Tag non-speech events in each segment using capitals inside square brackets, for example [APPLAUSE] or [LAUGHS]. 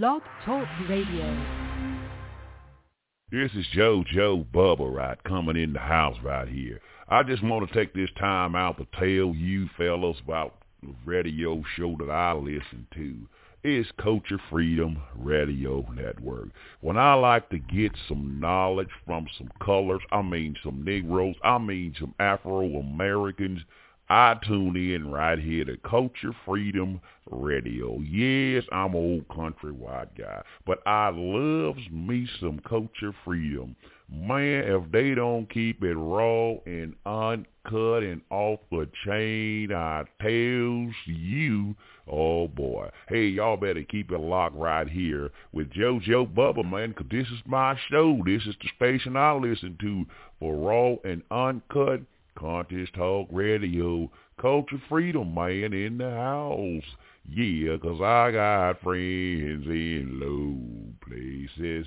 Blog Talk Radio. This is Joe Joe Bubba right coming in the house right here. I just want to take this time out to tell you fellas about the radio show that I listen to. It's Culture Freedom Radio Network. When I like to get some knowledge from some colors, I mean some Negroes, I mean some Afro-Americans, I tune in right here to Culture Freedom Radio. Yes, I'm an old country white guy, but I loves me some Culture Freedom. Man, if they don't keep it raw and uncut and off the chain, I tells you, oh boy. Hey, y'all better keep it locked right here with JoJo Bubba, man, 'cause this is my show. This is the station I listen to for raw and uncut Contest Talk Radio, Culture Freedom Man in the house. Yeah, 'cause I got friends in low places.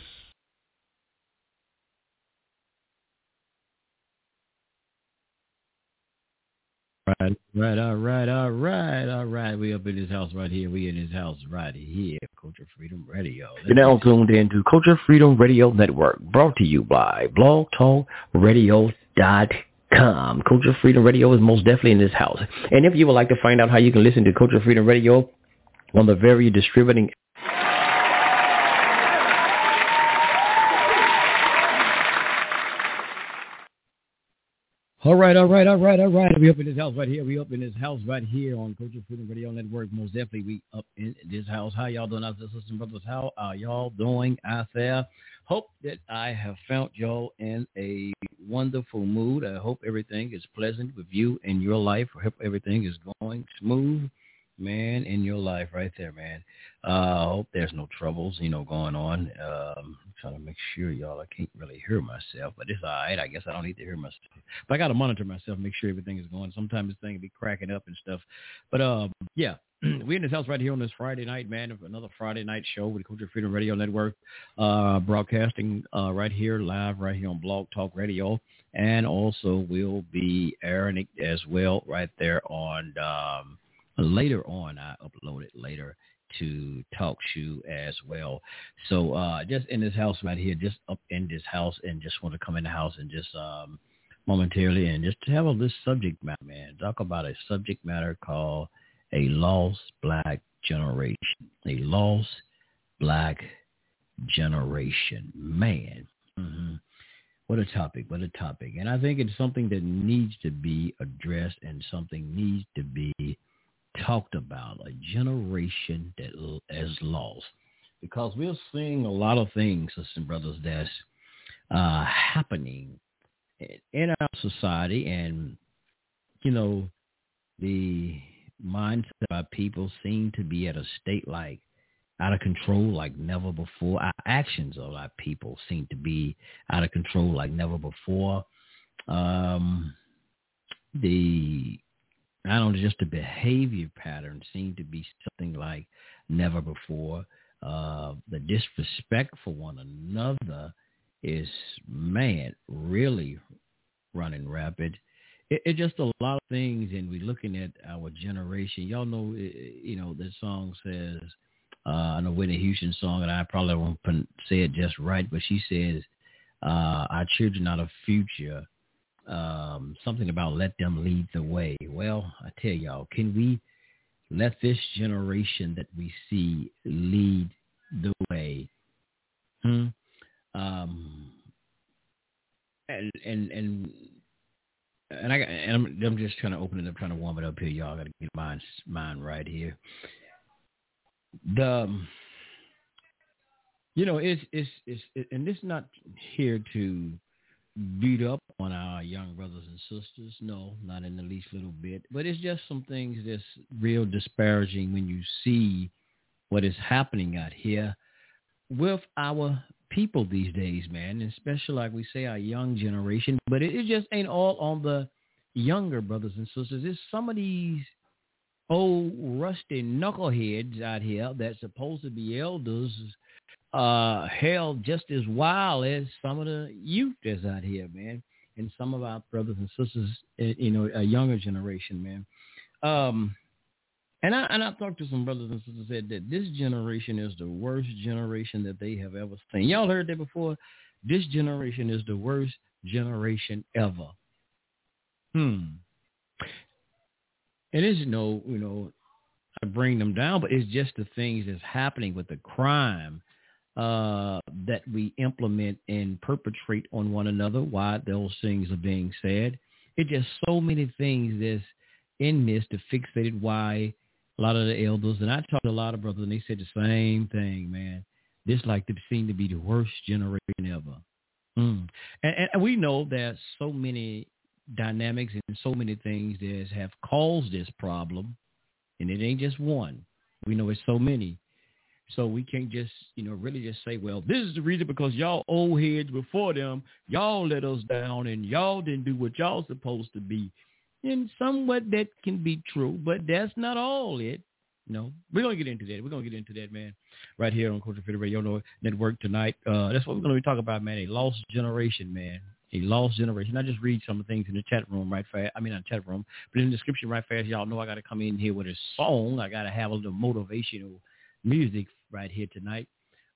Right, right, all right, all right, all right. We up in this house right here. We in this house right here. Culture Freedom Radio. You're now tuned in to Culture Freedom Radio Network, brought to you by blogtalkradio.com. Culture Freedom Radio is most definitely in this house. And if you would like to find out how you can listen to Culture Freedom Radio on the very distributing All right, all right, all right, all right. We up in this house right here. We up in this house right here on Culture Freedom Radio Network. Most definitely, we up in this house. How y'all doing out there, sisters and brothers? How are y'all doing out there? Hope that I have found y'all in a wonderful mood. I hope everything is pleasant with you in your life. I hope everything is going smooth, man, in your life right there, man. Uh, I hope there's no troubles, you know, going on. Um, i trying to make sure, y'all. I can't really hear myself, but it's all right. I guess I don't need to hear myself. But I got to monitor myself, make sure everything is going. Sometimes this thing be cracking up and stuff. But um, yeah, [CLEARS THROAT] we in this house right here on this Friday night, man. Another Friday night show with the Culture Freedom Radio Network, uh, broadcasting uh, right here live, right here on Blog Talk Radio, and also we'll be airing it as well right there on um, later on. I upload it later to talk show as well. So uh just in this house right here, just up in this house and just want to come in the house and just um momentarily and just to have a this subject matter, man. Talk about a subject matter called a lost black generation. A lost black generation. Man. Mm-hmm. What a topic, what a topic. And I think it's something that needs to be addressed and something needs to be talked about, a generation that is lost. Because we're seeing a lot of things, sisters and brothers, that's uh, happening in our society. And, you know, the mindset of our people seem to be at a state like out of control like never before. Our actions of our people seem to be out of control like never before. Um, the I don't just the behavior pattern seem to be something like never before. Uh, the disrespect for one another is, man, really running rapid. It's it just a lot of things, and we're looking at our generation. Y'all know, you know, the song says, uh, I know Whitney Houston song, and I probably won't say it just right, but she says, uh, our children are the future um, something about let them lead the way. Well, I tell y'all, can we let this generation that we see lead the way? Hmm? Um, and and and and I and I'm, I'm just trying to open it up, trying to warm it up here, y'all. Got to get mine mine right here. The um, you know it's it's it's it, and this not here to beat up on our young brothers and sisters. No, not in the least little bit. But it's just some things that's real disparaging when you see what is happening out here with our people these days, man, especially like we say our young generation. But it, it just ain't all on the younger brothers and sisters. It's some of these old rusty knuckleheads out here that's supposed to be elders uh, held just as wild as some of the youth that's out here, man, and some of our brothers and sisters, eh, you know, a younger generation, man. Um, And I and I talked to some brothers and sisters said that this generation is the worst generation that they have ever seen. Y'all heard that before? This generation is the worst generation ever. Hmm. And it's no, you know, I bring them down, but it's just the things that's happening with the crime uh, that we implement and perpetrate on one another. Why those things are being said. It's just so many things that's in this to fixated why a lot of the elders, and I talked to a lot of brothers, and they said the same thing, man. This like to seem to be the worst generation ever. Mm. And, and we know that so many dynamics and so many things that have caused this problem, and it ain't just one. We know it's so many. So we can't just, you know, really just say, well, this is the reason because y'all old heads before them, y'all let us down and y'all didn't do what y'all supposed to be and somewhat that can be true, but that's not all it. No, we're gonna get into that. We're gonna get into that, man, right here on Culture Fit Radio Network tonight. Uh, that's what we're gonna be talking about, man. A lost generation, man. A lost generation. I just read some of the things in the chat room right fast. I mean, not chat room, but in the description right fast. Y'all know I got to come in here with a song. I got to have a little motivational music right here tonight.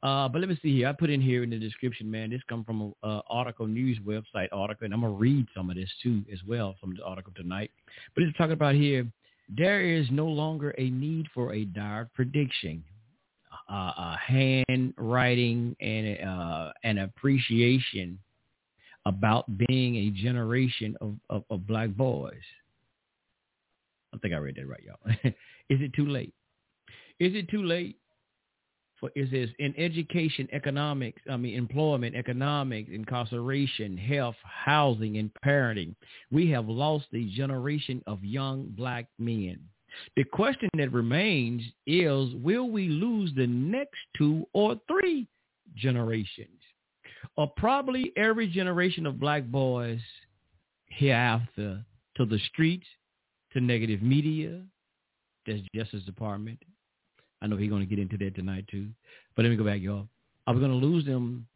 Uh, but let me see here. I put in here in the description, man. This come from a article news website article, and I'm gonna read some of this too as well from the article tonight. But it's talking about here. There is no longer a need for a dire prediction, uh, uh, handwriting, and uh, an appreciation about being a generation of, of, of black boys. I think I read that right, y'all. [LAUGHS] is it too late? Is it too late for is this in education, economics, I mean employment, economics, incarceration, health, housing, and parenting, we have lost a generation of young black men. The question that remains is, will we lose the next two or three generations? Or probably every generation of black boys hereafter to the streets, to negative media, that's Justice Department, I know he's going to get into that tonight too. But let me go back, y'all. Are we going to lose them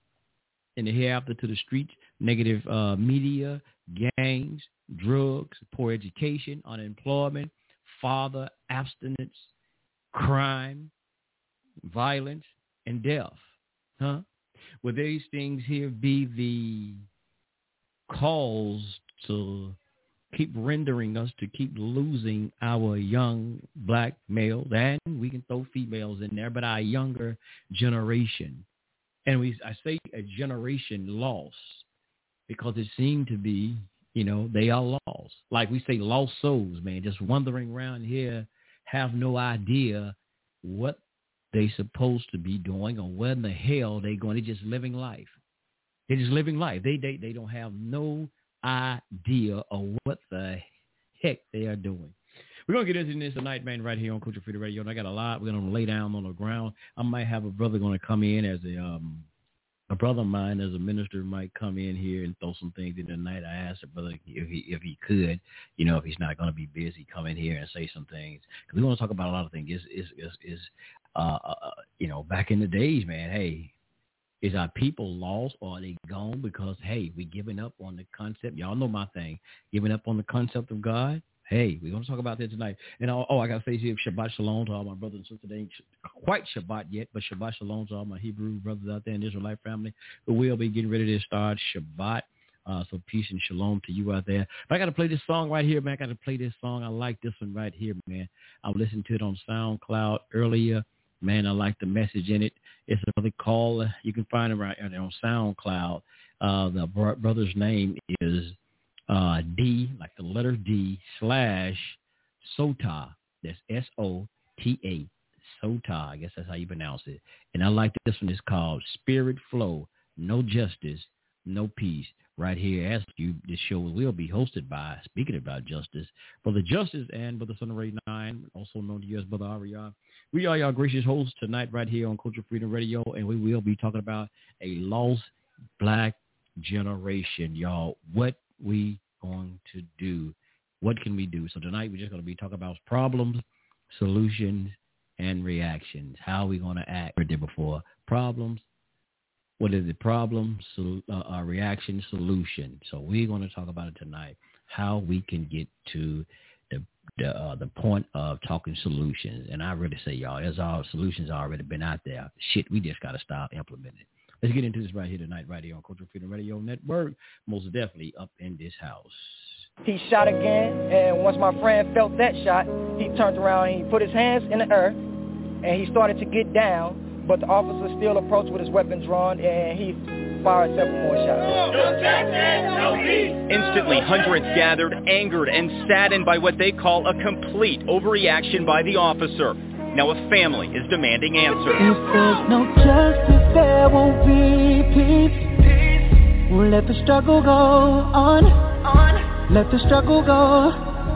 in the hereafter to the streets? Negative uh, media, gangs, drugs, poor education, unemployment, father abstinence, crime, violence, and death. Huh? Will these things here be the cause to keep rendering us to keep losing our young black males, and we can throw females in there, but our younger generation. And we, I say a generation lost because it seemed to be, you know, they are lost. Like we say, lost souls, man, just wandering around here, have no idea what they supposed to be doing or where in the hell they going. They're just living life. They're just living life. They they they don't have no idea of what the heck they are doing. We're gonna get into this tonight, man, right here on Culture Freedom Radio. And I got a lot. We're gonna lay down on the ground. I might have a brother gonna come in as a um a brother of mine as a minister might come in here and throw some things in the night. I asked a brother if he if he could, you know, if he's not going to be busy, come in here and say some things because we want to talk about a lot of things. Is is is, is uh, uh, uh, you know back in the days, man. Hey, is our people lost or are they gone because, hey, we giving up on the concept? Y'all know my thing. Giving up on the concept of God? Hey, we're going to talk about that tonight. And oh, oh I got to say Shabbat Shalom to all my brothers and sisters. They ain't quite Shabbat yet, but Shabbat Shalom to all my Hebrew brothers out there in the Israelite family. But we'll be getting ready to start Shabbat. Uh, so peace and shalom to you out there. But I got to play this song right here, man. I got to play this song. I like this one right here, man. I listened to it on SoundCloud earlier. Man, I like the message in it. It's another call. You can find it right on SoundCloud. Uh, the brother's name is uh, D, like the letter D, slash Sota. That's S-O-T-A. Sota. I guess that's how you pronounce it. And I like this one. It's called Spirit Flow. No justice, no peace right here as you this show will be hosted by speaking about justice brother justice and brother son of ray nine also known to you as brother Aria. We are your gracious hosts tonight right here on culture freedom radio and we will be talking about a lost black generation. Y'all what we going to do? What can we do? So tonight we're just going to be talking about problems solutions and reactions. How are we going to act there before. Problems. What is the problem, so, uh, reaction, solution. So we're going to talk about it tonight, how we can get to the the uh, the point of talking solutions. And I really say, y'all, there's all solutions already been out there. Shit, we just got to start implementing. Let's get into this right here tonight, right here on Cultural Freedom Radio Network. Most definitely up in this house. He shot again, and once my friend felt that shot, he turned around and he put his hands in the earth, and he started to get down, but the officer still approached with his weapon drawn, and he fired several more shots. Instantly, hundreds gathered, angered and saddened by what they call a complete overreaction by the officer. Now a family is demanding answers. If there's no justice, there won't be peace. We'll let the struggle go on. on. Let the struggle go.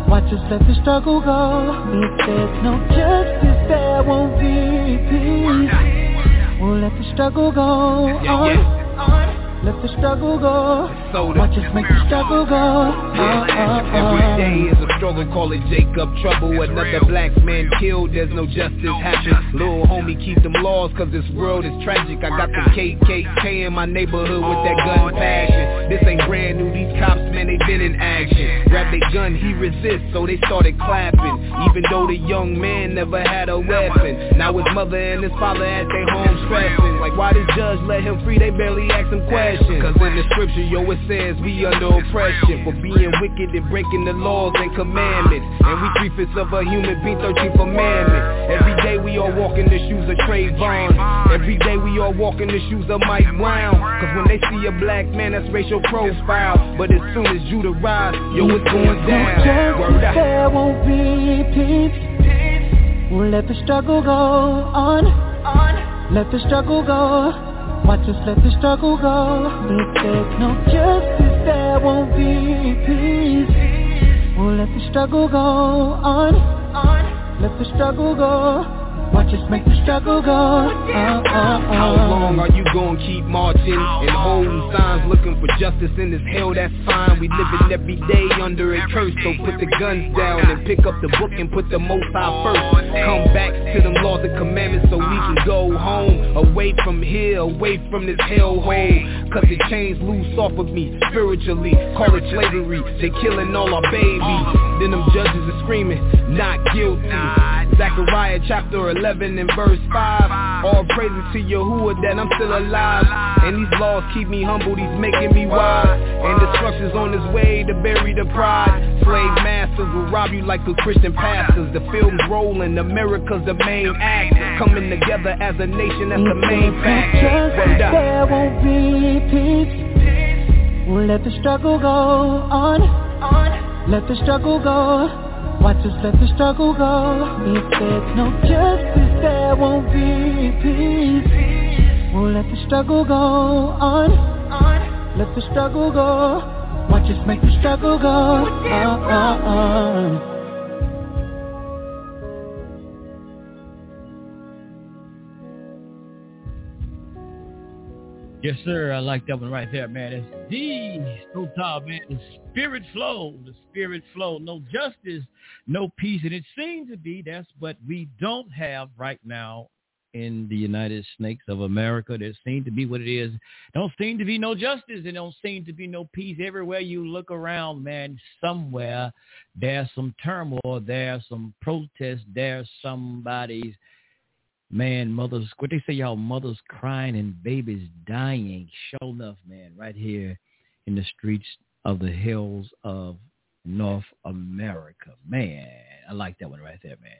Watch us let the struggle go. If there's no justice, there won't be peace. We'll let the struggle go on on. Let the struggle go. Watch us make the struggle go. Uh, uh, uh. Every day is a struggle, call it Jacob trouble. Another black man killed, there's no justice happen. Little homie, keep them laws, cause this world is tragic. I got the KKK in my neighborhood with that gun passion. This ain't brand new, these cops, man, they been in action. Grab their gun, he resists, so they started clapping. Even though the young man never had a weapon. Now his mother and his father at their home stressing. Like, why this judge let him free? They barely ask him questions. Cause in the scripture, yo, it says we under oppression. For being wicked and breaking the laws and commandments. And we three fifths of a human being, 13th commandment Every day we all walk in the shoes of Trayvon. Every day we all walk in the shoes of Mike Brown. Cause when they see a black man, that's racial profile. But as soon as Judah rise, yo, it's going down. Word out. There won't be peace. We'll let the struggle go on. Let the struggle go Watch just let the struggle go. If there's no justice, there won't be peace. We'll let the struggle go on. Let the struggle go. Watch us make the struggle go. Uh, uh, uh. How long are you gonna keep marching and holding signs, looking for justice in this hell? That's fine. We living every day under a curse, so put the guns down and pick up the book and put the Most High first. Come back to them laws and commandments so we can go home, away from here, away from this hellhole. Cause the chains loose off of me spiritually. Call it slavery. They killing all our babies. Then them judges are screaming, not guilty. Zechariah chapter 11 and verse 5 All praises to Yahuwah that I'm still alive. And these laws keep me humble, these making me wise. And destruction's on its way to bury the pride. Slave masters will rob you like the Christian pastors. The film's rolling, America's the main act Coming together as a nation, that's the main fact There won't be peace. Let the struggle go on. Let the struggle go Watch us let the struggle go. If there's no justice, there won't be peace. We'll let the struggle go on. Let the struggle go. Watch us make the struggle go on. Yes, sir. I like that one right there, man. It's the so man. The spirit flow, the spirit flow. No justice, no peace, and it seems to be that's what we don't have right now in the United Snakes of America. There seems to be what it is. Don't seem to be no justice. There don't seem to be no peace. Everywhere you look around, man, somewhere there's some turmoil. There's some protest. There's somebody's man, mothers, what they say, y'all, mothers crying and babies dying. Show enough, man, right here in the streets of the hills of North America. Man, I like that one right there, man.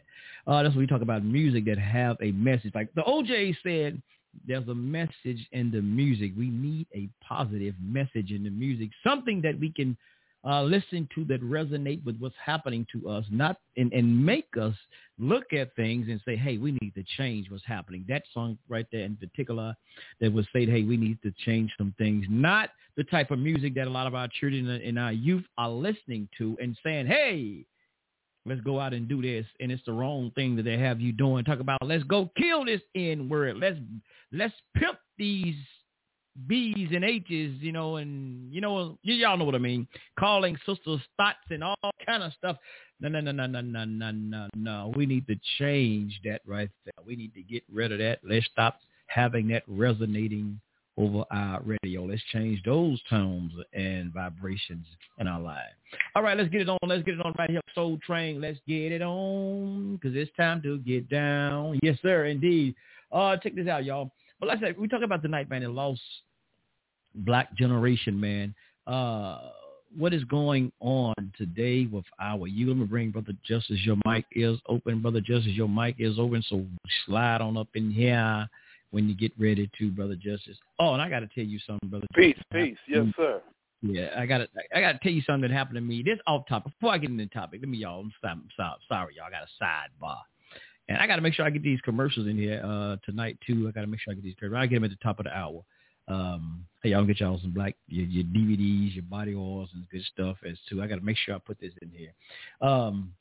Uh, that's what we talk about music that have a message. Like the OJ said, there's a message in the music. We need a positive message in the music, something that we can uh, listen to that resonate with what's happening to us, not and, and make us look at things and say, hey, we need to change what's happening. That song right there in particular that would say, hey, we need to change some things, not the type of music that a lot of our children and our youth are listening to and saying, hey, let's go out and do this. And it's the wrong thing that they have you doing. Talk about let's go kill this n word let's let's pimp these B's and H's, you know, and you know, y- y'all know what I mean. Calling sisters thoughts and all kind of stuff. No, no, no, no, no, no, no, no, no. We need to change that right there. We need to get rid of that. Let's stop having that resonating over our radio. Let's change those tones and vibrations in our lives. All right, let's get it on. Let's get it on right here. Soul Train, let's get it on because it's time to get down. Yes, sir, indeed. Uh, check this out, y'all. But like I said, we talk about tonight, man, the lost black generation, man. Uh, what is going on today with our you? Let me bring Brother Justice. Your mic is open, Brother Justice. Your mic is open, so slide on up in here when you get ready to, Brother Justice. Oh, and I got to tell you something, Brother. Peace, Justice. peace, yes, sir. Yeah, I got to I got to tell you something that happened to me. This off topic. Before I get into the topic, let me y'all. I'm sorry, y'all. I got a sidebar. And I got to make sure I get these commercials in here uh, tonight too. I got to make sure I get these. I get them at the top of the hour. Um, hey, y'all get y'all some black your, your DVDs, your body oils, and good stuff as too. I got to make sure I put this in here. Um,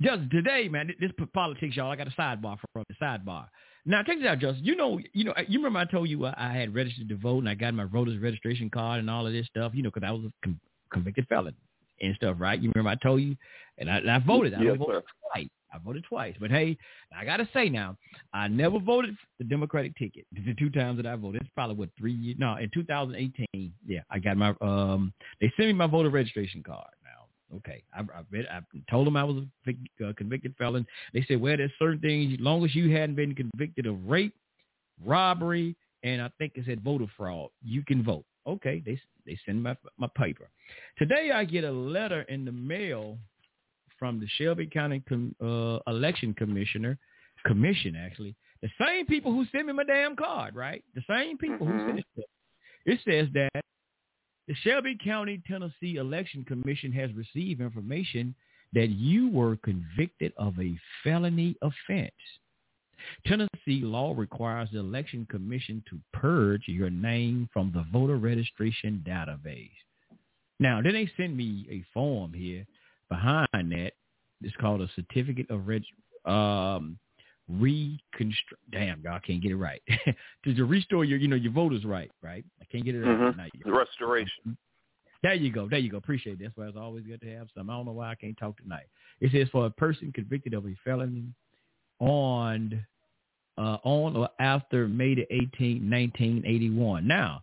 just today, man, this politics, y'all. I got a sidebar from the sidebar. Now, check this out, Justin. You know, you know, you remember I told you uh, I had registered to vote and I got my voter's registration card and all of this stuff. You know, because I was a com- convicted felon and stuff, right? You remember I told you, and I, and I voted. I yes, voted twice. I voted twice. But hey, I gotta say now, I never voted the Democratic ticket. The two times that I voted, it's probably what three years. No, in 2018, yeah, I got my. um They sent me my voter registration card. Now, okay, I, I read. I told them I was a uh, convicted felon. They said, well, there's certain things. As long as you hadn't been convicted of rape, robbery, and I think it said voter fraud, you can vote. Okay, they they send my my paper. Today I get a letter in the mail from the Shelby County Com- uh, Election Commissioner, Commission actually, the same people who sent me my damn card, right? The same people Mhm. who sent it. It says that the Shelby County, Tennessee Election Commission has received information that you were convicted of a felony offense. Tennessee law requires the Election Commission to purge your name from the voter registration database. Now, then they send me a form here behind that. It's called a certificate of reg, um, reconstruct. Damn, y'all can't get it right. [LAUGHS] to, to restore your, you know, your voters' right, right? I can't get it right Mhm. tonight. Restoration. There you go. There you go. Appreciate it. That's why it's always good to have some. I don't know why I can't talk tonight. It says for a person convicted of a felony on uh, on or after May the 18th, 1981. Now,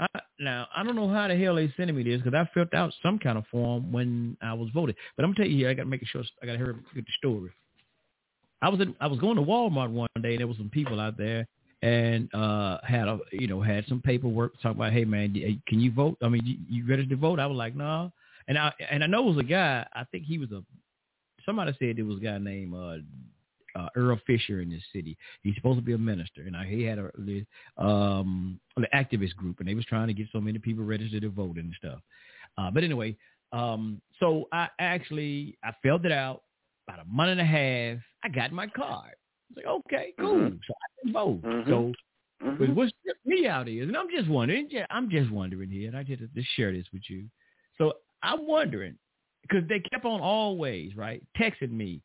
I, now I don't know how the hell they sending me this because I filled out some kind of form when I was voted. But I'm tell you here, I got to make sure I got to hear the story. I was in, I was going to Walmart one day and there was some people out there and uh had a you know had some paperwork talking about hey man can you vote I mean you, you ready to vote I was like no and I and I know it was a guy I think he was a somebody said it was a guy named uh, uh Earle Fisher in this city he's supposed to be a minister and I, he had a the, um an activist group and they was trying to get so many people registered to vote and stuff uh but anyway um so I actually I filled it out about a month and a half I got my card I was like, okay, cool. Mhm. So I can vote. Mhm. So Mhm. but what me out is, and I'm just wondering, yeah, I'm just wondering here, and I just just share this with you. So I'm wondering because they kept on always right texting me.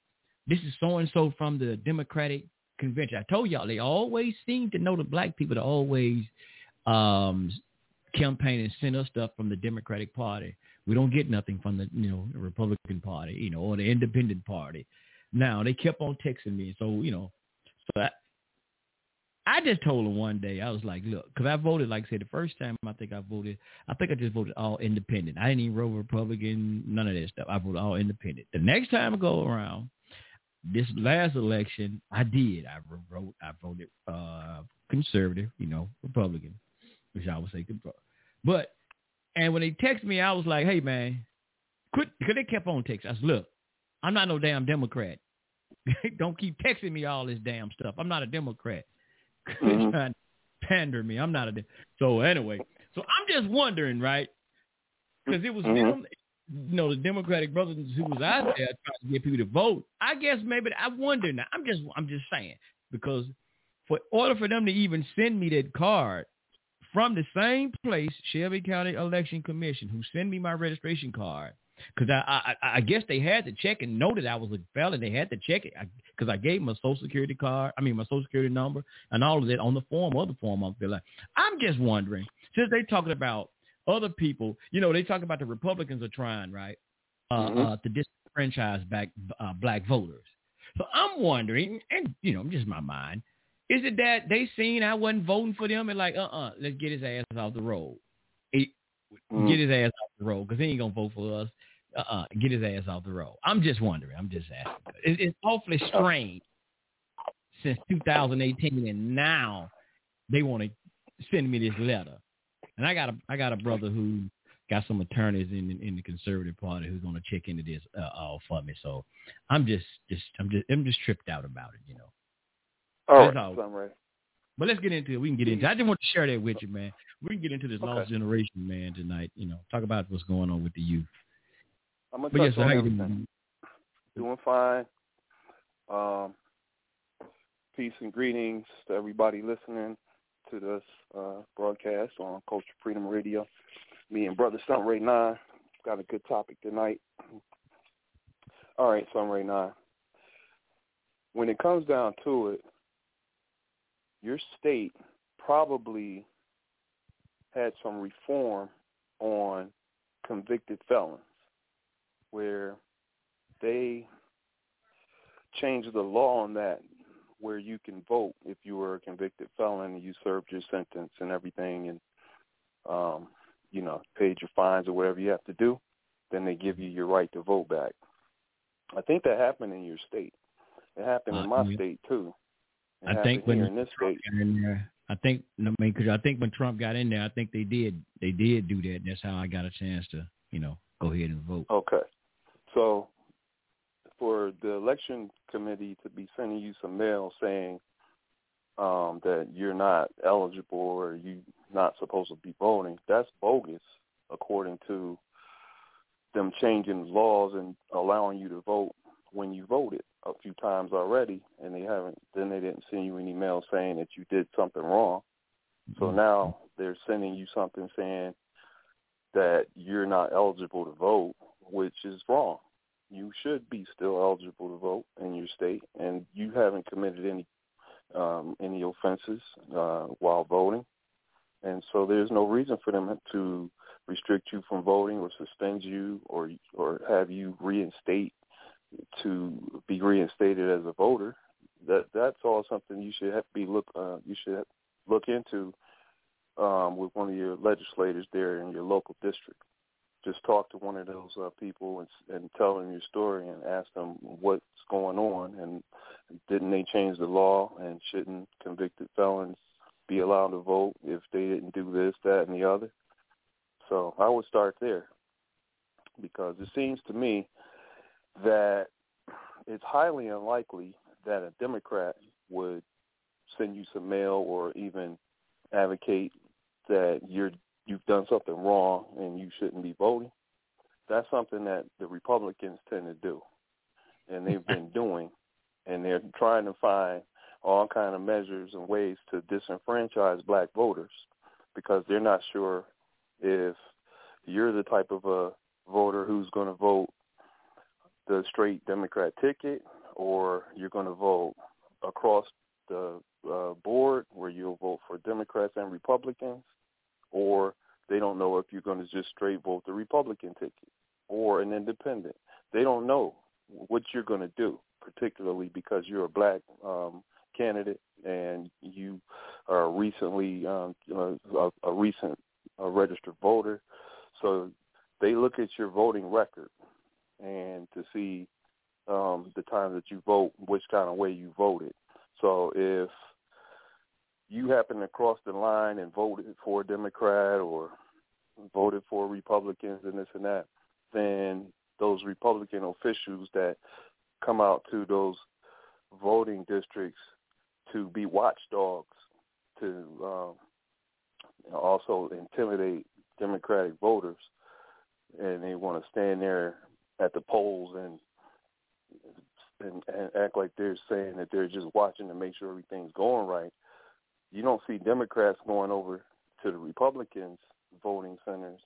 This is so and so from the Democratic convention. I told y'all they always seem to know the black people to always um campaign and send us stuff from the Democratic Party. We don't get nothing from the you know the Republican Party, you know, or the Independent Party. Now they kept on texting me, so you know, so I, I just told them one day, I was like, look, because I voted, like I said, the first time I think I voted, I think I just voted all independent. I didn't even vote Republican, none of that stuff. I voted all independent. The next time I go around, this last election, I did. I wrote, I voted uh, conservative, you know, Republican, which I would say conservative. But, and when they text me, I was like, hey, man, quit, because they kept on texting. I said, look, I'm not no damn Democrat. [LAUGHS] Don't keep texting me all this damn stuff. I'm not a Democrat. Mhm. Trying to pander me. I'm not a. De- so anyway, so I'm just wondering, right? Because it was Mhm. them, you know, the Democratic brothers who was out there trying to get people to vote. I guess maybe I wonder now. I'm just, I'm just saying because for order for them to even send me that card from the same place, Shelby County Election Commission, who sent me my registration card, because I, I I guess they had to check and know that I was a felon. They had to check it because I, gave them a social security card. I mean my social security number and all of that on the form, other form I'm filling. I'm just wondering since they talking about other people, you know, they talk about the Republicans are trying right uh, Mhm. uh, to disenfranchise back uh, black voters. So I'm wondering, and you know, just my mind, Is it that they seen I wasn't voting for them and like, uh, uh-uh, uh, let us get his ass off the road. He, mm. Get his ass off the road because he ain't gonna vote for us. Uh, uh-uh, uh get his ass off the road. I'm just wondering. I'm just asking. It, it's awfully strange since 2018, and now they want to send me this letter. And I got a I got a brother who got some attorneys in in the conservative party who's going to check into this uh, all for me. So I'm just just I'm just I'm just tripped out about it, you know. All right, all. But let's get into it. We can get into. It. I just want to share that with you, man. We can get into this okay. lost generation, man, tonight. You know, talk about what's going on with the youth. I'm gonna but touch yes, on everything. Doing? doing fine. Um, peace and greetings to everybody listening to this uh, broadcast on Culture Freedom Radio. Me and Brother Stunt Ray Nine got a good topic tonight. All right, Stunt Ray Nine. When it comes down to it, your state probably had some reform on convicted felons where they changed the law on that where you can vote if you were a convicted felon and you served your sentence and everything and um you know paid your fines or whatever you have to do then they give you your right to vote back. I think that happened in your state. It happened uh, in my mm-hmm. state too. It i think when in this Trump state. in there, i think i mean because i think when trump got in there i think they did they did do that. That's how i got a chance to you know go ahead and vote. Okay. So for the election committee to be sending you some mail saying um, that you're not eligible or you're not supposed to be voting, that's bogus according to them changing laws and allowing you to vote when you voted a few times already and they haven't then they didn't send you an email saying that you did something wrong. So mm-hmm. now they're sending you something saying that you're not eligible to vote, which is wrong you should be still eligible to vote in your state, and you haven't committed any um, any offenses uh, while voting, and so there's no reason for them to restrict you from voting or suspend you or or have you reinstate to be reinstated as a voter. That that's all something you should have be look uh, you should look into um, with one of your legislators there in your local district just talk to one of those uh, people and, and tell them your story and ask them what's going on and didn't they change the law and shouldn't convicted felons be allowed to vote if they didn't do this, that, and the other. So I would start there because it seems to me that it's highly unlikely that a Democrat would send you some mail or even advocate that you're you've done something wrong and you shouldn't be voting. That's something that the Republicans tend to do, and they've [LAUGHS] been doing, and they're trying to find all kind of measures and ways to disenfranchise black voters because they're not sure if you're the type of a voter who's going to vote the straight Democrat ticket or you're going to vote across the uh, board where you'll vote for Democrats and Republicans or they don't know if you're going to just straight vote the Republican ticket or an independent. They don't know what you're going to do, particularly because you're a black um, candidate and you are recently um, you know, a, a recent a registered voter. So they look at your voting record and to see um, the time that you vote, which kind of way you voted. So if you happen to cross the line and voted for a Democrat or voted for Republicans and this and that, then those Republican officials that come out to those voting districts to be watchdogs to um, also intimidate Democratic voters, and they want to stand there at the polls and, and and act like they're saying that they're just watching to make sure everything's going right you don't see Democrats going over to the Republicans' voting centers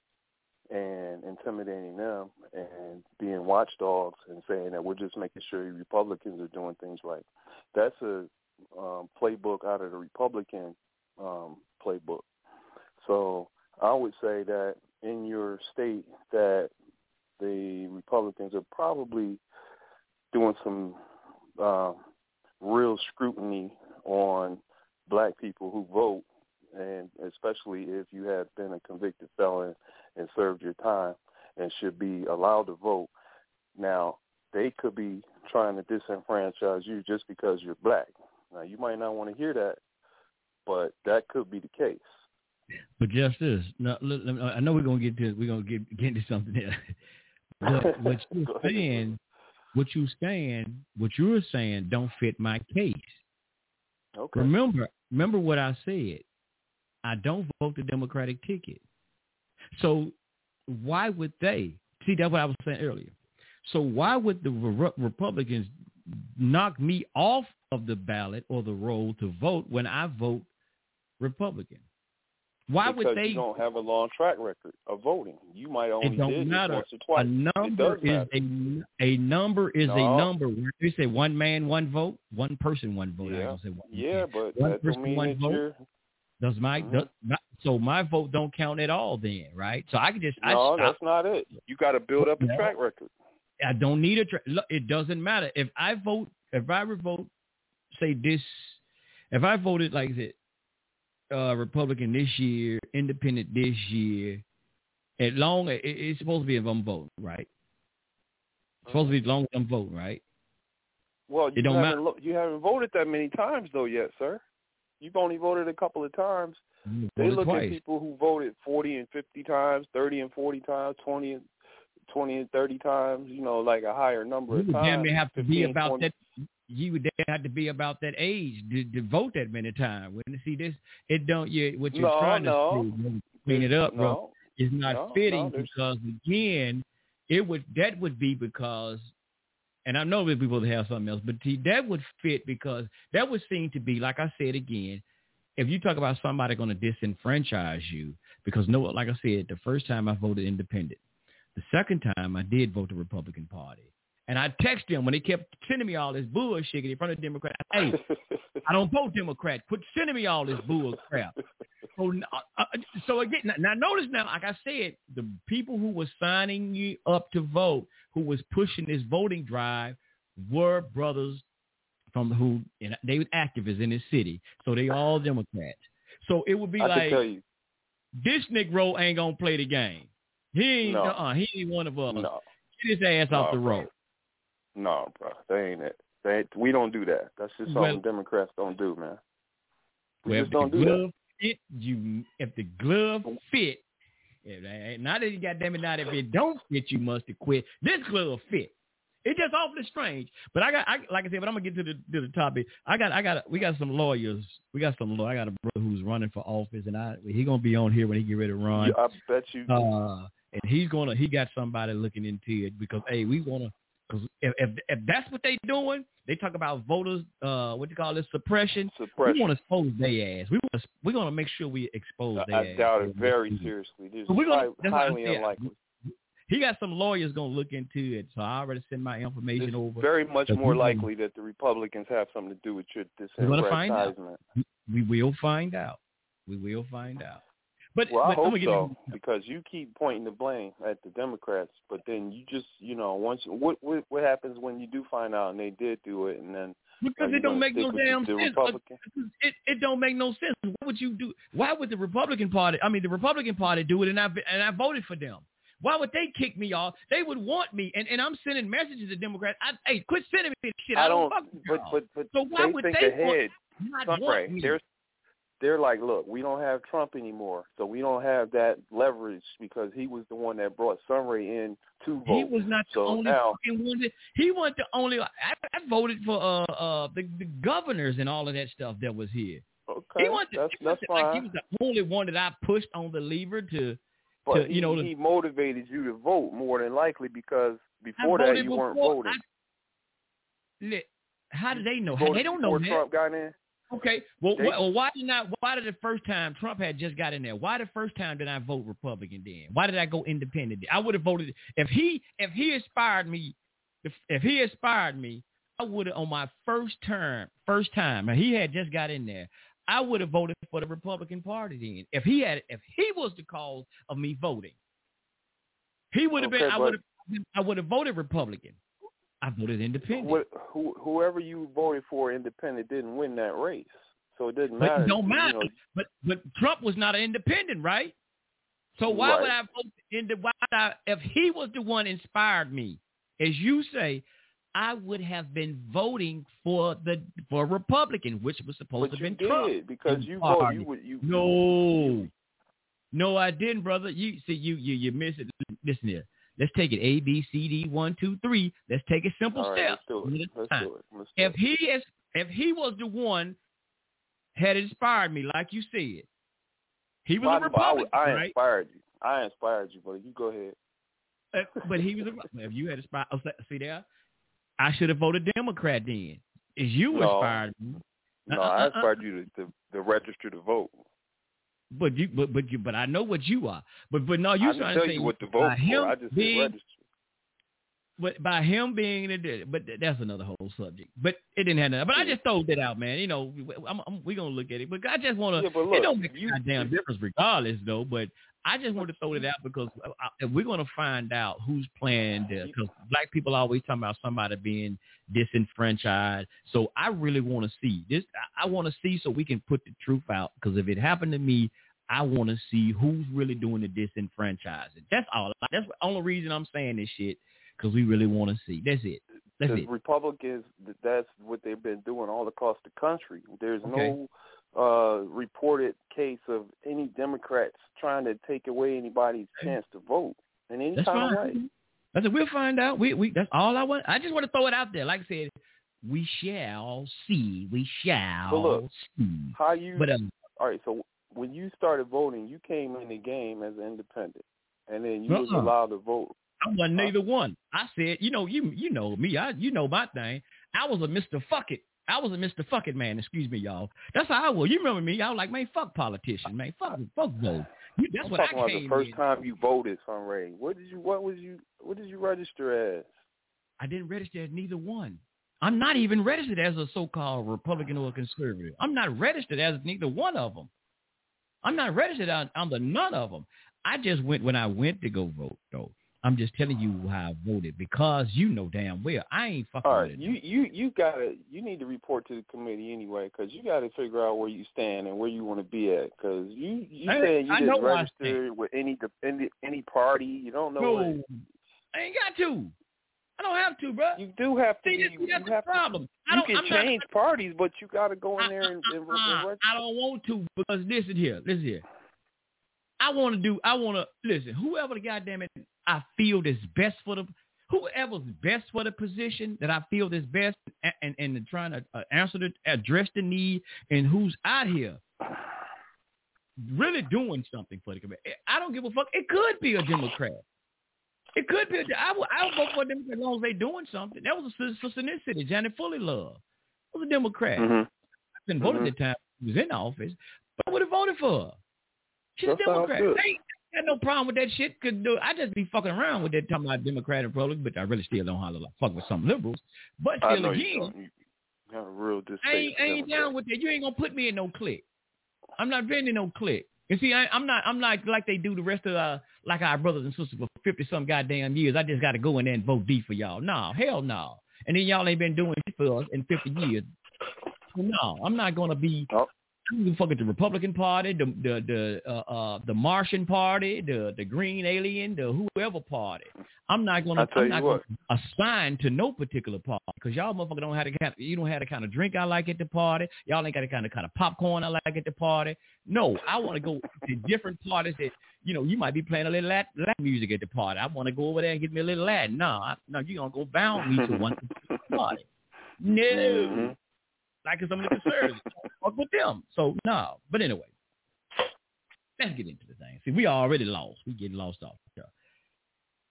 and intimidating them and being watchdogs and saying that we're just making sure Republicans are doing things right. That's a um, playbook out of the Republican um, playbook. So I would say that in your state that the Republicans are probably doing some uh, real scrutiny on black people who vote, and especially if you have been a convicted felon and served your time and should be allowed to vote. Now, they could be trying to disenfranchise you just because you're black. Now, you might not want to hear that, but that could be the case. But just this, now, I know we're gonna get to we're gonna get get into something there. [LAUGHS] But what [LAUGHS] you're saying, what you saying, what you're saying, don't fit my case. Okay. Remember, remember what I said. I don't vote the Democratic ticket. So why would they? See, that's what I was saying earlier. So why would the Re- Republicans knock me off of the ballot or the roll to vote when I vote Republican? Why because would they? you don't have a long track record of voting. You might only it don't did matter. once or twice. A number is matter. a a number is No. a number. They say one man, one vote, one person, one vote. I Yeah. don't say one. Yeah, but One that person, one vote? you're Does my, Mhm. does my so my vote don't count at all then, right? So I can just no, I, that's not it. You got to build up a No. track record. I don't need a. Tra- look, it doesn't matter if I vote. If I vote, say this, if I voted like that, uh, Republican this year, Independent this year, as long it, it's supposed to be if I'm voting, right? It's supposed to be as long as I'm voting, right? Well, It you don't haven't matter. you haven't voted that many times though yet, sir. You've only voted a couple of times. I'm They look twice. at people who voted 40 and 50 times, 30 and 40 times, 20 and 20 and 30 times, you know, like a higher number You of times. damn have to be about 20. that. You would have to be about that age to, to vote that many times. When you see this, it don't. You what you're No, trying no. to do, clean it up, bro. No, is not No, fitting because again, it would that would be because, and I know that people have something else, but see, that would fit because that would seem to be like I said again. If you talk about somebody going to disenfranchise you, because no, like I said, the first time I voted independent, the second time I did vote the Republican Party, and I texted him when he kept sending me all this bullshit in front of the Democrat. Hey, [LAUGHS] I don't vote Democrat. Quit sending me all this bull crap. So, uh, uh, so again, now, now notice now, like I said, the people who were signing you up to vote, who was pushing this voting drive, were brothers from who and they were activists in this city. So they all Democrats. So it would be I like can tell you, this Negro ain't gonna play the game. He ain't. No. Uh, he ain't one of us. no, Get his ass off the road. No, bro, they ain't it. They we don't do that. That's just Well- something Democrats don't do, man. We Well, just don't do that. glove fit, you if the glove fit, if they, not that you got damn it, not if it don't fit, you must have quit. This glove fit. It's just awfully strange. But I got, I, like I said, but I'm gonna get to the to the topic. I got, I got, we got some lawyers. We got some lawyer. I got a brother who's running for office, and I he gonna be on here when he get ready to run. Yeah, I bet you. Uh, and he's gonna, he got somebody looking into it because hey, we wanna, because if, if if that's what they doing, they talk about voters, uh, what you call this suppression. suppression. We want to expose their ass. We want to, we're gonna make sure we expose I, their I doubt it very seriously. This we're gonna- high, that's highly unlikely. He got some lawyers gonna look into it, so I already sent my information It's over. very much more likely that the Republicans have something to do with your We're find out. disenfranchisement. We will find out. We will find out. But, Well, I but I'm hope so because you keep pointing the blame at the Democrats, but then you just, you know, once what what, what happens when you do find out and they did do it, and then uh, because it don't make no damn the sense. It it don't make no sense. What would you do? Why would the Republican Party? I mean, the Republican Party do it, and I and I voted for them. Why would they kick me off? They would want me, and, and I'm sending messages to Democrats. I, hey, quit sending me this shit. I, I don't. fuck with But but but So why they would think they ahead. not Sunray, want me? They're they're like, look, we don't have Trump anymore, so we don't have that leverage because he was the one that brought Sunray in to vote. He was not the So only now- fucking one. That, he wasn't the only. I, I voted for uh uh the, the governors and all of that stuff that was here. Okay, he wasn't. that's he that's wasn't like he was the only one that I pushed on the lever to. But to, he, you know, he motivated you to vote more than likely because I before that you weren't voting. I- how do they know? Voted They don't know before that. Trump got in. Okay. Well, They- well, why did not? Why did the first time Trump had just got in there? Why the first time did I vote Republican? Then why did I go independent? I would have voted if he if he inspired me. If if he inspired me, I would have on my first term, first time, and he had just got in there. I would have voted for the Republican Party then. If he had, if he was the cause of me voting, he would have been. I would have. I would have voted Republican. I voted independent. What, who, whoever you voted for independent didn't win that race. So it doesn't matter. it don't you matter. know, But but Trump was not an independent, right? So why would I vote in the why I, if he was the one inspired me, as you say, I would have been voting for the for Republican, which was supposed but to you have been Trump. did because you vote. party. You you. No, no, I didn't, brother. You see, you you you miss it. Listen here. Let's take it A B C D one two three. Let's take a simple All right, step. let's do it. Let's do it. Let's If he is, if he was the one had inspired me, like you said, he was Well, a I- I, Republican, I right? inspired you. I inspired you, but you go ahead. Uh, but he was a, [LAUGHS] if you had inspired, oh, see there, I should have voted Democrat then. Is you No. inspired me? No, Uh, uh, I uh, inspired you to, to, to register to vote. But you, but but you, but I know what you are. But but no, you trying to say you what to vote for. I just being, register. but by him being in the, but that's another whole subject. But it didn't have nothing. But I just throwed that out, man. You know, I'm, I'm, we're gonna look at it. But I just want to. Yeah, it don't make you- a goddamn difference, regardless, though. But I just want to throw it out because uh, I- we're gonna find out who's playing there. Because black people always talking about somebody being disenfranchised. So I really want to see this. I, I want to see so we can put the truth out. Because if it happened to me, I want to see who's really doing the disenfranchising. That's all. That's the only reason I'm saying this shit. Because we really want to see. That's it. That's it. Republicans, that's what they've been doing all across the country. There's Okay. no uh, reported case of any Democrats trying to take away anybody's chance to vote in any That's kind fine. of way. I said we'll find out. We we that's all I want. I just want to throw it out there. Like I said, we shall see. We shall But look, see. How you? But um, all right. So when you started voting, you came in the game as an independent, and then you was Uh-uh. allowed to vote. I wasn't neither one. I said, you know, you you know me. I you know my thing. I was a Mister Fuck it. I was a Mister Fuck it man. Excuse me, y'all. That's how I was. You remember me? I was like, man, fuck politician, man. Fuck fuck vote. You, that's I'm what I talking about came the first in. time you voted, Sunray. What did you? What was you? What did you register as? I didn't register as neither one. I'm not even registered as a so-called Republican or a conservative. I'm not registered as neither one of them. I'm not registered on, under none of them. I just went when I went to go vote, though. I'm just telling you how I voted because you know damn well I ain't fucking All with you you you gotta you need to report to the committee anyway because you got to figure out where you stand and where you want to be at because you you I- saying you I didn't register with any any any party you don't know. what- I ain't got to. I don't have to, bro. You do have to. See, be, that's, you have to- problem. I You don't, can I'm not- change parties, but you got to go in there and, and, and register. I don't want to because listen here, listen here. I want to do. I want to listen. Whoever the goddamn it, I feel is best for the. Whoever's best for the position that I feel is best, and and, and trying to uh, answer the address the need, and who's out here really doing something for the community. I don't give a fuck. It could be a Democrat. It could be. A, I would. I would vote for a Democrat as long as they doing something. That was a sister in this city, Janet Fully Love. Was a Democrat. Mhm. I didn't vote Mhm. at the time she was in office, but I would have voted for her. She's That a Democrat. good. Got no problem with that shit. Cause dude, I just be fucking around with that talking about Democrat and Republican, but I really still don't holler like fuck with some liberals. But still again, don't. You have a real. I ain't, I ain't down with that. You ain't gonna put me in no clique. I'm not in no clique. And see, I, I'm not. I'm not like they do the rest of uh, like our brothers and sisters for fifty some goddamn years. I just got to go in there and vote D for y'all. No, hell no. And then y'all ain't been doing it for us in fifty years. No, I'm not gonna be. Oh. I don't give a fuck with the Republican Party, the the the uh, uh the Martian Party, the the Green Alien, the whoever party. I'm not gonna. I'm not what. gonna assign to no particular party because y'all motherfucker don't have the kind. You don't have the kind of drink I like at the party. Y'all ain't got the kind of kind of popcorn I like at the party. No, I want to go to different parties that you know you might be playing a little Latin, Latin music at the party. I want to go over there and get me a little Latin. No, I, no, you gonna go bound me to one [LAUGHS] party. No, Mhm. Like some of the conservatives. Fuck with them. So no. But anyway, let's get into the thing. See, we already lost. We getting lost off. here.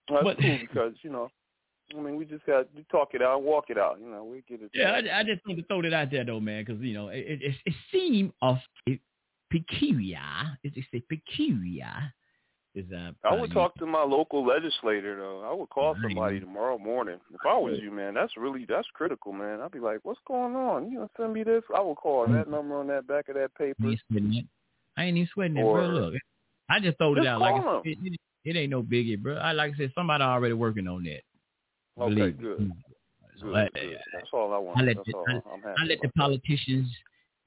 That's But- cool because you know, I mean, we just got to talk it out, walk it out. You know, we get it. Yeah, I, I just want to throw that out there though, man, because you know it it, it, it seemed of it peculiar. It, it's a peculiar. Is uh, I would talk to my local legislator though. I would call somebody tomorrow morning. If I was you, man, that's really that's critical, man. I'd be like, "What's going on? You know, send me this." I would call that number on that back of that I paper. ain't sweating it. I ain't even sweating it, Or- bro. Look, I just throwed it out like it, it, it ain't no biggie, bro. I like I said, somebody already working on that. Okay, Believe me. good. So Good, I, good. That's all I want. I let the, I, I let the politicians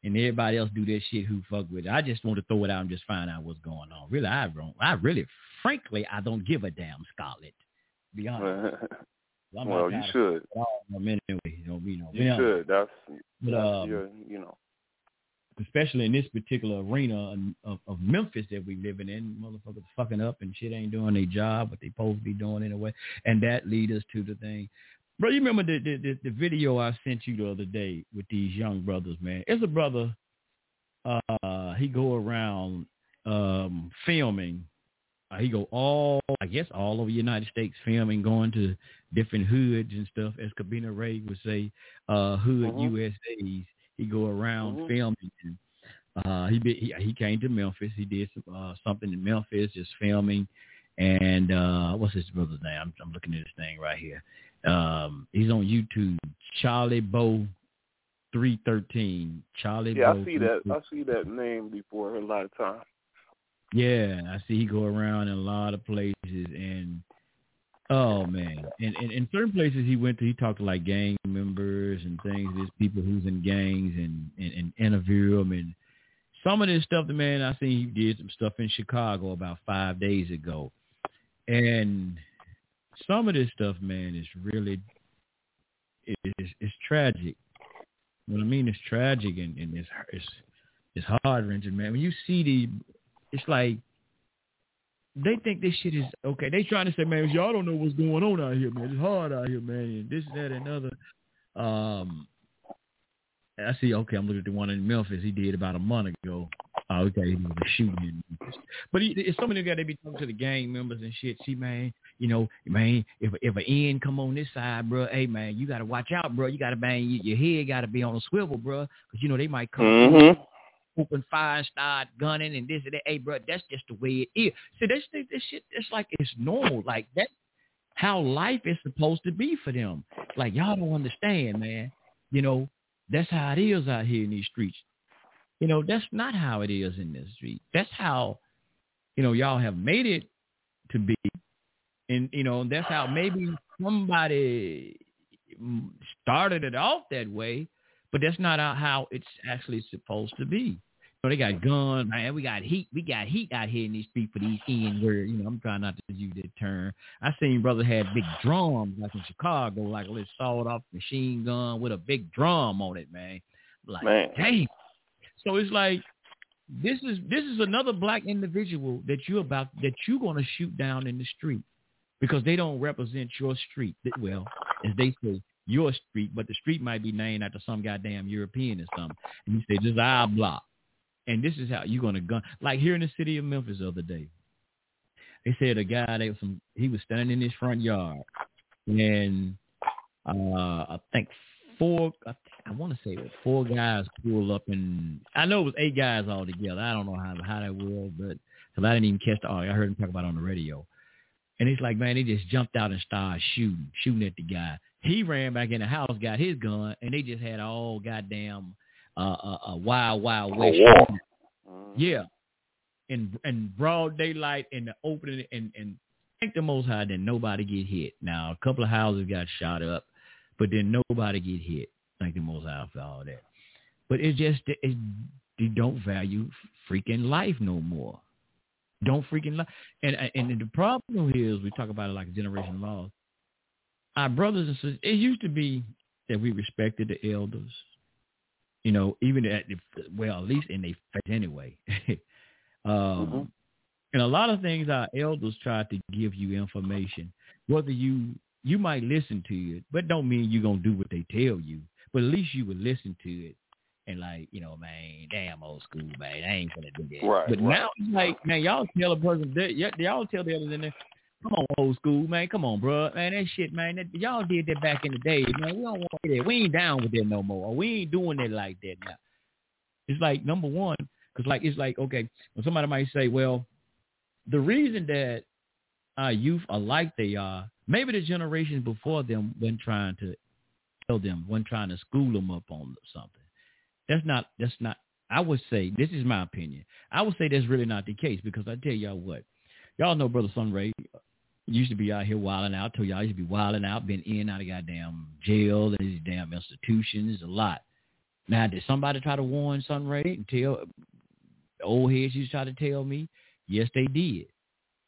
and everybody else do their shit who fuck with it. I just want to throw it out and just find out what's going on. Really, I don't. I really, frankly, I don't give a damn, Scarlett. Be [LAUGHS] honest. well, you should. Anyway, you know, you know, you should. That's, But, um, your, you know. especially in this particular arena of, of Memphis that we living in, motherfuckers fucking up and shit ain't doing their job, what they supposed to be doing anyway, and that lead us to the thing. Bro, you remember the, the the video I sent you the other day with these young brothers, man? It's a brother. Uh, he go around um filming. Uh, he go all, I guess, all over the United States filming, going to different hoods and stuff. As Kabina Ray would say, uh, hood Mhm. USA's. He go around Mhm. filming. And, uh, he, be, he he came to Memphis. He did some, uh, something in Memphis, just filming. And uh, what's his brother's name? I'm, I'm looking at this thing right here. Um, he's on YouTube. Charlie Bo three thirteen. Charlie. Yeah, Bo I see that. I see that name before a lot of times. Yeah, I see he go around in a lot of places and oh man. And, and in certain places he went to he talked to like gang members and things, there's people who's in gangs and, and, and interview them and some of this stuff the man I seen he did some stuff in Chicago about five days ago. And some of this stuff, man, is really is it's tragic. What I mean is tragic and, and it's it's it's heart wrenching, man. When you see the it's like they think this shit is okay. They trying to say, man, y'all don't know what's going on out here, man. It's hard out here, man, and this, that, and other. Um, I see. Okay, I'm looking at the one in Memphis. He did about a month ago. Oh, okay, he was shooting. But he, it's some of the guys they be talking to the gang members and shit. See, man, you know, man, if if an end come on this side, bro, hey, man, you got to watch out, bro. You got to bang your, your head, got to be on a swivel, bro, because you know they might come Mhm. open fire and start gunning and this and that. Hey, bro, that's just the way it is. See, think this shit, it's like it's normal. Like that's how life is supposed to be for them. Like y'all don't understand, man. You know, that's how it is out here in these streets. You know, that's not how it is in this street. That's how, you know, y'all have made it to be. And, you know, that's how maybe somebody started it off that way, but that's not how- it's actually supposed to be. You know, they got guns, man. We got heat. We got heat out here in these streets for these N words. You know, I'm trying not to use that term. I seen brother had big drums like in Chicago, like a little sawed off machine gun with a big drum on it, man. Like, Man. dang. So it's like this is this is another black individual that you about that you're gonna shoot down in the street because they don't represent your street. Well, as they say, your street, but the street might be named after some goddamn European or something. And you say, this is our block. And this is how you're going to gun. Like here in the city of Memphis the other day, they said a guy, they was some, he was standing in his front yard. And uh, I think four, I, I want to say it was four guys pulled up and I know it was eight guys all together. I don't know how, how that was, but because I didn't even catch the audio. I heard him talk about it on the radio. And it's like, man, they just jumped out and started shooting, shooting at the guy. He ran back in the house, got his gun, and they just had all goddamn uh, uh, uh wild, wild west. war. shooting. Yeah, in in broad daylight in the opening, and and thank the Most High that nobody get hit. Now a couple of houses got shot up, but then nobody get hit. Thank the Most High for all that. But it's just it, they don't value freaking life no more. Don't freaking lie. And and the problem here is we talk about it like a generation lost. Our brothers and sisters, it used to be that we respected the elders. You know, even at the, well, at least in their face anyway. [LAUGHS] um, And a lot of things our elders try to give you information. Whether you you might listen to it, but don't mean you're gonna do what they tell you. But at least you would listen to it and like, you know, man, damn old school, man, I ain't gonna do that. Right, but right. now it's like, man, y'all tell a person that y'all tell the others in there, come on, old school, man, come on, bro, man, that shit, man, that, y'all did that back in the day, man. We don't want that. We ain't down with that no more. We ain't doing it like that now. It's like number one, because like it's like okay, when somebody might say, well, the reason that our youth are like they are, maybe the generations before them weren't trying to tell them, weren't trying to school them up on something. That's not. That's not. I would say this is my opinion. I would say that's really not the case because I tell y'all what, y'all know Brother Sunray used to be out here wilding out. I told y'all he used to be wilding out, been in out of goddamn jail, and these damn institutions, a lot. Now, did somebody try to warn Sunray and tell old heads used to try to tell me? Yes, they did.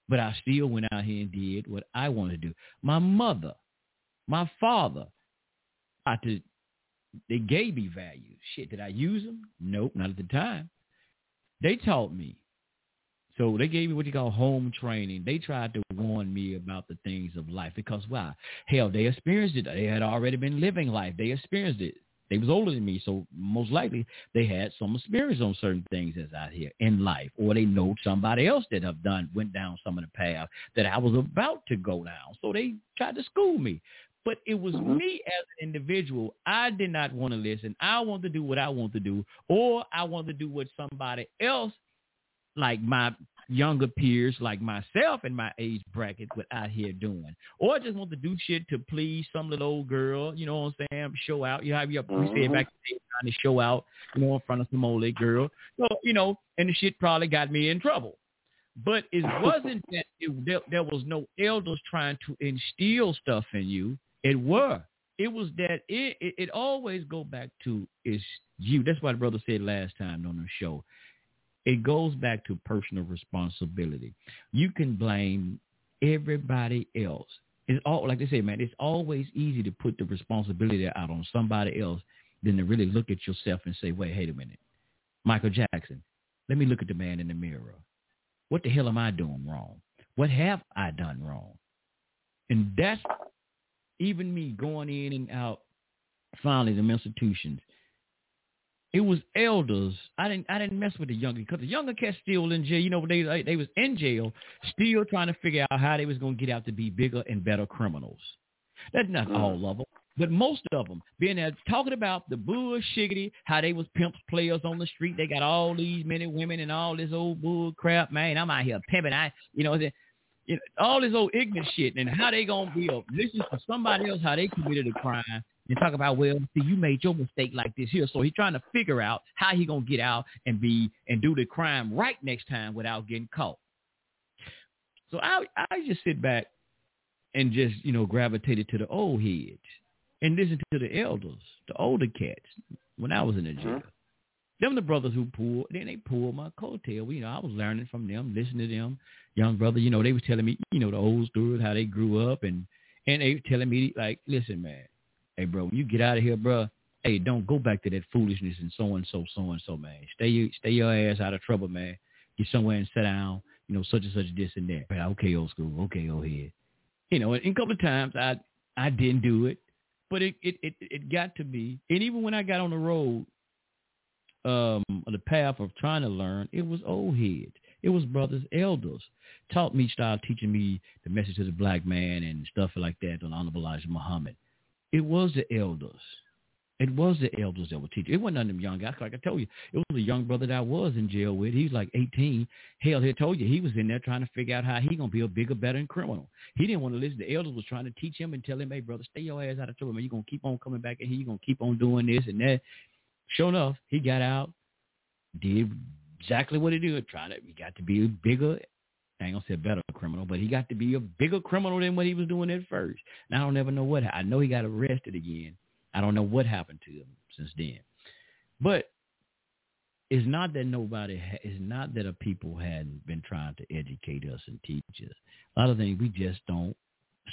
But I still went out here and did what I wanted to do. My mother, my father, I to, they gave me values. Shit, did I use them? Nope, not at the time. They taught me. So they gave me what you call home training. They tried to warn me about the things of life because why? Hell, they experienced it. They had already been living life. They experienced it. They was older than me, so most likely they had some experience on certain things that's out here in life, or they know somebody else that have done went down some of the path that I was about to go down. So they tried to school me. But it was mm-hmm. me as an individual. I did not want to listen. I want to do what I want to do, or I want to do what somebody else, like my younger peers like myself in my age bracket what out here doing. Or I just want to do shit to please some little old girl, you know what I'm saying? Show out. You have your mm-hmm. said back trying to show out, you know, in front of some old girl. So, you know, and the shit probably got me in trouble. But it [LAUGHS] wasn't that it, there, there was no elders trying to instill stuff in you. It were. It was that it, it, it always go back to is you. That's what the brother said last time on the show. It goes back to personal responsibility. You can blame everybody else. It's all like they say, man. It's always easy to put the responsibility out on somebody else than to really look at yourself and say, "Wait, wait a minute, Michael Jackson. Let me look at the man in the mirror. What the hell am I doing wrong? What have I done wrong?" And that's even me going in and out, finally the institutions it was elders. I didn't I didn't mess with the younger because the younger cats still in jail. You know, they they was in jail, still trying to figure out how they was gonna get out to be bigger and better criminals. That's not mm. all of them, but most of them being there talking about the bullshiggity, how they was pimps players on the street. They got all these men and women and all this old bull crap. Man, I'm out here pimping. I, you know, you know all this old ignorant shit and how they gonna be a listen to somebody else how they committed a crime and talk about, well, see, you made your mistake like this here. So he's trying to figure out how he gonna get out and be and do the crime right next time without getting caught. So I I just sit back and just you know gravitated to the old heads and listen to the elders, the older cats. When I was in the jail, mm-hmm. them the brothers who pulled, then they pulled my coattail. You know, I was learning from them, listening to them. Young brother, you know, they was telling me, you know, the old stories, how they grew up, and and they telling me like, listen, man, hey, bro, when you get out of here, bro, hey, don't go back to that foolishness and so and so, so and so, man. Stay stay your ass out of trouble, man. Get somewhere and sit down, you know, such and such, this and that. Okay, old school. Okay, old head. You know, and a couple of times I I didn't do it, but it it it, it got to me. And even when I got on the road, um, on the path of trying to learn, it was old heads. It was brothers, elders, taught me, started teaching me the message of the black man and stuff like that on Honorable Elijah Muhammad. It was the elders. It was the elders that were teaching. It wasn't none of them young guys. Like I told you, it was a young brother that I was in jail with. He was like 18. Hell, he told you he was in there trying to figure out how he gonna be a bigger, better criminal. He didn't want to listen. The elders was trying to teach him and tell him, hey, brother, stay your ass out of trouble, man. You're gonna keep on coming back in here. You're gonna keep on doing this and that. Sure enough, he got out, did exactly what he did. Tried to, he got to be a bigger I ain't gonna say better criminal, but he got to be a bigger criminal than what he was doing at first. And I don't ever know what. I know he got arrested again. I don't know what happened to him since then. But it's not that nobody. It's not that a people hadn't been trying to educate us and teach us. A lot of things we just don't.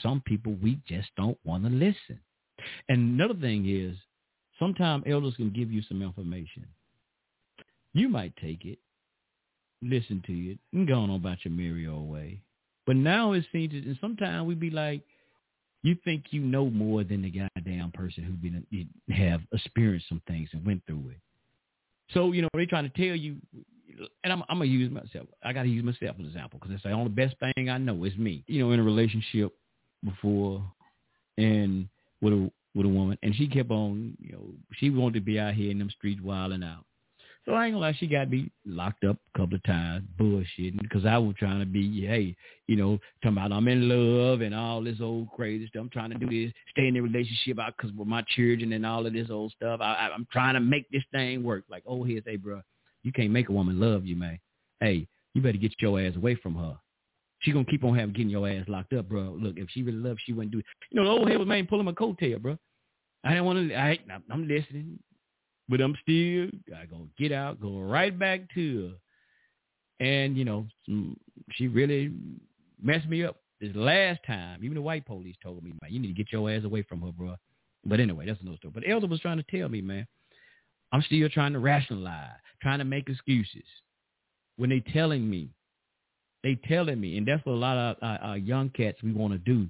Some people we just don't want to listen. And another thing is, sometimes elders can give you some information. You might take it listen to it, and go on about your merry old way. But now it seems, and sometimes we be like, you think you know more than the goddamn person who been have experienced some things and went through it. So you know they're trying to tell you, and I'm, I'm gonna use myself. I gotta use myself as an example because it's the only best thing I know is me. You know, in a relationship before, and with a with a woman, and she kept on, you know, she wanted to be out here in them streets wilding out. So I ain't gonna lie, she got me locked up a couple of times, bullshitting, because I was trying to be, hey, you know, talking about I'm in love and all this old crazy stuff. I'm trying to do this, stay in the relationship out because with my children and all of this old stuff. I, I, I'm trying to make this thing work. Like, oh, here's, hey, bro, you can't make a woman love you, man. Hey, you better get your ass away from her. She gonna keep on having getting your ass locked up, bro. Look, if she really loves, she wouldn't do it. You know, the old head was man pulling my coattail, bro. I didn't want to. I, I'm listening but I'm still I go get out, go right back to her, and you know she really messed me up this last time. Even the white police told me, man, you need to get your ass away from her, bro. But anyway, that's another story. But Elder was trying to tell me, man, I'm still trying to rationalize, trying to make excuses when they telling me, they telling me, and that's what a lot of uh, uh, young cats we want to do.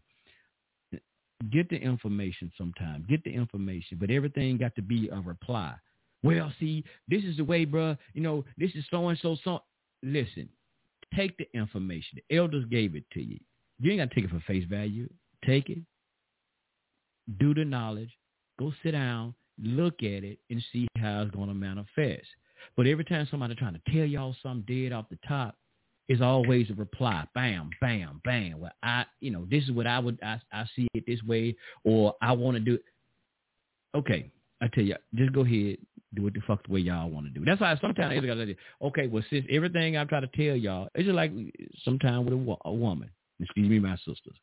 Get the information sometime. Get the information, but everything got to be a reply. Well, see, this is the way, bro. You know, this is so and so. So, listen, take the information. The elders gave it to you. You ain't got to take it for face value. Take it, do the knowledge, go sit down, look at it, and see how it's going to manifest. But every time somebody trying to tell y'all something dead off the top, it's always a reply. Bam, bam, bam. Well, I, you know, this is what I would, I, I see it this way, or I want to do it. Okay, I tell you, just go ahead, do it the fuck the way y'all want to do. That's why sometimes it's gotta okay, well, since everything I'm trying to tell y'all, it's just like sometimes with a, a woman. Excuse me, my sisters.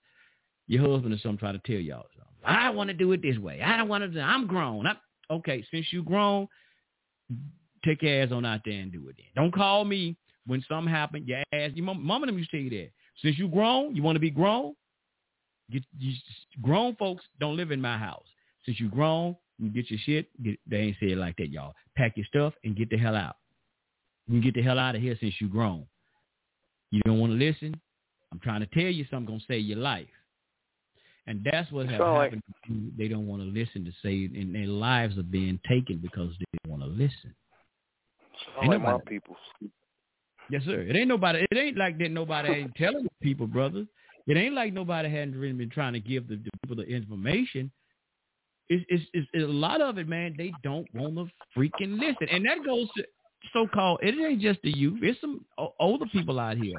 Your husband or something try to tell y'all something. I want to do it this way. I don't want to. I'm grown. I'm, okay, since you grown, take your ass on out there and do it. Then don't call me when something happen. Your ass. Your mom, and them used to tell you that. Since you grown, you want to be grown. You, you, grown folks don't live in my house. Since you grown, you get your shit. Get, they ain't say it like that, y'all. Pack your stuff and get the hell out. You can get the hell out of here since you grown. You don't want to listen. I'm trying to tell you something gonna save your life. And that's what has so happened. They don't want to listen to say, and their lives are being taken because they don't want to listen. So ain't like nobody, people. Yes, sir. It ain't nobody. It ain't like that. Nobody ain't telling people, brother. It ain't like nobody hadn't really been trying to give the, the people the information. It's, it's, it's, a lot of it, man. They don't want to freaking listen, and that goes to so-called. It ain't just the youth. It's some older people out here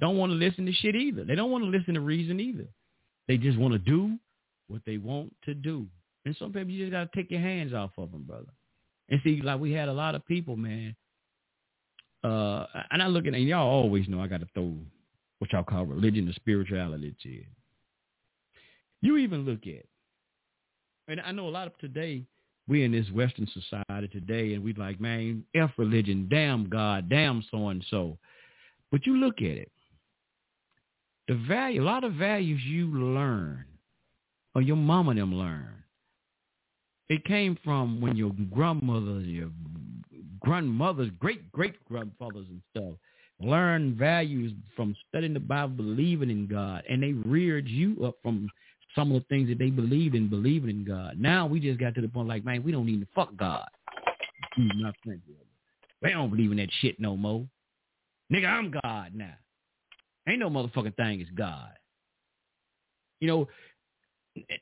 don't want to listen to shit either. They don't want to listen to reason either. They just want to do what they want to do. And sometimes you just got to take your hands off of them, brother. And see, like we had a lot of people, man. Uh, and I look at, and y'all always know I got to throw what y'all call religion or spirituality to it. You even look at, and I know a lot of today, we in this Western society today, and we like, man, F religion, damn God, damn so and so. But you look at it the value, a lot of values you learn or your mama and them learn. It came from when your grandmothers, your grandmothers, great great grandfathers and stuff learned values from studying the Bible, believing in God, and they reared you up from some of the things that they believed in, believing in God. Now we just got to the point like, man, we don't need to fuck God. They don't believe in that shit no more. Nigga, I'm God now. Ain't no motherfucking thing is God. You know,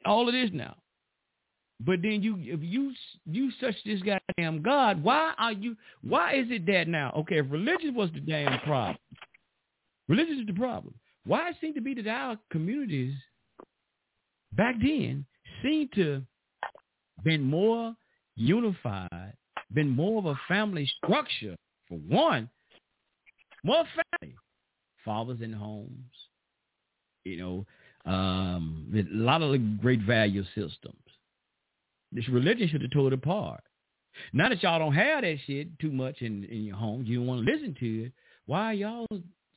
all of this now. But then you, if you you such this goddamn God, why are you? Why is it that now? Okay, if religion was the damn problem, religion is the problem. Why it seemed to be that our communities back then seem to been more unified, been more of a family structure for one, more family fathers in homes, you know, um, a lot of the great value systems. This religion should have tore it apart. Now that y'all don't have that shit too much in, in your homes, you don't want to listen to it. Why are y'all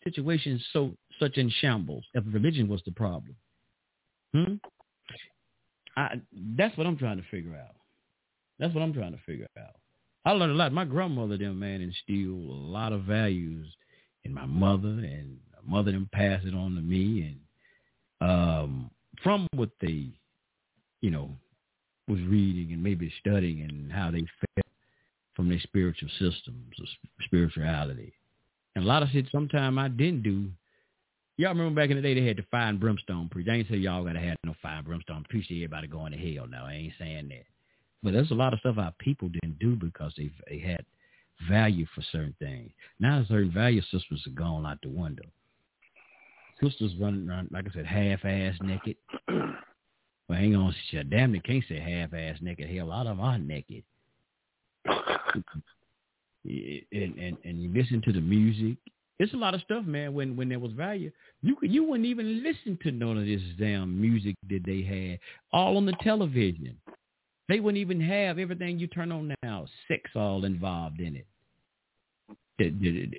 situations so such in shambles if religion was the problem? Hmm? I, that's what I'm trying to figure out. That's what I'm trying to figure out. I learned a lot. My grandmother, them man, instilled a lot of values in my mother and my mother them passed it on to me and um from what they you know was reading and maybe studying and how they felt from their spiritual systems or spirituality. And a lot of shit sometimes I didn't do. Y'all remember back in the day they had the fire and brimstone preach. I ain't say y'all gotta have no fire and brimstone preach to everybody going to hell now. I ain't saying that. But there's a lot of stuff our people didn't do because they they had value for certain things. Now certain value systems are gone out the window. Sisters running around, like I said, half-ass naked. [CLEARS THROAT] well, hang on, shit. Damn, they can't say half-ass naked. Hell, a lot of them are naked. [LAUGHS] and, and and you listen to the music. It's a lot of stuff, man. When when there was value, you could you wouldn't even listen to none of this damn music that they had all on the television. They wouldn't even have everything you turn on now, sex all involved in it.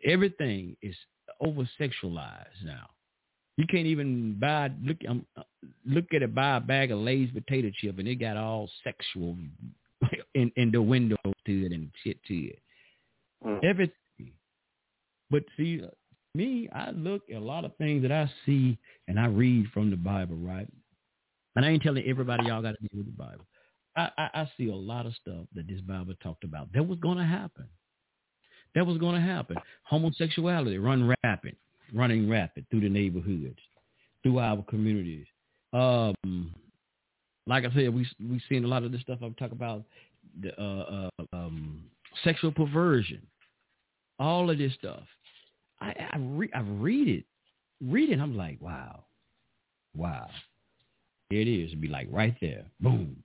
Everything is over sexualized now. You can't even buy look um, look at it buy a bag of Lay's potato chip and it got all sexual [LAUGHS] in in the window to it and shit to it. Mm. Everything. But see, me, I look at a lot of things that I see and I read from the Bible, right? And I ain't telling everybody y'all got to deal with the Bible. I, I, I see a lot of stuff that this Bible talked about that was going to happen. That was going to happen. Homosexuality run rapid, running rapid through the neighborhoods, through our communities. Um, like I said, we we seen a lot of this stuff. I'm talking about the uh, uh, um, sexual perversion, all of this stuff. I I, re- I read it, read it. I'm like, wow, wow. Here It is. It'd be like right there, boom.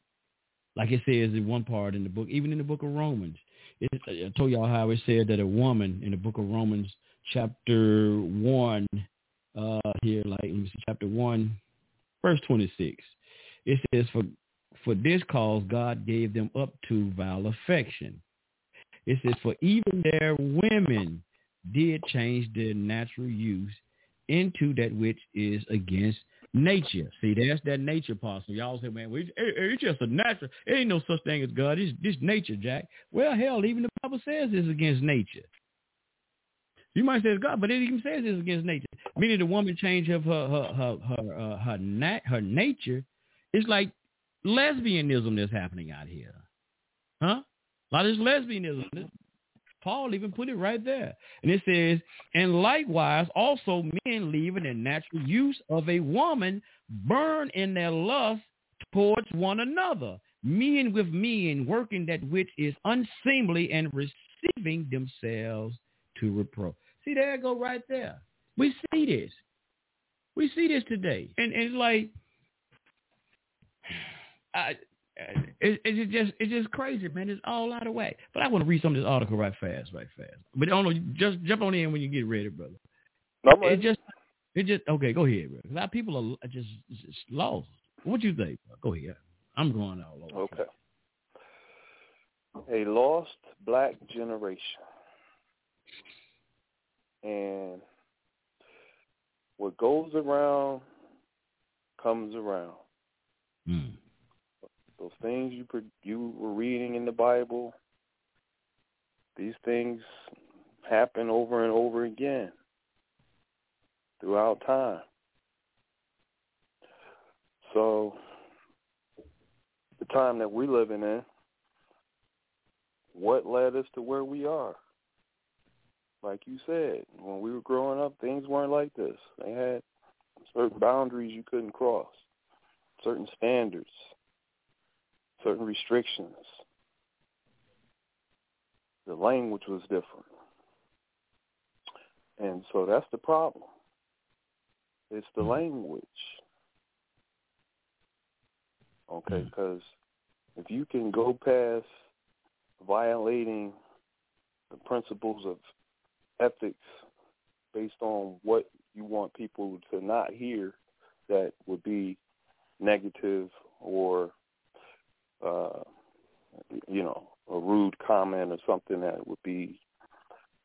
Like it says in one part in the book, even in the book of Romans. It, I told y'all how it said that a woman in the book of Romans, chapter one, uh, here, like let me see, chapter one, verse twenty-six. It says, "For for this cause God gave them up to vile affection." It says, "For even their women did change their natural use into that which is against nature. See, that's that nature part. So y'all say, man, well, it's, it's just a natural. It ain't no such thing as God. It's this nature, Jack. Well, hell, even the Bible says it's against nature. You might say it's God, but it even says it's against nature. Meaning the woman change of her her her her uh, her, her nature. It's like lesbianism that's happening out here, huh? A lot of this lesbianism. Paul even put it right there. And it says, and likewise also men leaving the natural use of a woman burn in their lust towards one another, men with men working that which is unseemly and receiving themselves to reproach. See, there go right there. We see this. We see this today. And, and it's like, [SIGHS] I, it, it's just it's just crazy, man. It's all out of whack. But I want to read some of this article right fast, right fast. But I don't know, just jump on in when you get ready, brother. No, it just it just okay. Go ahead, brother. A lot of people are just, just lost. What do you think? Go ahead. I'm going all over. Okay. A lost black generation, and what goes around comes around. Mm. Those things you you were reading in the Bible, these things happen over and over again throughout time. So the time that we're living in, what led us to where we are? Like you said, when we were growing up, things weren't like this. They had certain boundaries you couldn't cross, certain standards certain restrictions. The language was different. And so that's the problem. It's the hmm. language. Okay, hmm. because if you can go past violating the principles of ethics based on what you want people to not hear that would be negative or uh, you know, a rude comment or something that would be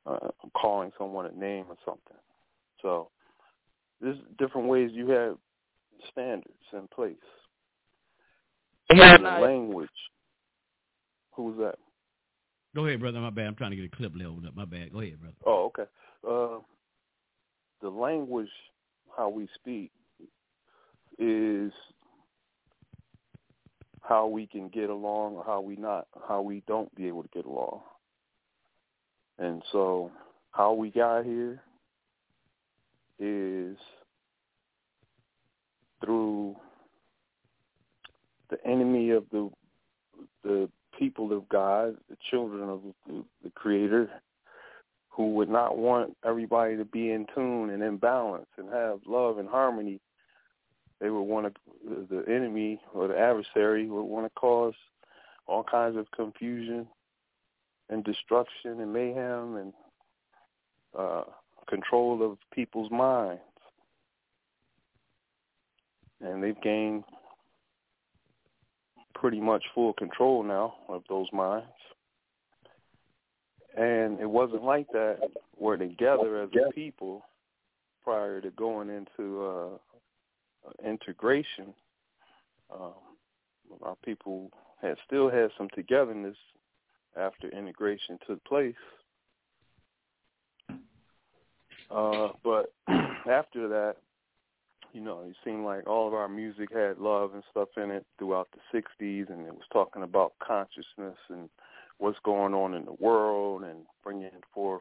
uh, calling someone a name or something. So there's different ways you have standards in place. Yeah, the language. Who's that? Go ahead, brother. My bad. I'm trying to get a clip leveled up. My bad. Go ahead, brother. Oh, okay. Uh, the language, how we speak, is how we can get along or how we not how we don't be able to get along. And so how we got here is through the enemy of the the people of God, the children of the, Creator, who would not want everybody to be in tune and in balance and have love and harmony they would want to, the enemy or the adversary would want to cause all kinds of confusion and destruction and mayhem and uh, control of people's minds. And they've gained pretty much full control now of those minds. And it wasn't like that. We're together as a people prior to going into uh, integration. Um, our people had still had some togetherness after integration took place. Uh, but [CLEARS THROAT] after that, you know, it seemed like all of our music had love and stuff in it throughout the 60s, and it was talking about consciousness and what's going on in the world and bringing forth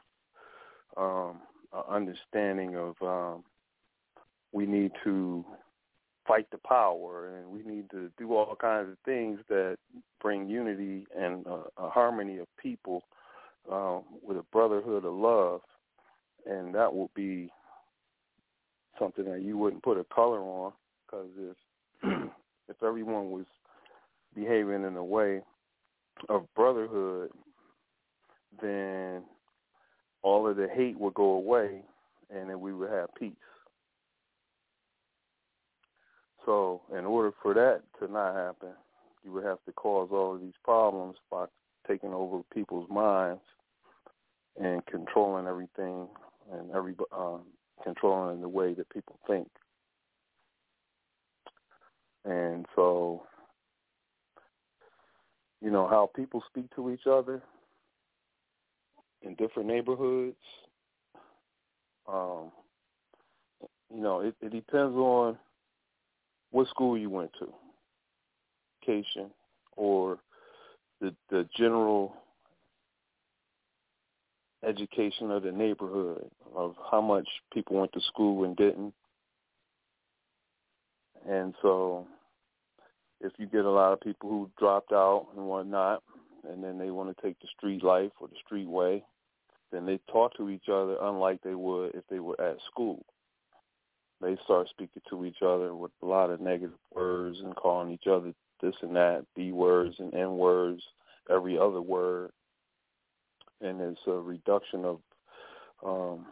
um, an understanding of um, we need to fight the power and we need to do all kinds of things that bring unity and a harmony of people uh, with a brotherhood of love, and that will be something that you wouldn't put a color on because if [CLEARS THROAT] if everyone was behaving in a way of brotherhood, then all of the hate would go away and then we would have peace. So in order for that to not happen, you would have to cause all of these problems by taking over people's minds and controlling everything and every um, controlling the way that people think. And so, you know, how people speak to each other in different neighborhoods, um, you know, it, it depends on what school you went to, education, or the the general education of the neighborhood, of how much people went to school and didn't. And so if you get a lot of people who dropped out and whatnot, and then they want to take the street life or the street way, then they talk to each other unlike they would if they were at school. They start speaking to each other with a lot of negative words and calling each other this and that, B words and N words, every other word and it's a reduction of um,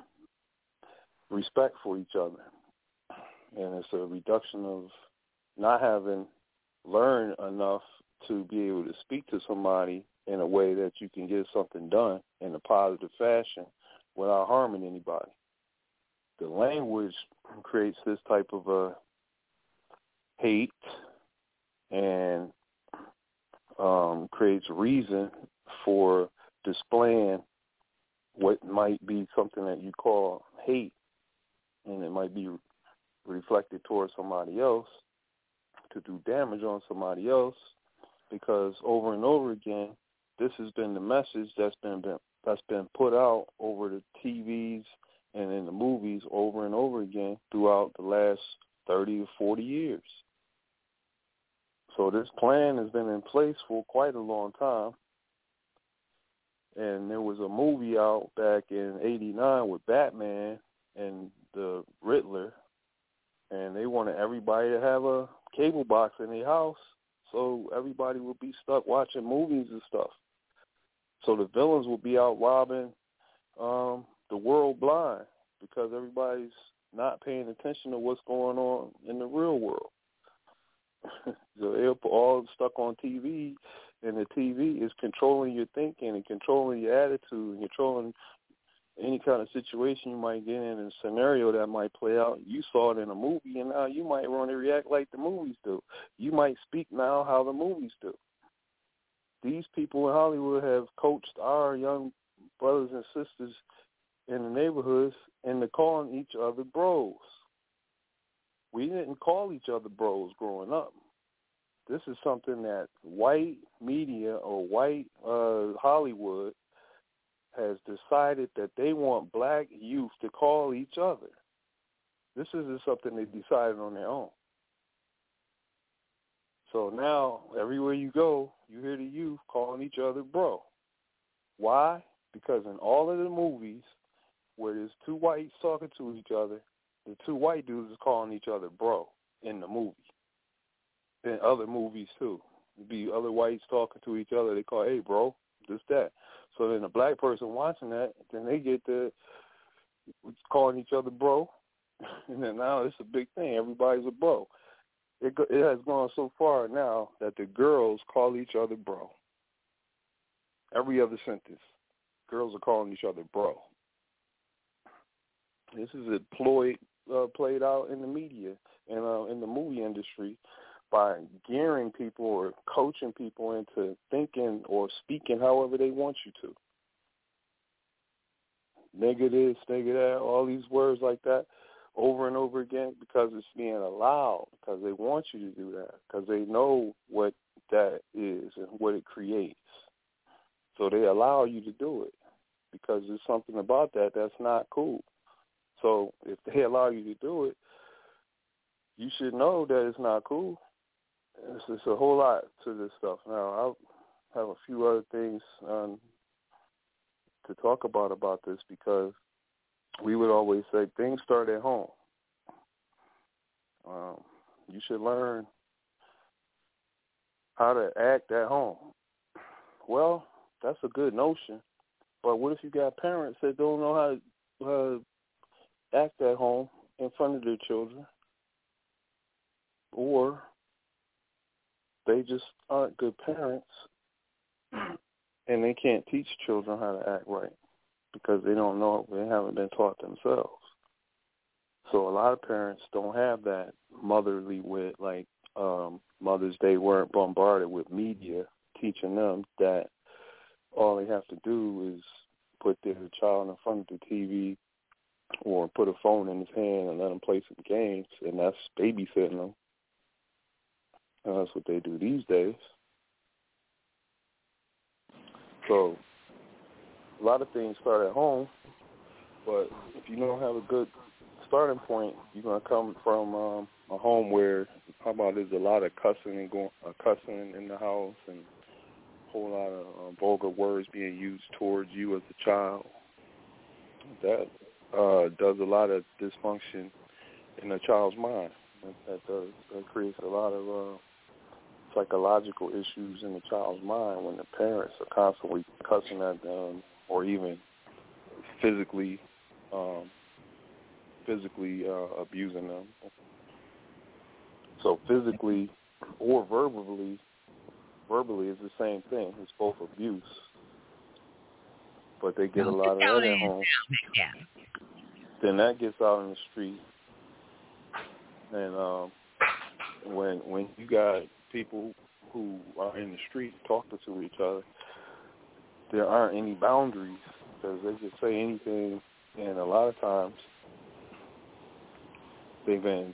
respect for each other, and it's a reduction of not having learned enough to be able to speak to somebody in a way that you can get something done in a positive fashion without harming anybody. The language creates this type of a hate and um, creates reason for displaying what might be something that you call hate, and it might be reflected towards somebody else to do damage on somebody else, because over and over again, this has been the message that's been, been that's been put out over the TVs and in the movies over and over again throughout the last 30 or 40 years. So this plan has been in place for quite a long time and there was a movie out back in '89 with Batman and the Riddler, and they wanted everybody to have a cable box in their house, so everybody would be stuck watching movies and stuff. So the villains would be out robbing um, the world blind because everybody's not paying attention to what's going on in the real world. [LAUGHS] so they're all stuck on TV and the TV is controlling your thinking and controlling your attitude and controlling any kind of situation you might get in, a scenario that might play out. You saw it in a movie, and now you might want to react like the movies do. You might speak now how the movies do. These people in Hollywood have coached our young brothers and sisters in the neighborhoods into calling each other bros. We didn't call each other bros growing up. This is something that white media or white uh, Hollywood has decided that they want black youth to call each other. This isn't something they decided on their own. So now, everywhere you go, you hear the youth calling each other bro. Why? Because in all of the movies where there's two whites talking to each other, the two white dudes is calling each other bro in the movie in other movies too. It'd be other whites talking to each other. They call, "Hey, bro, this that." So then a black person watching that, then they get to calling each other bro, [LAUGHS] and then now it's a big thing. Everybody's a bro. it it has gone so far now that the girls call each other bro. Every other sentence, girls are calling each other bro. This is a ploy uh, played out in the media and uh, in the movie industry by gearing people or coaching people into thinking or speaking however they want you to. Negative, negative, all these words like that over and over again because it's being allowed, because they want you to do that, because they know what that is and what it creates. So they allow you to do it because there's something about that that's not cool. So if they allow you to do it, you should know that it's not cool. It's, it's a whole lot to this stuff. Now, I have a few other things um, to talk about about this because we would always say things start at home. Um, you should learn how to act at home. Well, that's a good notion, but what if you got parents that don't know how to uh, act at home in front of their children, or they just aren't good parents [CLEARS THROAT] and they can't teach children how to act right because they don't know they haven't been taught themselves. So a lot of parents don't have that motherly wit like um mothers they weren't bombarded with media teaching them that all they have to do is put their child in front of the TV or put a phone in his hand and let him play some games and that's babysitting them and that's what they do these days. So a lot of things start at home, but if you don't have a good starting point, you're gonna come from um, a home where how about there's a lot of cussing and going uh, cussing in the house and a whole lot of uh, vulgar words being used towards you as a child. That uh, does a lot of dysfunction in a child's mind. That, that does that creates a lot of uh, psychological issues in the child's mind when the parents are constantly cussing at them or even physically um, physically uh, abusing them. So physically or verbally, verbally is the same thing. It's both abuse, but they get a lot of that at home. Then that gets out in the street, and um, when when you got people who are in the street talking to each other, there aren't any boundaries because they just say anything, and a lot of times they've been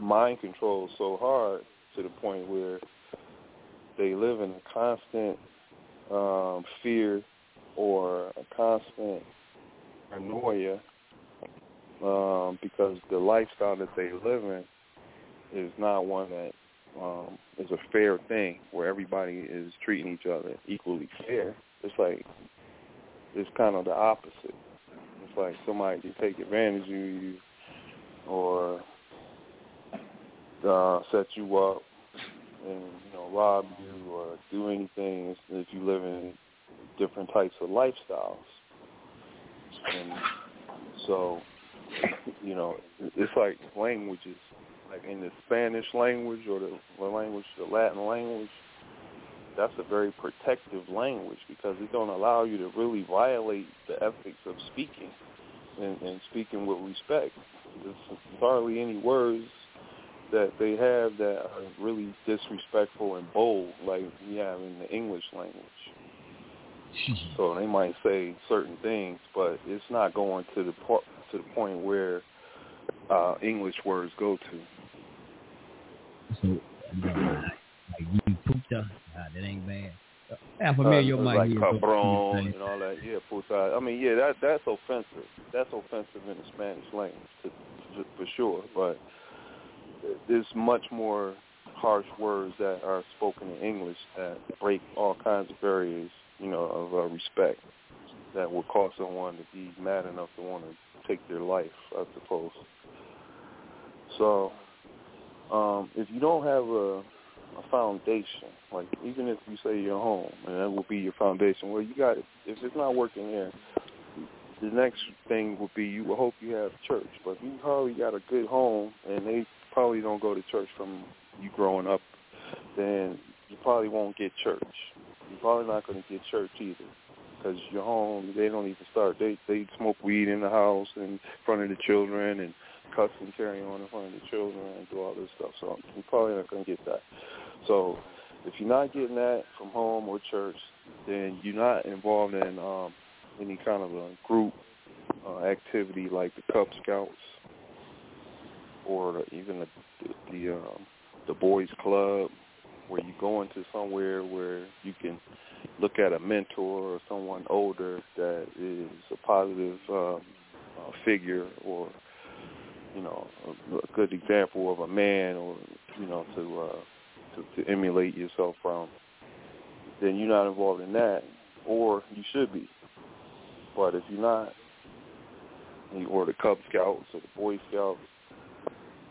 mind controlled so hard to the point where they live in a constant um, fear or a constant paranoia um, because the lifestyle that they live in is not one that um, is a fair thing where everybody is treating each other equally fair. It's like it's kind of the opposite. It's like somebody can take advantage of you or uh, set you up and you know rob you or do anything if you live in different types of lifestyles. And so, you know, it's like languages like in the Spanish language or the, the language, the Latin language, that's a very protective language because it don't allow you to really violate the ethics of speaking and, and speaking with respect. There's hardly any words that they have that are really disrespectful and bold like we have in the English language. [LAUGHS] So they might say certain things, but it's not going to the part to the point where uh, English words go to. So, like you puta, nah, that ain't bad. I'm familiar uh, might like cabron and all that. Yeah, puta. I mean, yeah, that that's offensive. That's offensive in the Spanish language, to, to, for sure. But there's much more harsh words that are spoken in English that break all kinds of barriers, you know, of uh, respect that would cause someone to be mad enough to want to take their life, I suppose. So um, if you don't have a, a foundation, like even if you say your home and that will be your foundation, well, you got if it's not working there, the next thing would be you will hope you have church. But you probably got a good home and they probably don't go to church from you growing up, then you probably won't get church. You're probably not going to get church either because your home they don't even start. They they smoke weed in the house in front of the children and cuss and carry on in front of the children and do all this stuff. So you're probably not going to get that. So if you're not getting that from home or church, then you're not involved in um, any kind of a group uh, activity like the Cub Scouts or even the the, the, um, the Boys Club, where you go into somewhere where you can look at a mentor or someone older that is a positive um, uh, figure or you know a, a good example of a man or you know to uh, to, to emulate yourself from, then you're not involved in that, or you should be. But if you're not, or the Cub Scouts or the Boy Scouts,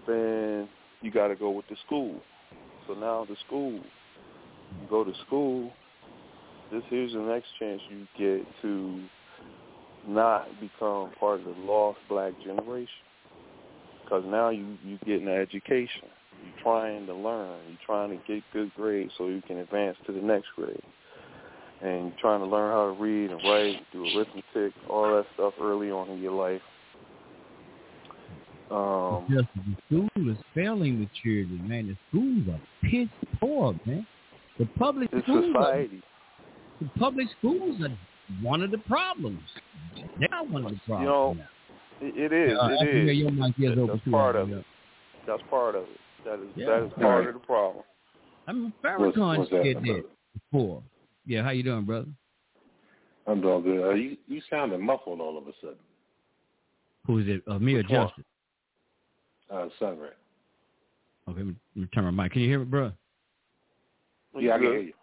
then you got to go with the school. So now the school, you go to school. This here's the next chance you get to not become part of the lost black generation, because now you you getting an education. You're trying to learn. You're trying to get good grades so you can advance to the next grade. And you're trying to learn how to read and write, do arithmetic, all that stuff early on in your life. Um, Just the school is failing the children, man. The schools are piss poor, man. The public it's schools, society. Are, the public schools are one of the problems. They're one of the problems. You know, now. It, it is. Uh, I it can hear is. your mic is That- open That's too, part Andrew. of it. That's part of it. That is Yeah. that is part Right. of the problem. I mean, What's- Farrakhan what's said happening, that before. Yeah, how you doing, brother? I'm doing good. Uh, you you sounded muffled all of a sudden. Who is it? Uh, me or Which one? Justin? Uh, Sunray. Okay, let me, turn my mic. Can you hear me, bro? Yeah, I can hear you.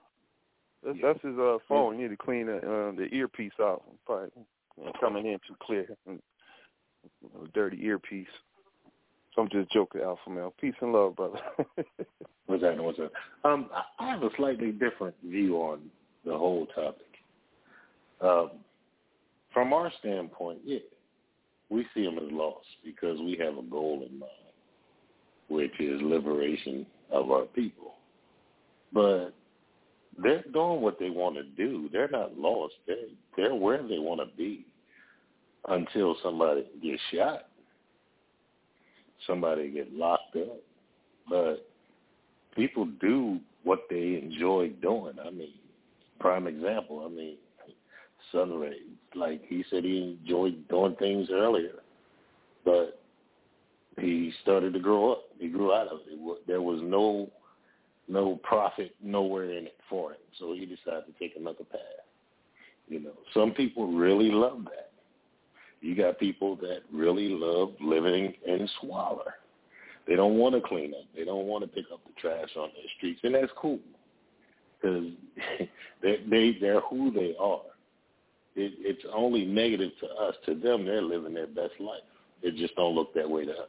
That's, that's his uh, phone. You need to clean the, uh, the earpiece out. Probably you know, coming in too clear. And, you know, dirty earpiece. I'm just joking, Alpha Male. Peace and love, brother. [LAUGHS] What's that? What's that? Um, I- I have a slightly different view on the whole topic. Um, from our standpoint, yeah, we see them as lost because we have a goal in mind, which is liberation of our people. But they're doing what they want to do. They're not lost. They're, they're where they want to be until somebody gets shot, somebody get locked up. But people do what they enjoy doing. I mean, prime example. I mean, Sunray, like he said, he enjoyed doing things earlier, but he started to grow up. He grew out of it. There was no no profit nowhere in it for him, so he decided to take another path. You know, some people really love that. You got people that really love living in squalor. They don't want to clean up. They don't want to pick up the trash on their streets, and that's cool because [LAUGHS] they, they they're who they are. It, it's only negative to us. To them, they're living their best life. It just don't look that way to us.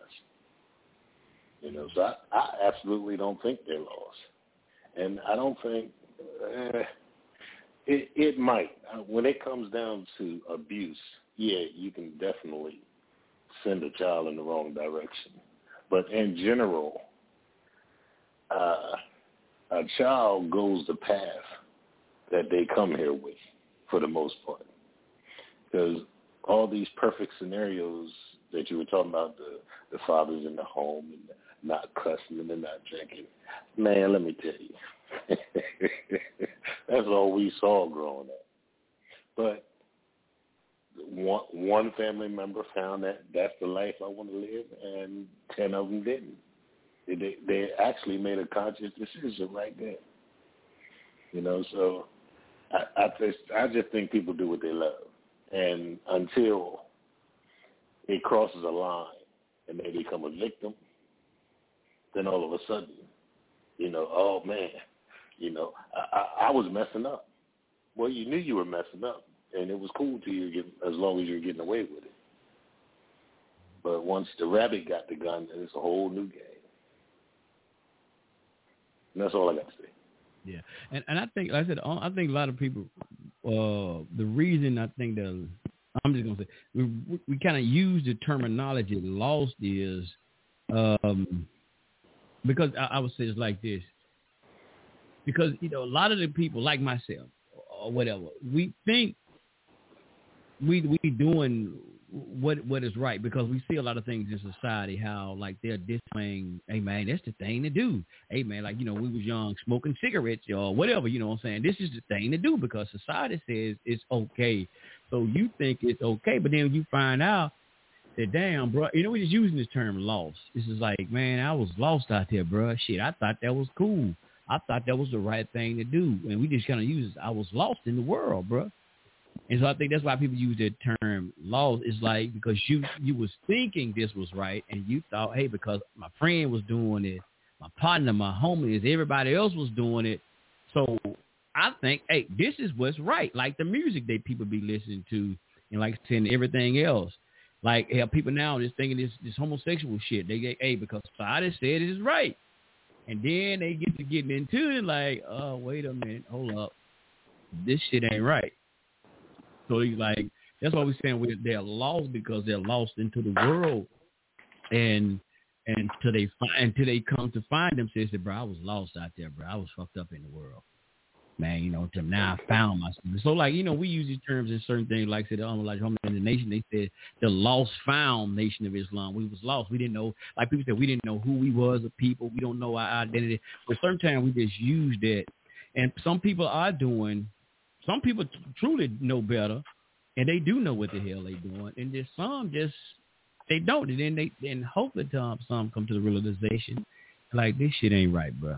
You know, so I, I absolutely don't think they're lost, and I don't think uh, it. It might Uh, when it comes down to abuse. Yeah, you can definitely send a child in the wrong direction, but in general, uh, a child goes the path that they come here with, for the most part, because all these perfect scenarios that you were talking about the the fathers in the home and not cussing and not drinking. Man, let me tell you, [LAUGHS] that's all we saw growing up. But one one family member found that that's the life I want to live, and ten of them didn't. They they actually made a conscious decision right there. You know, so I I just I just think people do what they love, and until it crosses a line and they become a victim, then all of a sudden, you know, oh man, you know, I, I, I was messing up. Well, you knew you were messing up, and it was cool to you get, as long as you were getting away with it. But once the rabbit got the gun, then it's a whole new game. And that's all I got to say. Yeah, and and I think, like I said, I think a lot of people. Uh, the reason I think that I'm just gonna say we we kind of use the terminology "lost" is um, because I, I would say it's like this. Because you know, a lot of the people, like myself or whatever, we think we we doing what what is right because we see a lot of things in society how like they're displaying hey man that's the thing to do. Hey man like you know we was young smoking cigarettes or whatever you know what i'm saying? This is the thing to do because society says it's okay. So you think it's okay but then you find out that damn bro you know we're just using this term lost. This is like man i was lost out there bro shit i thought that was cool. I thought that was the right thing to do. And we just kind of use i was lost in the world bro and so I think that's why people use the term lost. It's like because you you was thinking this was right, and you thought, hey, because my friend was doing it, my partner, my homies, everybody else was doing it, so I think, hey, this is what's right. Like the music that people be listening to, and like saying everything else. Like yeah, people now just thinking this this homosexual shit. They get, hey, because society said it is right, and then they get to getting into it like, oh, wait a minute, hold up, this shit ain't right. So he's like, that's why we're saying we're, they're lost because they're lost into the world, and and until they find until they come to find themselves, bro, I was lost out there, bro. I was fucked up in the world, man. You know, until now I found myself. So like, you know, we use these terms in certain things, like said, um, like Homeland in the Nation. They said the lost found nation of Islam. We was lost. We didn't know. Like people said, we didn't know who we was, the people. We don't know our identity. But sometimes we just use that, and some people are doing some people t- truly know better, and they do know what the hell they doing, and there's some just they don't, and then they then hopefully some um, some come to the realization like this shit ain't right, bro.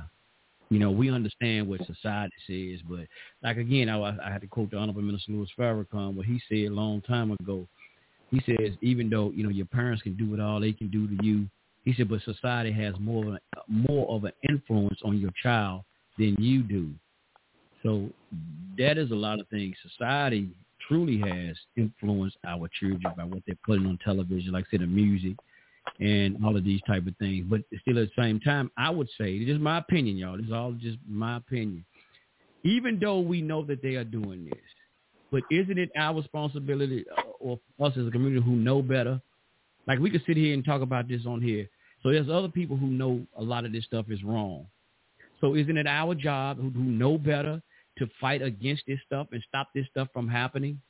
You know, we understand what society says, but like again, I, I had to quote the Honorable Minister Louis Farrakhan, what he said a long time ago. He says, even though you know your parents can do what all they can do to you, he said, but society has more more of an influence on your child than you do. So that is a lot of things. Society truly has influenced our children by what they're putting on television, like I said, the music and all of these type of things. But still at the same time, I would say, this is my opinion, y'all. This is all just my opinion. Even though we know that they are doing this, but isn't it our responsibility uh, or us as a community who know better? Like we could sit here and talk about this on here. So there's other people who know a lot of this stuff is wrong. So isn't it our job who, who know better to fight against this stuff and stop this stuff from happening?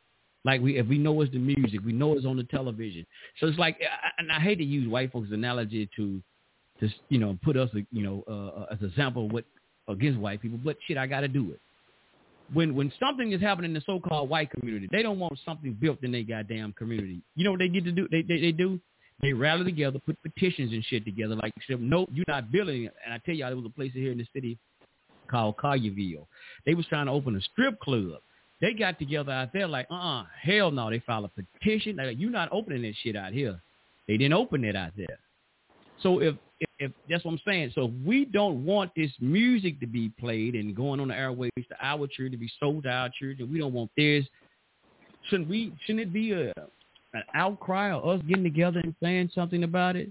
Like we, if we know it's the music, we know it's on the television. So it's like, and I hate to use white folks' analogy to, to you know, put us, you know, uh, uh as an example of what against white people. But shit, I got to do it. When when something is happening in the so-called white community, they don't want something built in their goddamn community. You know what they get to do? They they, they do. They rally together, put petitions and shit together. Like, no, you're not building it. And I tell y'all, there was a place here in the city called Collierville. They was trying to open a strip club. They got together out there like, uh-uh, hell no. They filed a petition. Like, you're not opening this shit out here. They didn't open it out there. So if, if, if that's what I'm saying. So if we don't want this music to be played and going on the airwaves to our church to be sold to our church, and we don't want this, shouldn't we? Shouldn't it be a an outcry of us getting together and saying something about it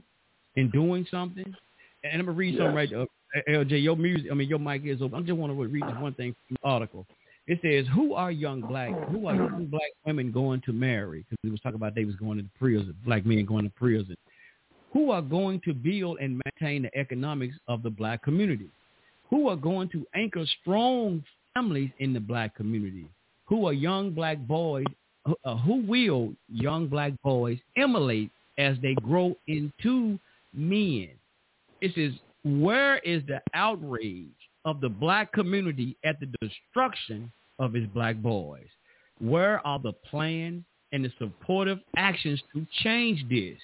and doing something? And I'm gonna read yes. something right. Uh, LJ, your music, I mean, your mic is open. I just want to read this one thing from the article. It says, "Who are young black? Who are young black women going to marry?" Because we was talking about they was going to prison, black men going to prison. Who are going to build and maintain the economics of the black community? Who are going to anchor strong families in the black community? Who are young black boys? Uh, who will young black boys emulate as they grow into men? It says where is the outrage of the black community at the destruction of its black boys? Where are the plans and the supportive actions to change this?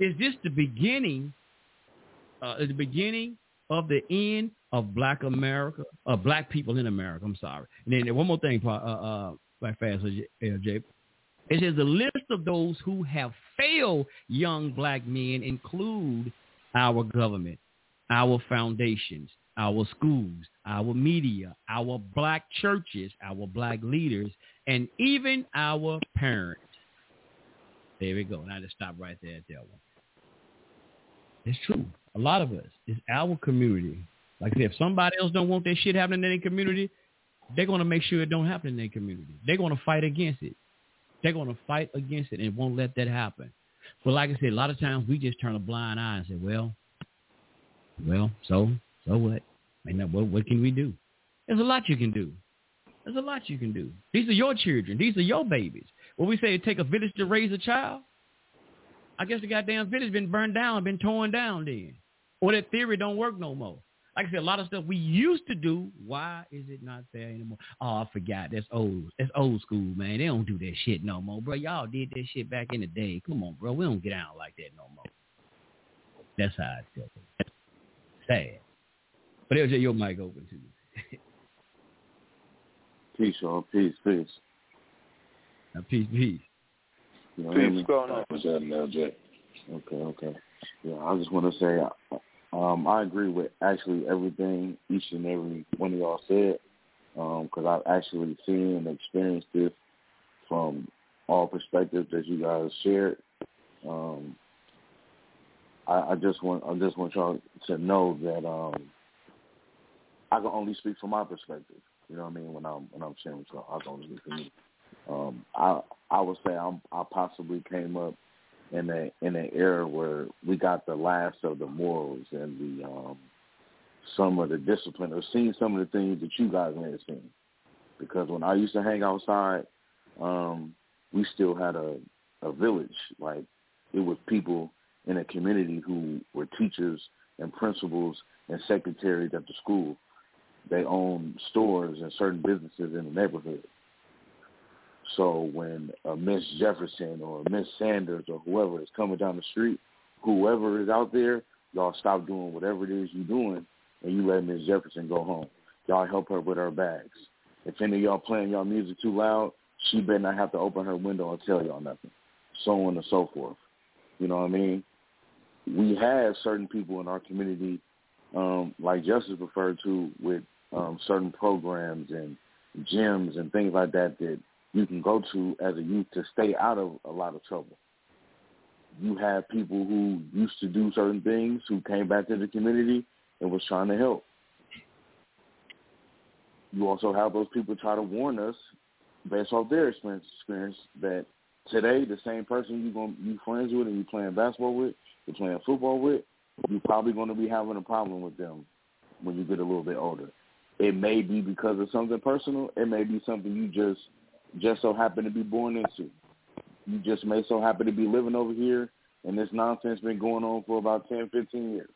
Is this the beginning, uh, the beginning of the end of black America, of black people in America? I'm sorry. And then one more thing, uh, uh, right fast, LJ. It says the list of those who have failed young black men include our government, our foundations, our schools, our media, our black churches, our black leaders, and even our parents. There we go. Now just stop right there at that one. It's true. A lot of us. It's our community. Like I said, if somebody else don't want that shit happening in their community, they're going to make sure it don't happen in their community. They're going to fight against it. They're going to fight against it and won't let that happen. But like I said, a lot of times we just turn a blind eye and say, well, Well, so so what? And what what can we do? There's a lot you can do. There's a lot you can do. These are your children. These are your babies. When we say it take a village to raise a child, I guess the goddamn village been burned down, been torn down then. Or that theory don't work no more. Like I said, a lot of stuff we used to do, why is it not there anymore? Oh, I forgot. That's old. That's old school, man. They don't do that shit no more, bro. Y'all did that shit back in the day. Come on, bro. We don't get out like that no more. That's how I feel. Sad. But LJ, your mic open to you. [LAUGHS] peace, y'all. Peace, peace. Now, peace, peace. You know Peace, I mean? what's going on? What's up, LJ? Okay, okay. Yeah, I just want to say, um, I agree with actually everything each and every one of y'all said, because I've actually seen and experienced this from all perspectives that you guys shared. Um, I, I just want, I just want y'all to know that um, I can only speak from my perspective. You know what I mean? When I'm when I'm sharing y'all, I can only speak for me. Um, I I would say I'm, I possibly came up in a in an era where we got the last of the morals and the um, some of the discipline, or seen some of the things that you guys may have seen. Because when I used to hang outside, um, we still had a a village. Like it was people in a community who were teachers and principals and secretaries at the school. They owned stores and certain businesses in the neighborhood. So when uh, Miss Jefferson or Miss Sanders or whoever is coming down the street, whoever is out there, y'all stop doing whatever it is you're doing, and you let Miss Jefferson go home. Y'all help her with her bags. If any of y'all playing y'all music too loud, she better not have to open her window and tell y'all nothing. So on and so forth. You know what I mean? We have certain people in our community, um, like Justice referred to, with um, certain programs and gyms and things like that that you can go to as a youth to stay out of a lot of trouble. You have people who used to do certain things who came back to the community and was trying to help. You also have those people try to warn us based off their experience, experience that today the same person you going you friends with and you playing basketball with, you're playing football with, you're probably going to be having a problem with them when you get a little bit older. It may be because of something personal. It may be something you just just so happen to be born into. You just may so happen to be living over here, and this nonsense been going on for about 10, 15 years.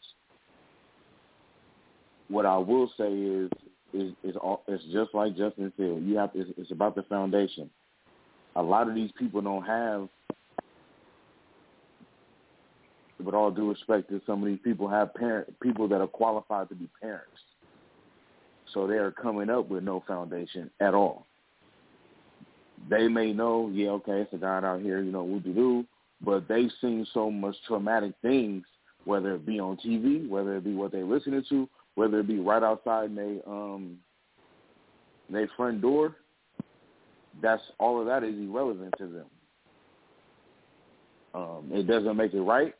What I will say is, is, is all, it's just like Justin said. You have it's, it's about the foundation. A lot of these people don't have, with all due respect to some of these people, have parent people that are qualified to be parents. So they are coming up with no foundation at all they may know, yeah, okay, it's a guy out here, you know, what to do, but they've seen so much traumatic things, whether it be on TV, whether it be what they're listening to, whether it be right outside their um their front door. That's all of that is irrelevant to them. Um, it doesn't make it right.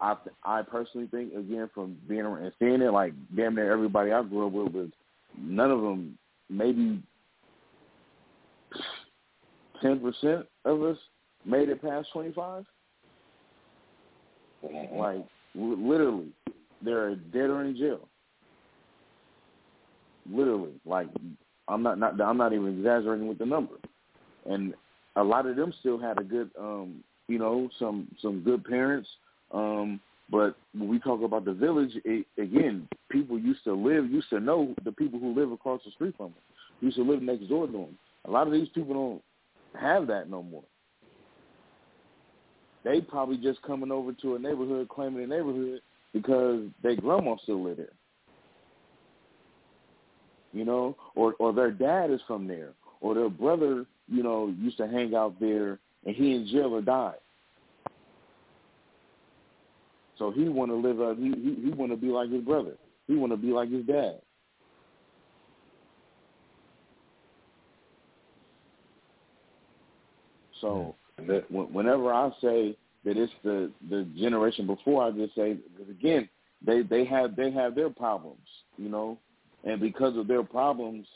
I I personally think again from being around and seeing it, like damn near everybody I grew up with was none of them maybe ten percent of us made it past twenty five. Like literally, they're dead or in jail. Literally, like I'm not not I'm not even exaggerating with the number, and a lot of them still had a good, um, you know, some some good parents. Um, but when we talk about the village, it, again, people used to live, used to know the people who live across the street from them, used to live next door to them. A lot of these people don't have that no more. They probably just coming over to a neighborhood, claiming a neighborhood because their grandma still live there. You know, or or their dad is from there, or their brother, you know, used to hang out there, and he in jail or died. So he want to live up. He he, he want to be like his brother. He want to be like his dad. So whenever I say that it's the the generation before, I just say because again they they have they have their problems, you know, and because of their problems,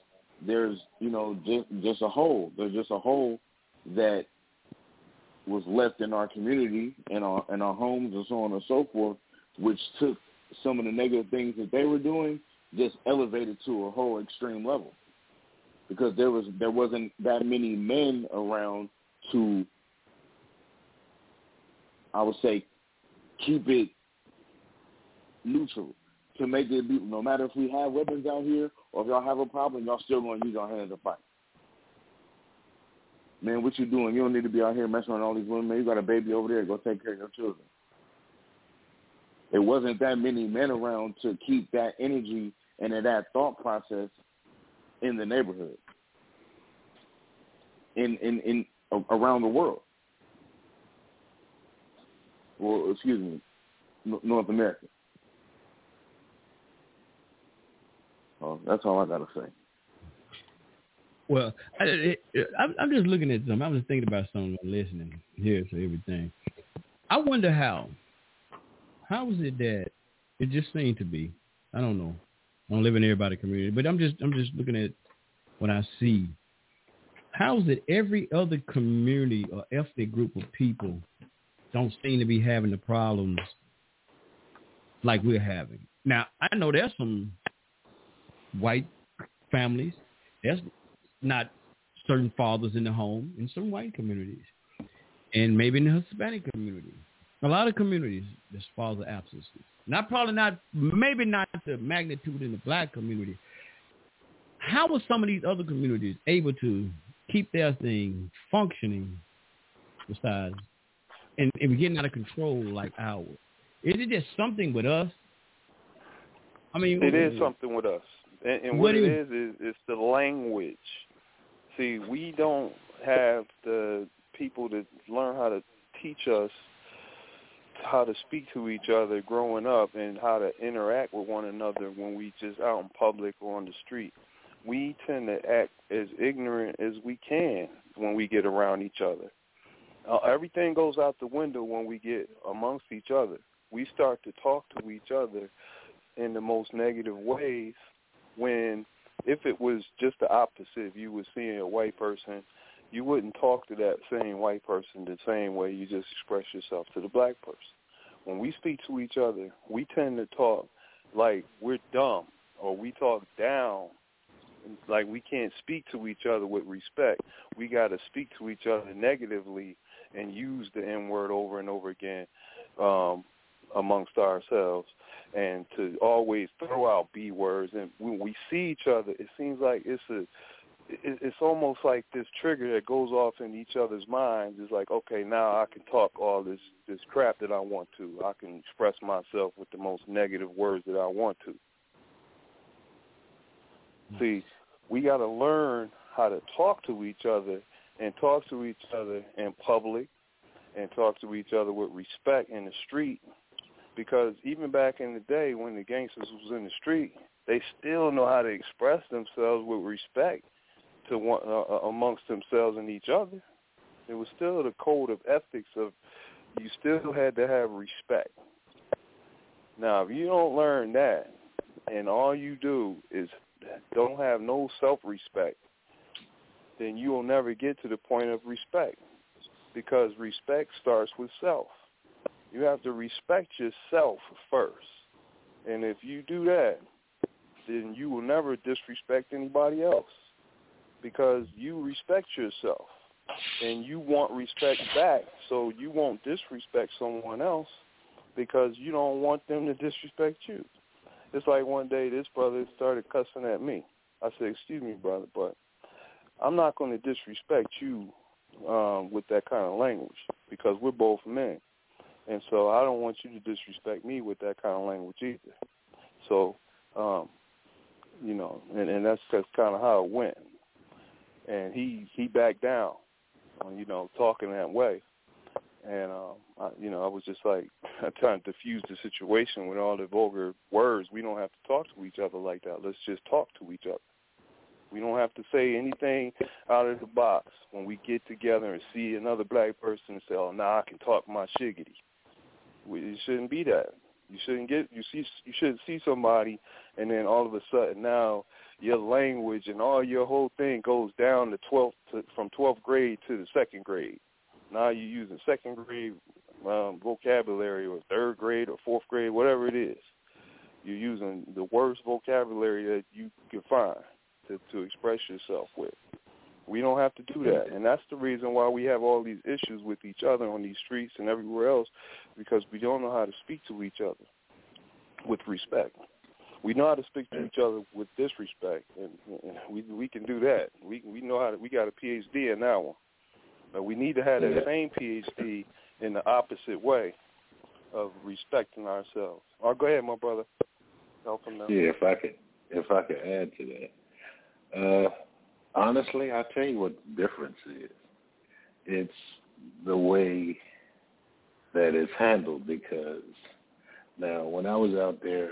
there's you know just just a hole. There's just a hole that was left in our community and our in our homes and so on and so forth, which took some of the negative things that they were doing just elevated to a whole extreme level because there was there wasn't that many men around to I would say keep it neutral to make it be no matter if we have weapons out here or if y'all have a problem, y'all still gonna use our hands to fight. Man, what you doing? You don't need to be out here messing with all these women. Man, you got a baby over there. Go take care of your children. It wasn't that many men around to keep that energy and that thought process in the neighborhood, in in in around the world. Well, excuse me, North America. That's all I gotta say. Well, I, it, I'm, I'm just looking at something. I was thinking about something, listening here to everything. I wonder how. How is it that it just seemed to be? I don't know. I don't live in everybody's community, but I'm just I'm just looking at what I see. How is it every other community or ethnic group of people don't seem to be having the problems like we're having? Now I know there's some white families. There's not certain fathers in the home in some white communities, and maybe in the Hispanic community. A lot of communities, there's father absences. Not probably not, maybe not the magnitude in the black community. How are some of these other communities able to keep their thing functioning besides and, and getting out of control like ours? Is it just something with us? I mean, it is something with us, and, and what, what it is is it's the language. See, we don't have the people to learn how to teach us how to speak to each other growing up and how to interact with one another when we just out in public or on the street. We tend to act as ignorant as we can when we get around each other. Uh, everything goes out the window when we get amongst each other. We start to talk to each other in the most negative ways when if it was just the opposite, if you were seeing a white person you wouldn't talk to that same white person the same way you just express yourself to the black person. When we speak to each other, we tend to talk like we're dumb or we talk down like we can't speak to each other with respect. We got to speak to each other negatively and use the N word over and over again um, amongst ourselves, and to always throw out B words. And when we see each other, it seems like it's a it's almost like this trigger that goes off in each other's minds is like, okay, now I can talk all this this crap that I want to. I can express myself with the most negative words that I want to. See, we got to learn how to talk to each other and talk to each other in public and talk to each other with respect in the street because even back in the day when the gangsters was in the street, they still know how to express themselves with respect to one uh, uh, amongst themselves and each other. It was still the code of ethics of you still had to have respect. Now, if you don't learn that, and all you do is don't have no self-respect, then you will never get to the point of respect because respect starts with self. You have to respect yourself first. And if you do that, then you will never disrespect anybody else because you respect yourself and you want respect back, so you won't disrespect someone else because you don't want them to disrespect you. It's like one day this brother started cussing at me. I said, "Excuse me, brother, but I'm not going to disrespect you um, with that kind of language because we're both men, and so I don't want you to disrespect me with that kind of language either." So, um, you know, and, and that's that's kind of how it went and he he backed down, you know, talking that way. And um, I, you know, I was just like [LAUGHS] I trying to diffuse the situation with all the vulgar words. We don't have to talk to each other like that. Let's just talk to each other. We don't have to say anything out of the box when we get together and see another black person and say, "Oh, now nah, I can talk my shiggity." It shouldn't be that. You shouldn't get you see you shouldn't see somebody and then all of a sudden now your language and all your whole thing goes down to 12th to, from 12th grade to the second grade. Now you're using second grade um, vocabulary or third grade or fourth grade, whatever it is. You're using the worst vocabulary that you can find to, to express yourself with. We don't have to do that. And that's the reason why we have all these issues with each other on these streets and everywhere else because we don't know how to speak to each other with respect. We know how to speak to each other with disrespect, and, and we we can do that. We we know how to. We got a PhD in that one. But we need to have that same PhD in the opposite way of respecting ourselves. Oh, go ahead, my brother. Help him now. Yeah, if I could, if I could add to that. Uh, honestly, I'll tell you what the difference is. It's the way that it's handled because now when I was out there,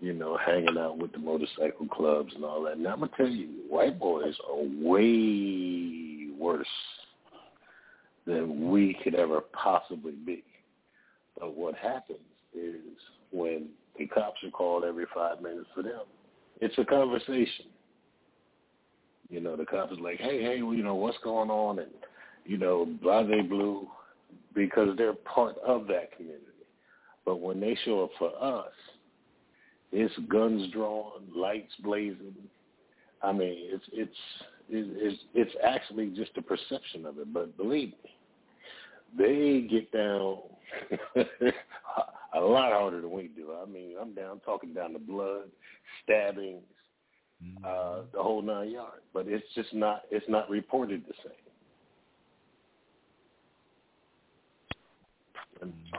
you know, hanging out with the motorcycle clubs and all that, now I'm gonna tell you, white boys are way worse than we could ever possibly be. But what happens is when the cops are called every five minutes for them, it's a conversation. You know, the cop is like, hey, hey, you know, what's going on? And, you know, blah, they blue, because they're part of that community. But when they show up for us, it's guns drawn, lights blazing. I mean, it's it's it's it's actually just a perception of it. But believe me, they get down [LAUGHS] a lot harder than we do. I mean, I'm down talking down the blood, stabbings, uh, the whole nine yards. But it's just not it's not reported the same.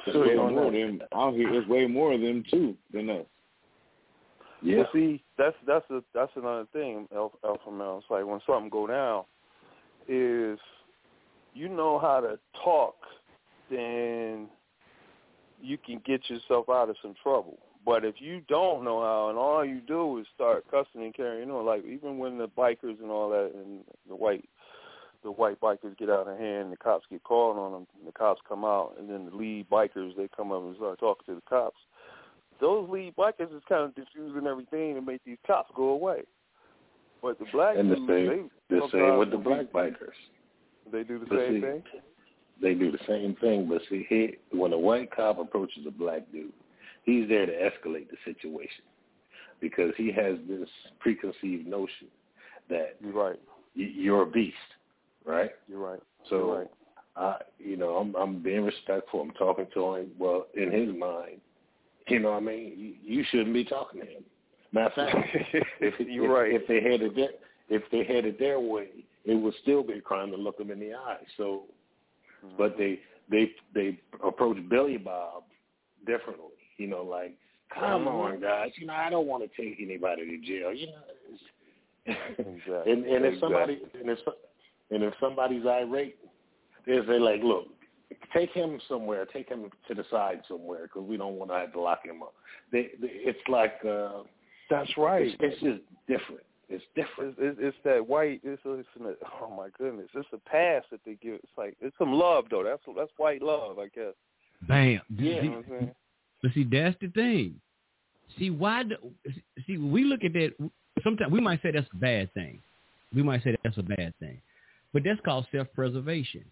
There's way more of them out here. There's way more of them too than us. Yeah. But see, that's that's a that's another thing, Alpha, Alpha Male. It's like when something go down, is you know how to talk, then you can get yourself out of some trouble. But if you don't know how, and all you do is start cussing and carrying on, like even when the bikers and all that, and the white the white bikers get out of hand, the cops get called on them, and the cops come out, and then the lead bikers they come up and start talking to the cops. Those lead bikers is kind of diffusing everything to make these cops go away. But the black and the dudes, same they the same with the black bikers. They do the But same see, thing. They do the same thing, but see, he, when a white cop approaches a black dude, he's there to escalate the situation because he has this preconceived notion that You're right. you're a beast, right? You're right. So, You're right. I, you know, I'm I'm being respectful. I'm talking to him. Well, in his mind, you know, what I mean, you, you shouldn't be talking to him. Matter of fact, [LAUGHS] if, You're if, right. if they had it their, if they had it their way, it would still be a crime to look them in the eye. So, Mm-hmm. but they they they approach Billy Bob differently. You know, like, come on, guys. You know, I don't want to take anybody to jail. You know, [LAUGHS] Exactly. and and if Exactly. somebody and if and if somebody's irate, they say like, look, take him somewhere, take him to the side somewhere because we don't want to have to lock him up. They, they it's like uh, That's right. It's, it's just different. It's different. It's, it's, it's that white. It's, it's an, oh my goodness. It's a pass that they give. It's like it's some love though. That's that's white love, I guess. Bam. You know what I'm [LAUGHS] saying? But see, that's the thing. See why? Do, see, we look at that. Sometimes we might say that's a bad thing. We might say that's a bad thing, but that's called self-preservation.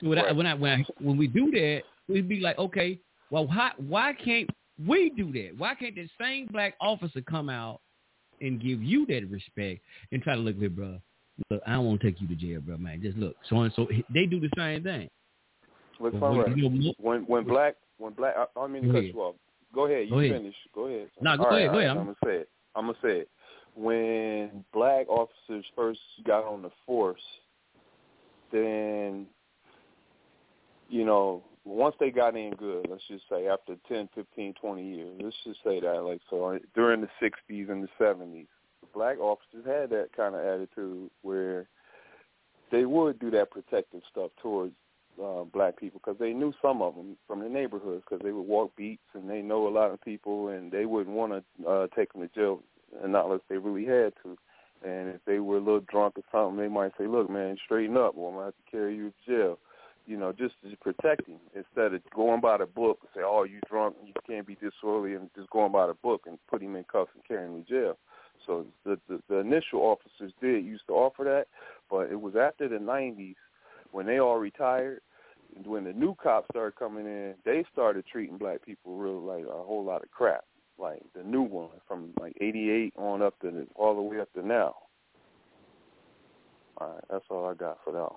So when, I, when I when I when we do that, we'd be like, okay, well, why why can't we do that? Why can't the same black officer come out and give you that respect and try to look at bro? Look, I don't want to take you to jail, bro, man. Just look, so and so. They do the same thing. Find when right. you know- When when black when black. I, I don't mean to Go cut ahead. you off. Go ahead. You Go ahead. finish. Go ahead. No, go right, ahead, go ahead. right, I'm gonna say it. I'm gonna say it. When black officers first got on the force, then you know once they got in good, let's just say after 10, 15, 20 years, let's just say that, like, so uh, during the 60s and the 70s, black officers had that kind of attitude where they would do that protective stuff towards uh, black people because they knew some of them from the neighborhoods because they would walk beats and they know a lot of people and they wouldn't want to uh, take them to jail and not unless they really had to. And if they were a little drunk or something, they might say, "Look, man, straighten up, or I'm gonna have to carry you to jail." You know, just to protect him instead of going by the book and say, "Oh, you drunk, you can't be disorderly," and just going by the book and put him in cuffs and carry him to jail. So the, the the initial officers did used to offer that, but it was after the '90s when they all retired. and When the new cops started coming in, they started treating black people real like a whole lot of crap. like the new one from like '88 on up to the, all the way up to now. All right, that's all I got for that.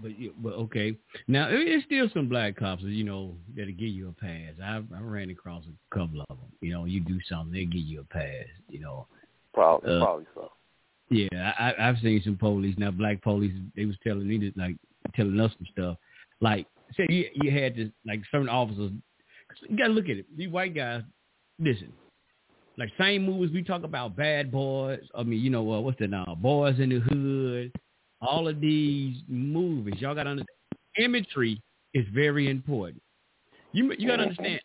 But you, but okay. Now there's still some black cops, you know, that'll give you a pass. I I ran across a couple of them. You know, you do something, they give you a pass. You know, probably Uh, probably so. Yeah, I, I've seen some police now. Black police, they was telling me that, like telling us some stuff. Like, say you you had to like certain officers. You gotta look at it. These white guys, listen. Like same movies we talk about, Bad Boys. I mean, you know uh, what's the now? Boys in the Hood. All of these movies, y'all gotta understand. Imagery is very important. You you gotta understand.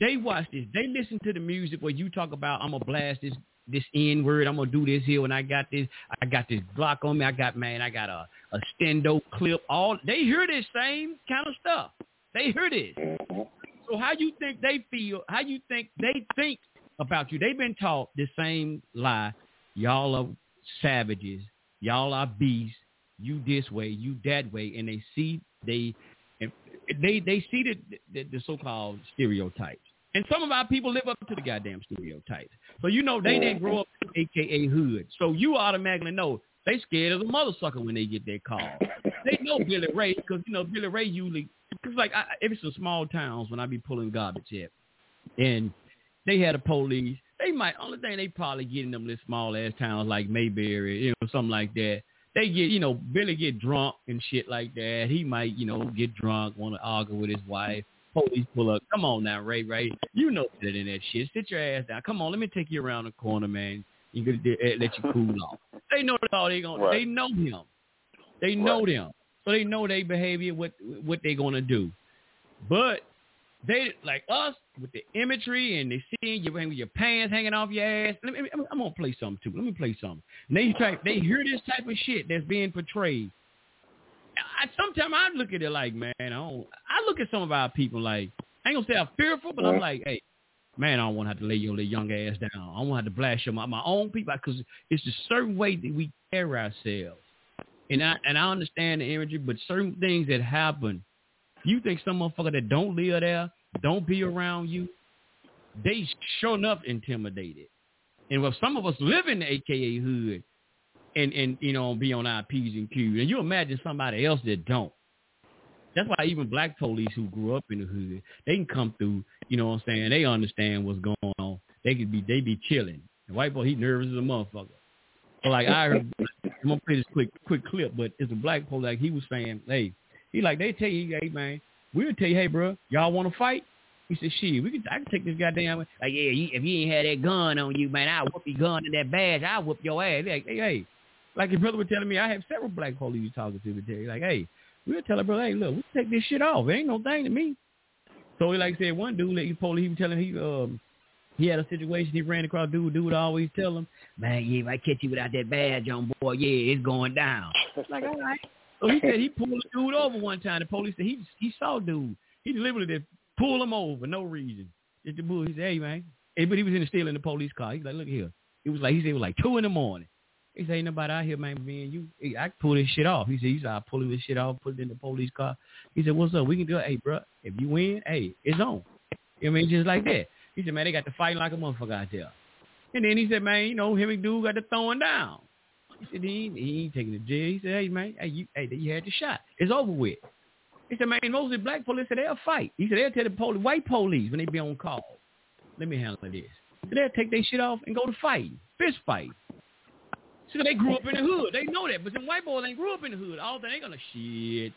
They watch this. They listen to the music where you talk about I'm gonna blast this this N word. I'm gonna do this here. And I got this. I got this Glock on me. I got man. I got a a stendo clip. All they hear this same kind of stuff. They hear this. So how you think they feel? How you think they think about you? They've been taught the same lie. Y'all are savages. Y'all are beasts. You this way. You that way. And they see they they they see the the, the so-called stereotypes. And some of our people live up to the goddamn stereotypes. So you know they didn't grow up in AKA hood. So you automatically know they scared of the mother sucker when they get that call. They know Billy Ray because you know Billy Ray usually because like I, if it's in small towns when I be pulling garbage here, and they had a police. They might only thing they probably get in them little small ass towns like Mayberry, you know, something like that. They get, you know, Billy get drunk and shit like that. He might, you know, get drunk, want to argue with his wife. Police pull up. Come on now, Ray, Ray. You know better than that shit. Sit your ass down. Come on, let me take you around the corner, man. You could uh, let you cool off. They know all they gonna. Right. They know him. They know them, so they know their behavior, what what they gonna do. But they like us with the imagery and they seeing you with your pants hanging off your ass. Let me, I'm, I'm gonna play something too. Let me play something. And they try, they hear this type of shit that's being portrayed. I sometimes I look at it like, man, I don't. I look at some of our people like I ain't gonna say I'm fearful, but I'm like, hey, man, I don't want to have to lay your little young ass down. I don't want to have to blast your my, my own people because it's a certain way that we carry ourselves. And I and I understand the imagery, but certain things that happen, you think some motherfucker that don't live there, don't be around you, they sure enough intimidated. And if some of us live in the AKA hood and, and you know, be on our P's and Q's, and you imagine somebody else that don't. That's why even black police who grew up in the hood, they can come through, you know what I'm saying? They understand what's going on. They could be they be chilling. The white boy, he nervous as a motherfucker. But like I heard [LAUGHS] I'm gonna play this quick quick clip, but it's a black police like he was saying, Hey, he like they tell you, hey man, we'll tell you, hey bro, y'all wanna fight? He said, shit, we can, I can take this goddamn, like, yeah, if you ain't had that gun on you, man, I'll whoop your gun and that badge, I'll whoop your ass. Like, hey, hey, like your brother was telling me, I have several black police you talking to me today. Like, hey, we'll tell her, brother, hey, look, we take this shit off. It ain't no thing to me. So he like said, one dude, like, he police, he was telling he um he had a situation. He ran across dude. Dude would always tell him, man, yeah, if I catch you without that badge on, boy, yeah, it's going down. [LAUGHS] like, all right. So he said he pulled a dude over one time. The police said he he saw dude. He deliberately did pull him over no reason. Just the bull. He said, hey man, hey, but he was in the still in the police car. He's like, look here. It was like he said it was like two in the morning. He said, ain't nobody out here, man, me and you. I can pull this shit off. He said, he said, I'll pull this shit off, put it in the police car. He said, what's up? We can do it. Hey, bro, if you win, hey, it's on. You know what I mean? Just like that. He said, man, they got to fight like a motherfucker out there. And then he said, man, you know, him and dude got to throwing down. He said, he ain't, he ain't taking the jail. He said, hey, man, hey, you, hey, you had the shot. It's over with. He said, man, mostly black police said they'll fight. He said they'll tell the police, white police when they be on call. Let me handle this. They'll take their shit off and go to fight, fist fight. So they grew up in the hood. They know that. But some white boys ain't grew up in the hood. All they ain't gonna shit.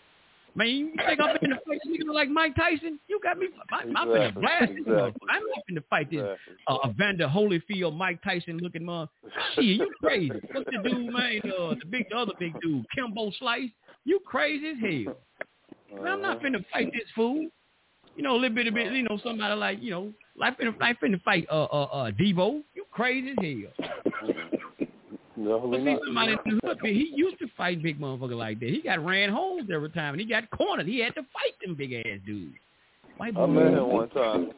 Man, you think I'm finna fight this nigga like Mike Tyson? You got me. I'm, I'm finna Exactly, blast this exactly. motherfucker. I'm not finna fight this uh, Evander Holyfield, Mike Tyson looking mother. Shit, you crazy. What's the dude, man? Uh, the big, the other big dude, Kimbo Slice. You crazy as hell. Man, I'm not finna fight this fool. You know, a little bit of bit, you know, somebody like, you know, like finna, like finna fight uh uh uh Deebo. You crazy as hell. No, But see, somebody in the hood, he used to fight big motherfucker like that. He got ran holes every time, and he got cornered. He had to fight them big ass dudes. White I boy- met him one time.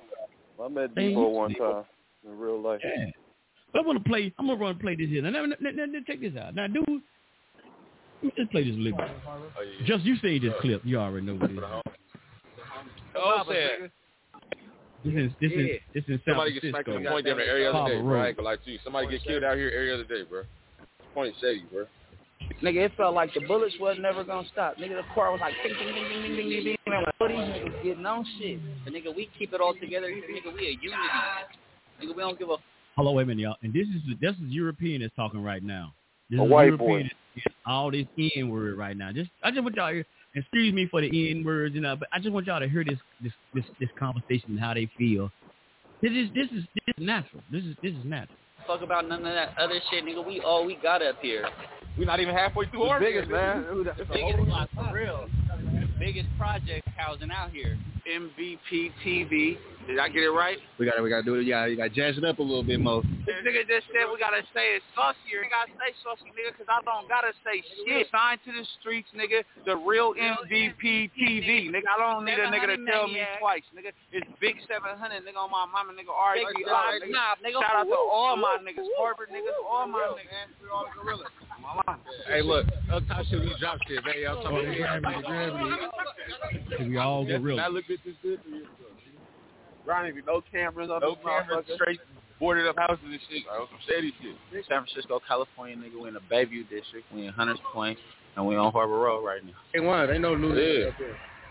I met Hey, Deebo one time in real life. Yeah. But I'm gonna play. I'm gonna run and play this here. Now, now, now, now, now check this out. Now, dude, let me just play this a little bit. Oh, just you say this clip. You already know what it is. Oh, said. This is this Yeah. is this is San Somebody get smacked in the point down there every other day, bro. I Road. ain't gonna lie to you. Somebody get killed out here every other day, bro point Chevy, bro. Nigga, it felt like the bullets was never gonna stop. Nigga, the car was like ding ding ding ding ding ding ding. Man, what these niggas getting on shit? But nigga, we keep it all together. Nigga, we a unity. Nigga, we don't give a. Hello, wait a minute, y'all. And this is this is European that's talking right now. This a is white European boy. That's all this N word right now. Just I just want y'all. to hear. excuse me for the N words, you know, but I just want y'all to hear this this this, this conversation and how they feel. This is this is this is natural. This is this is natural fuck about none of that other shit, nigga. We all we got up here. We're not even halfway through The our biggest, man. The biggest block for real. The biggest project housing out here. MVP TV. Did I get it right? We got to we got to do it. You got you got to jazz it up a little bit more. This nigga just said we gotta say it saucier. I gotta say saucy, nigga, because I don't gotta say shit. Signed to the streets, nigga. The real MVP TV, nigga. I don't need a nigga to tell me twice, nigga. It's Big 700, nigga, on my mama, nigga. RGI, nigga. Shout out to all my niggas, Harvard niggas, all my niggas. We all gorillas. Mama. Hey, look, up top shit, we drop shit, man. I'm Oh, talking yeah, about So we all go real. I looked at this good for you. Ronnie, no cameras on No this cameras, straight boarded up houses and shit. Like, some shady shit. San Francisco, California, nigga. We in the Bayview district. We in Hunters Point, and we on Harbor Road right now. Hey, one. Ain't no new. Yeah.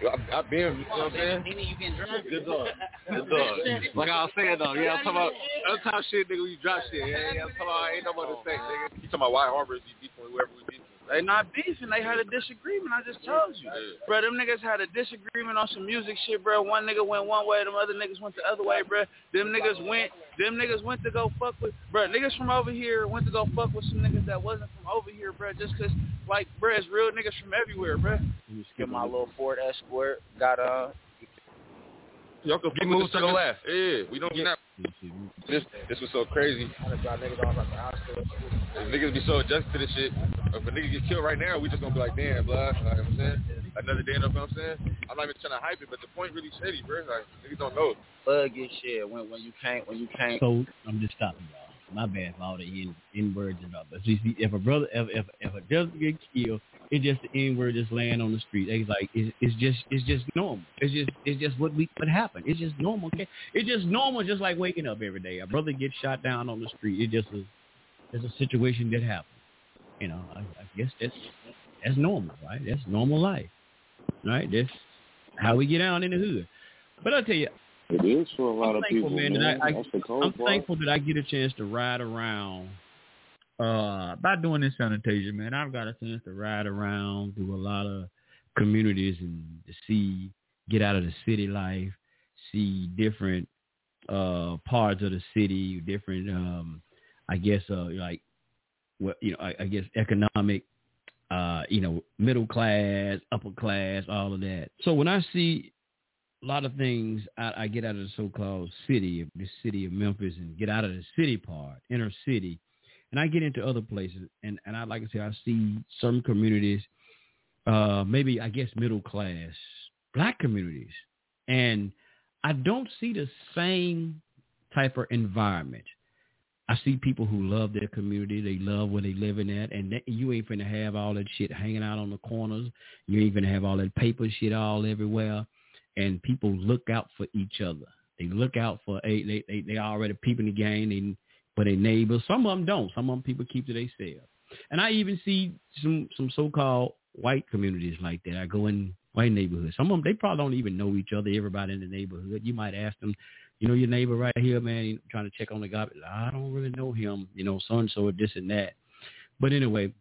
I, I've been, you know what I'm saying? Nigga, you getting drunk? Good dog. Good dog. Like I was saying though, yeah, I'm talking about [LAUGHS] up top shit, nigga. We drop shit. Yeah, yeah, I'm talking about ain't no more to say, nigga. You talking about White Harbor is you beefing with whoever we beefing with. They not beefing. They had a disagreement. I just told you, bro. Them niggas had a disagreement on some music shit, bro. One nigga went one way, them other niggas went the other way, bro. Them niggas went. Them niggas went to go fuck with, bro. Niggas from over here went to go fuck with some niggas that wasn't from over here, bro. Just 'cause, like, bro, it's real niggas from everywhere, bro. Get my little Ford Escort. Got uh. Y'all can Get moved to the left. Yeah, we don't snap. This this was so crazy. If niggas be so adjusted to this shit, if a nigga get killed right now, we just gonna be like, damn, blah. Like, you know what I'm saying? Another day, you know what I'm saying? I'm not even trying to hype it, but the point really shady, bro. Like, niggas don't know. Bug get shit when when you can't when you can't. So I'm just stopping y'all. My bad for all the N, words and all. But see, if a brother, if if if a brother get killed, it's just the N word just laying on the street. It's like it's, it's just it's just normal. It's just it's just what we what happened. It's just normal. Okay, it's just normal. Just like waking up every day. A brother gets shot down on the street. It just is it's a situation that happens. You know, I, I guess that's that's normal, right? That's normal life, right? That's how we get out in the hood. But I'll tell you, It is for a lot I'm of thankful, people, man, man. I, I, That's the cold I'm part. thankful that I get a chance to ride around. Uh, by doing this sanitation, man, I've got a chance to ride around through a lot of communities and to see, get out of the city life, see different uh parts of the city, different, um, I guess, uh, like, what you know, I, I guess economic, uh, you know, middle class, upper class, all of that. So when I see a lot of things I, I get out of the so-called city, of the city of Memphis, and get out of the city part, inner city, and I get into other places, and and I like to say, I see some communities, uh, maybe I guess middle class, black communities, and I don't see the same type of environment. I see people who love their community. They love where they living at, and that, you ain't finna have all that shit hanging out on the corners. You ain't finna have all that paper shit all everywhere and people look out for each other. They look out for a they they, they already peeping the game. They for their neighbors. Some of them don't. Some of them people keep to themselves. And I even see some some so called white communities like that. I go in white neighborhoods. Some of them they probably don't even know each other. Everybody in the neighborhood. You might ask them, you know, your neighbor right here, man, trying to check on the guy. I don't really know him. You know, so and so this and that. But anyway,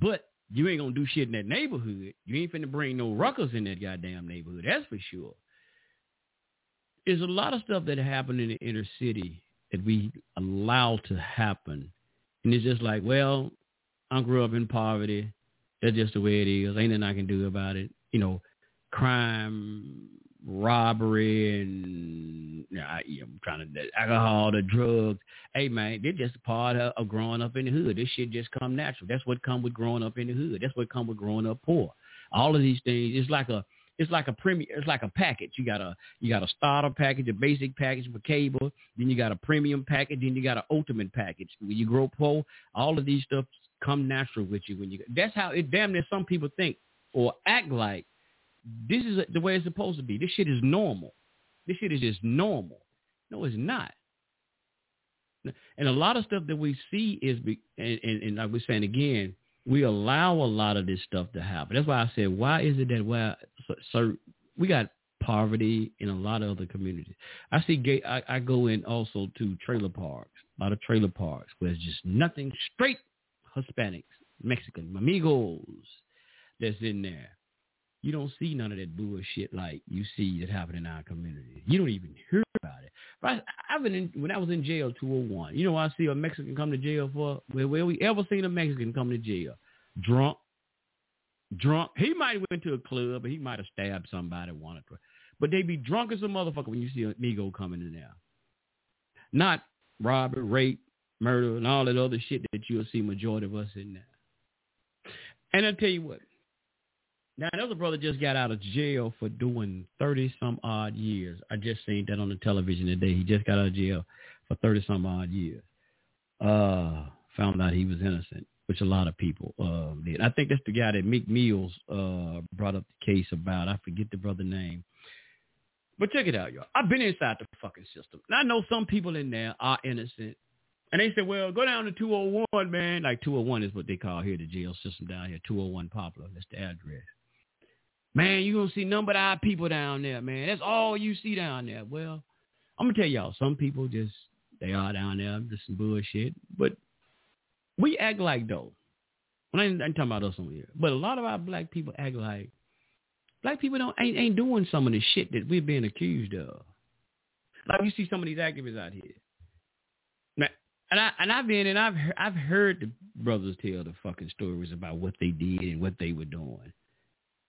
but you ain't gonna do shit in that neighborhood. You ain't finna bring no ruckus in that goddamn neighborhood. That's for sure. There's a lot of stuff that happen in the inner city that we allow to happen, and it's just like, well, I grew up in poverty. That's just the way it is. Ain't nothing I can do about it. You know, crime, robbery, and you know, I, you know, I'm trying to the alcohol, the drugs. Hey man, they're just part of, of growing up in the hood. This shit just come natural. That's what come with growing up in the hood. That's what come with growing up poor. All of these things. It's like a it's like a premium. It's like a package. You got a you got a starter package, a basic package for cable. Then you got a premium package. Then you got an ultimate package. When you grow poor, all of these stuff come natural with you. When you that's how it damn near some people think or act like this is the way it's supposed to be. This shit is normal. This shit is just normal. No, it's not. And a lot of stuff that we see is, and, and, and like we're saying again, we allow a lot of this stuff to happen. That's why I said, why is it that well, so, so we got poverty in a lot of other communities. I see gay. I, I go in also to trailer parks, a lot of trailer parks where it's just nothing straight Hispanics, Mexican, amigos that's in there. You don't see none of that bullshit like you see that happen in our community. You don't even hear about it. But I, I've been in, when I was in jail 201. You know, I see a Mexican come to jail for where, where we ever seen a Mexican come to jail, drunk, drunk. He might have went to a club, but he might have stabbed somebody one or two. But they be drunk as a motherfucker when you see a Negro coming in there. Not robbery, rape, murder, and all that other shit that you'll see majority of us in there. And I tell you what, now another brother just got out of jail for doing thirty some odd years. I just seen that on the television today. He just got out of jail for thirty some odd years. Uh, found out he was innocent, which a lot of people uh, did. I think that's the guy that Meek Mills uh, brought up the case about. I forget the brother name. But check it out, y'all. I've been inside the fucking system. And I know some people in there are innocent. And they said, well, go down to 201, man. Like 201 is what they call here, the jail system down here. 201 Poplar. That's the address. Man, you don't see none but our people down there, man. That's all you see down there. Well, I'm to tell y'all, some people just, they are down there, just some bullshit. But we act like, though, I ain't, I ain't talking about us on here, but a lot of our black people act like black people don't ain't, ain't doing some of the shit that we're being accused of. Like you see some of these activists out here. Now, and I and I've been and I've I've heard the brothers tell the fucking stories about what they did and what they were doing.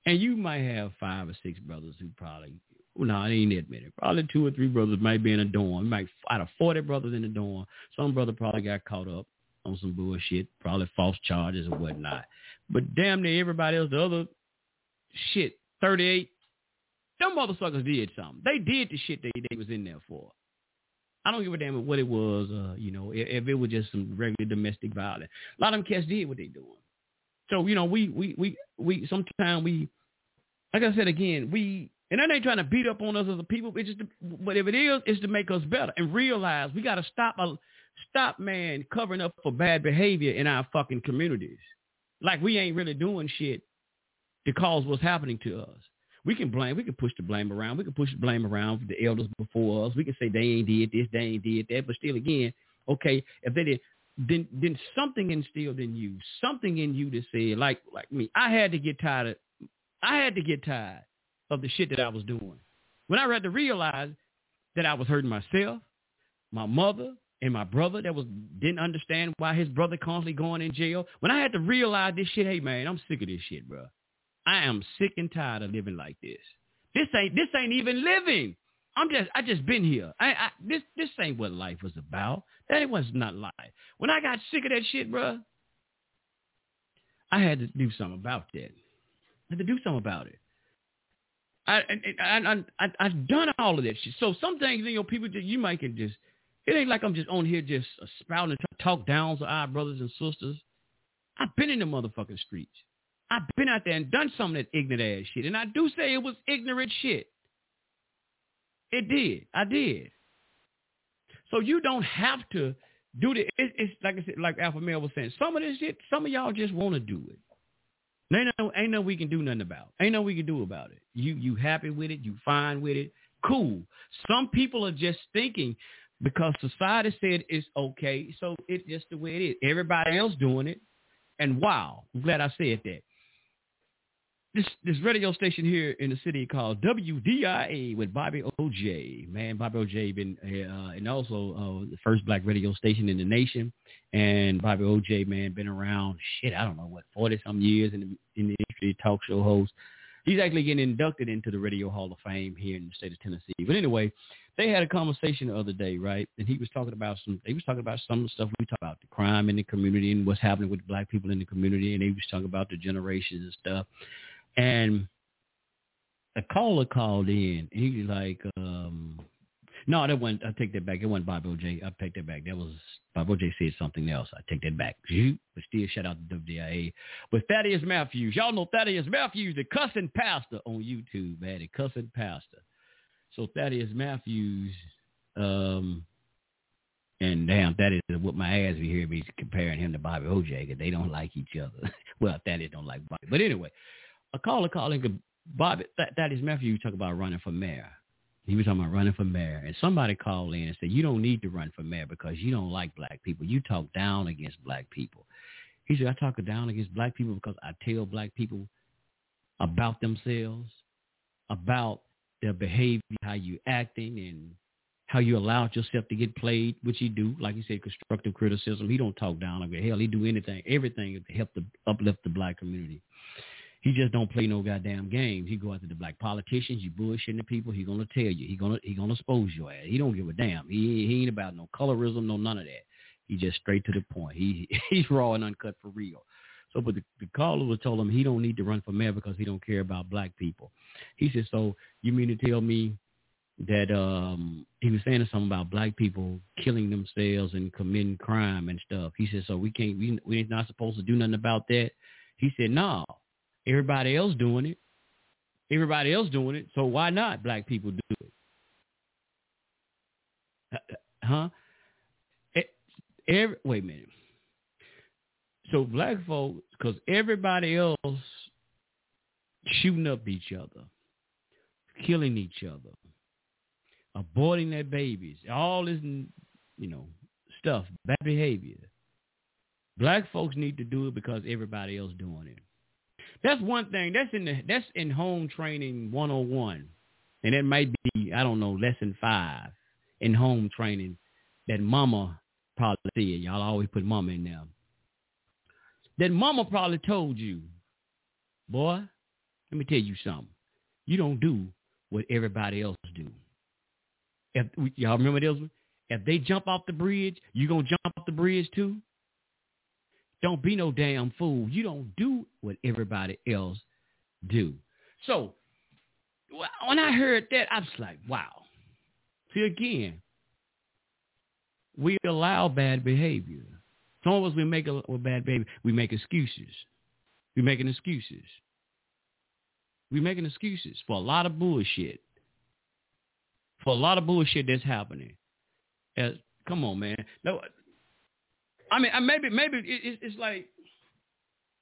And you might have five or six brothers who probably, well, no, I ain't admit it. Probably two or three brothers might be in a dorm. Might out of forty brothers in the dorm, some brother probably got caught up on some bullshit, probably false charges or whatnot. But damn near everybody else, the other shit, thirty-eight, them motherfuckers did something. They did the shit they they was in there for. I don't give a damn what it was, uh, you know, if, if it was just some regular domestic violence. A lot of them cats did what they doing. So you know, we we we we sometimes we, like I said again, we and that ain't trying to beat up on us as a people. It's just, but if it is, it's to make us better and realize we got to stop a stop man covering up for bad behavior in our fucking communities. Like we ain't really doing shit to cause what's happening to us. We can blame, we can push the blame around. We can push the blame around for the elders before us. We can say they ain't did this, they ain't did that. But still, again, okay, if they did, then then something instilled in you, something in you that said, like like me, I had to get tired of, I had to get tired of the shit that I was doing. When I had to realize that I was hurting myself, my mother, and my brother that was didn't understand why his brother constantly going in jail. When I had to realize this shit, hey man, I'm sick of this shit, bro. I am sick and tired of living like this. This ain't this ain't even living. I'm just I just been here. I, I this this ain't what life was about. That was not life. When I got sick of that shit, bro, I had to do something about that. I had to do something about it. I I I I I've done all of that shit. So some things, you know, people just you might can just. It ain't like I'm just on here just spouting talk down to our brothers and sisters. I've been in the motherfucking streets. I've been out there and done some of that ignorant ass shit. And I do say it was ignorant shit. It did. I did. So you don't have to do the. It, it's like I said, like Alpha Male was saying. Some of this shit, some of y'all just want to do it. Ain't no, ain't no we can do nothing about. Ain't no we can do about it. You you happy with it? You fine with it? Cool. Some people are just thinking because society said it's okay, so it's just the way it is. Everybody else doing it, and wow, I'm glad I said that this this radio station here in the city called WDIA with Bobby O'Jay. Man, Bobby O'Jay been uh, and also uh, the first black radio station in the nation. And Bobby O'Jay, man, been around shit. I don't know what forty some years in the in the industry, talk show host. He's actually getting inducted into the Radio Hall of Fame here in the state of Tennessee. But anyway, they had a conversation the other day, right? And he was talking about some. He was talking about some of the stuff we talk about, the crime in the community and what's happening with black people in the community. And he was talking about the generations and stuff. And a caller called in. He like, um, no, that wasn't, I take that back. It wasn't Bob. I take that back. That was, Bob O'Jay said something else. I take that back. But still, shout out to WDIA. But Thaddeus Matthews. Y'all know Thaddeus Matthews, the cussing pastor on YouTube, man. The cussing pastor. So Thaddeus Matthews, um, and damn, that is what my ass be hearing me comparing him to Bobby O'Jay because they don't like each other. [LAUGHS] well, Thaddeus don't like Bobby, but anyway, a caller calling Bobby Thaddeus Matthews talk about running for mayor. He was talking about running for mayor, and somebody called in and said, "You don't need to run for mayor because you don't like black people. You talk down against black people." He said, "I talk down against black people because I tell black people about themselves, about their behavior, how you acting, and how you allowed yourself to get played, which he do. Like he said, constructive criticism. He don't talk down against hell. He do anything, everything to help to uplift the black community." He just don't play no goddamn games. He go after the black politicians. You bullshitting the people. He gonna tell you. He gonna he gonna expose your ass. He don't give a damn. He he ain't about no colorism, no none of that. He just straight to the point. He [LAUGHS] he's raw and uncut for real. So, but the, the caller was told him he don't need to run for mayor because he don't care about black people. He said, so you mean to tell me that um he was saying something about black people killing themselves and committing crime and stuff. He said, so we can't we we're not supposed to do nothing about that. He said, no. Everybody else doing it. Everybody else doing it. So why not black people do it? Uh, uh, huh? Every, wait a minute. So black folks, because everybody else shooting up each other, killing each other, aborting their babies, all this, you know, stuff, bad behavior. Black folks need to do it because everybody else doing it. That's one thing. That's in the that's in home training 101. And it might be, I don't know, lesson five in home training that mama probably said. Y'all always put mama in there. That mama probably told you, boy, let me tell you something. You don't do what everybody else do. If y'all remember this one? If they jump off the bridge, you gonna jump off the bridge too? Don't be no damn fool. You don't do what everybody else do. So when I heard that, I was like, wow. See, again, we allow bad behavior. Some of us, we make a, bad behavior. We make excuses. We making excuses. We making excuses for a lot of bullshit. For a lot of bullshit that's happening. As, come on, man. No, I mean, I maybe maybe it, it's like,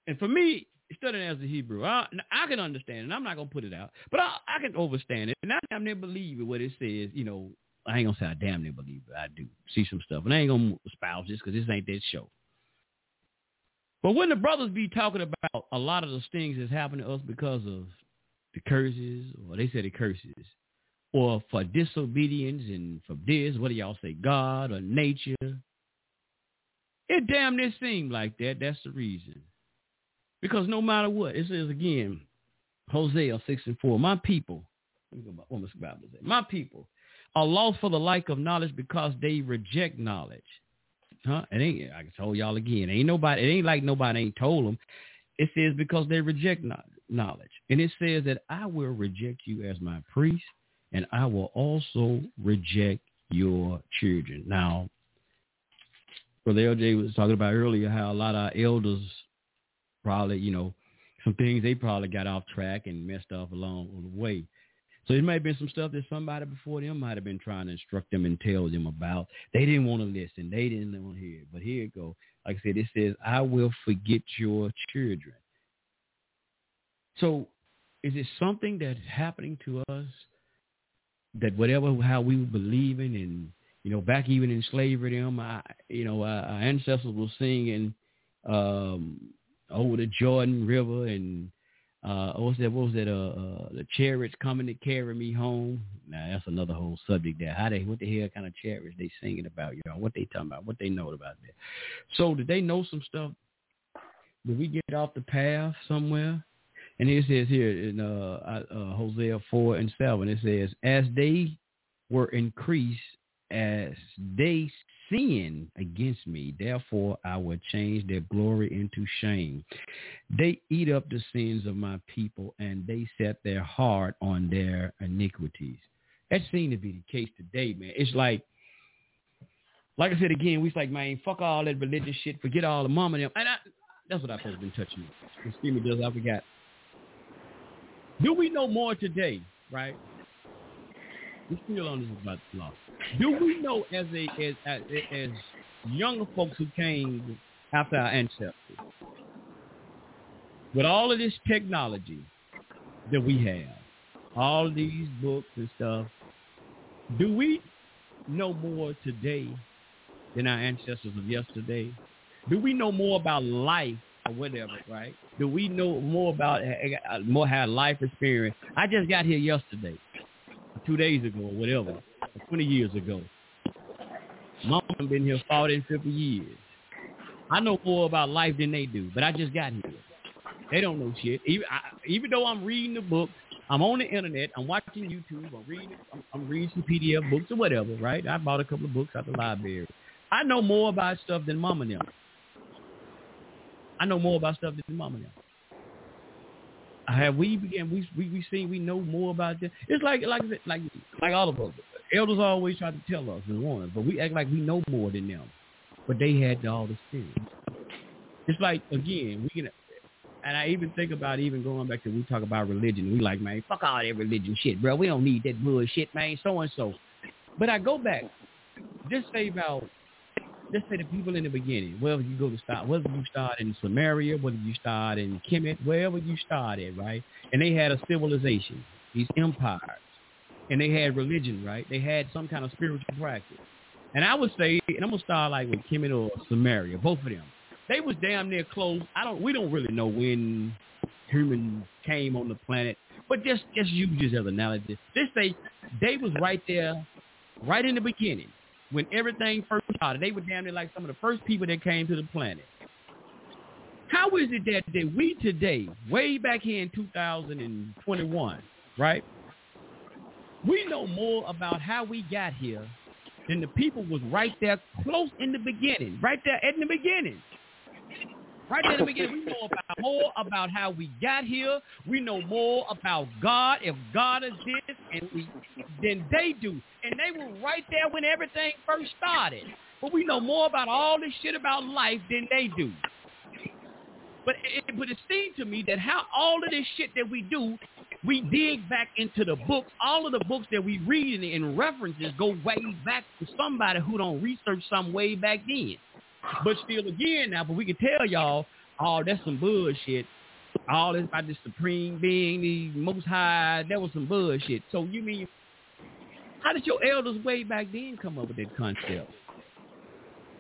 and for me, studying as a Hebrew, I, I can understand it. I'm not gonna put it out, but I, I can understand it, and I damn near believe it what it says. You know, I ain't gonna say I damn near believe it. I do see some stuff, and I ain't gonna espouse this because this ain't that show. But when the brothers be talking about a lot of those things that's happened to us because of the curses, or they say the curses, or for disobedience and for this, what do y'all say, God or nature? It damn near seemed like that. That's the reason. Because no matter what, it says again, Hosea 6 and 4, my people? My people are lost for the like of knowledge because they reject knowledge. Huh? It ain't, I told y'all again, ain't nobody, it ain't like nobody ain't told them. It says because they reject knowledge. And it says that I will reject you as my priest and I will also reject your children. Now, Brother LJ was talking about earlier how a lot of our elders probably, you know, some things they probably got off track and messed up along the way. So it might have been some stuff that somebody before them might have been trying to instruct them and tell them about. They didn't want to listen. They didn't want to hear. But here it goes. Like I said, it says, I will forget your children. So is it something that's happening to us that whatever how we were believing and you know, back even in slavery, them, I, you know, our, our ancestors were singing um, over the Jordan River and uh, what was that? What was that? Uh, uh, the chariots coming to carry me home. Now that's another whole subject there. How they, what the hell kind of chariots they singing about? You know, what they talking about? What they know about that? So did they know some stuff? Did we get off the path somewhere? And it says here in uh, uh, Hosea four and seven, it says, as they were increased as they sin against me, therefore I will change their glory into shame. They eat up the sins of my people, and they set their heart on their iniquities. That seems to be the case today, man. It's like, like I said again, we like, man, fuck all that religious shit, forget all the mama and them. And I, that's what I've been touching. Excuse me, does I forgot. Do we know more today, right? We're still on this about the law. Do we know as a as as, as younger folks who came after our ancestors, with all of this technology that we have, all these books and stuff, do we know more today than our ancestors of yesterday? Do we know more about life or whatever, right? Do we know more about uh, more how life experience? I just got here yesterday, two days ago, or whatever, 20 years ago. Mom been here 40 and 50 years. I know more about life than they do, but I just got here. They don't know shit. Even I, even though I'm reading the book, I'm on the internet, I'm watching YouTube, I'm reading, I'm, reading some PDF books or whatever, right? I bought a couple of books at the library. I know more about stuff than Mama now. I know more about stuff than Mama now. Have we began? We we we seen we know more about this. It's like like like like all of us. Elders always try to tell us and warn us, but we act like we know more than them. But they had all the experience. It's like again, we can and I even think about even going back to we talk about religion. We like, man, fuck all that religion shit, bro. We don't need that bullshit, man. So and so. But I go back. Just say about just say the people in the beginning, wherever you go to start, whether you start in Sumeria, whether you start in Kemet, wherever you started, right? And they had a civilization, these empires, and they had religion, right? They had some kind of spiritual practice. And I would say, and I'm gonna start like with Kemet or Sumeria, both of them. They was damn near close. I don't. We don't really know when humans came on the planet, but just just use this as an analogy. This say they was right there, right in the beginning when everything first started. They were damn near like some of the first people that came to the planet. How is it that, that we today, way back here in 2021, right? We know more about how we got here than the people was right there close in the beginning, right there at the beginning. Right there in the beginning, we know about more about how we got here. We know more about God, if God exists, and we than they do. And they were right there when everything first started. But we know more about all this shit about life than they do. But it, but it seemed to me that how all of this shit that we do, we dig back into the books. All of the books that we read and references go way back to somebody who don't research some way back then. But still, again, now, but we can tell y'all, oh, that's some bullshit. All this about the supreme being, the most high, that was some bullshit. So you mean, how did your elders way back then come up with that concept?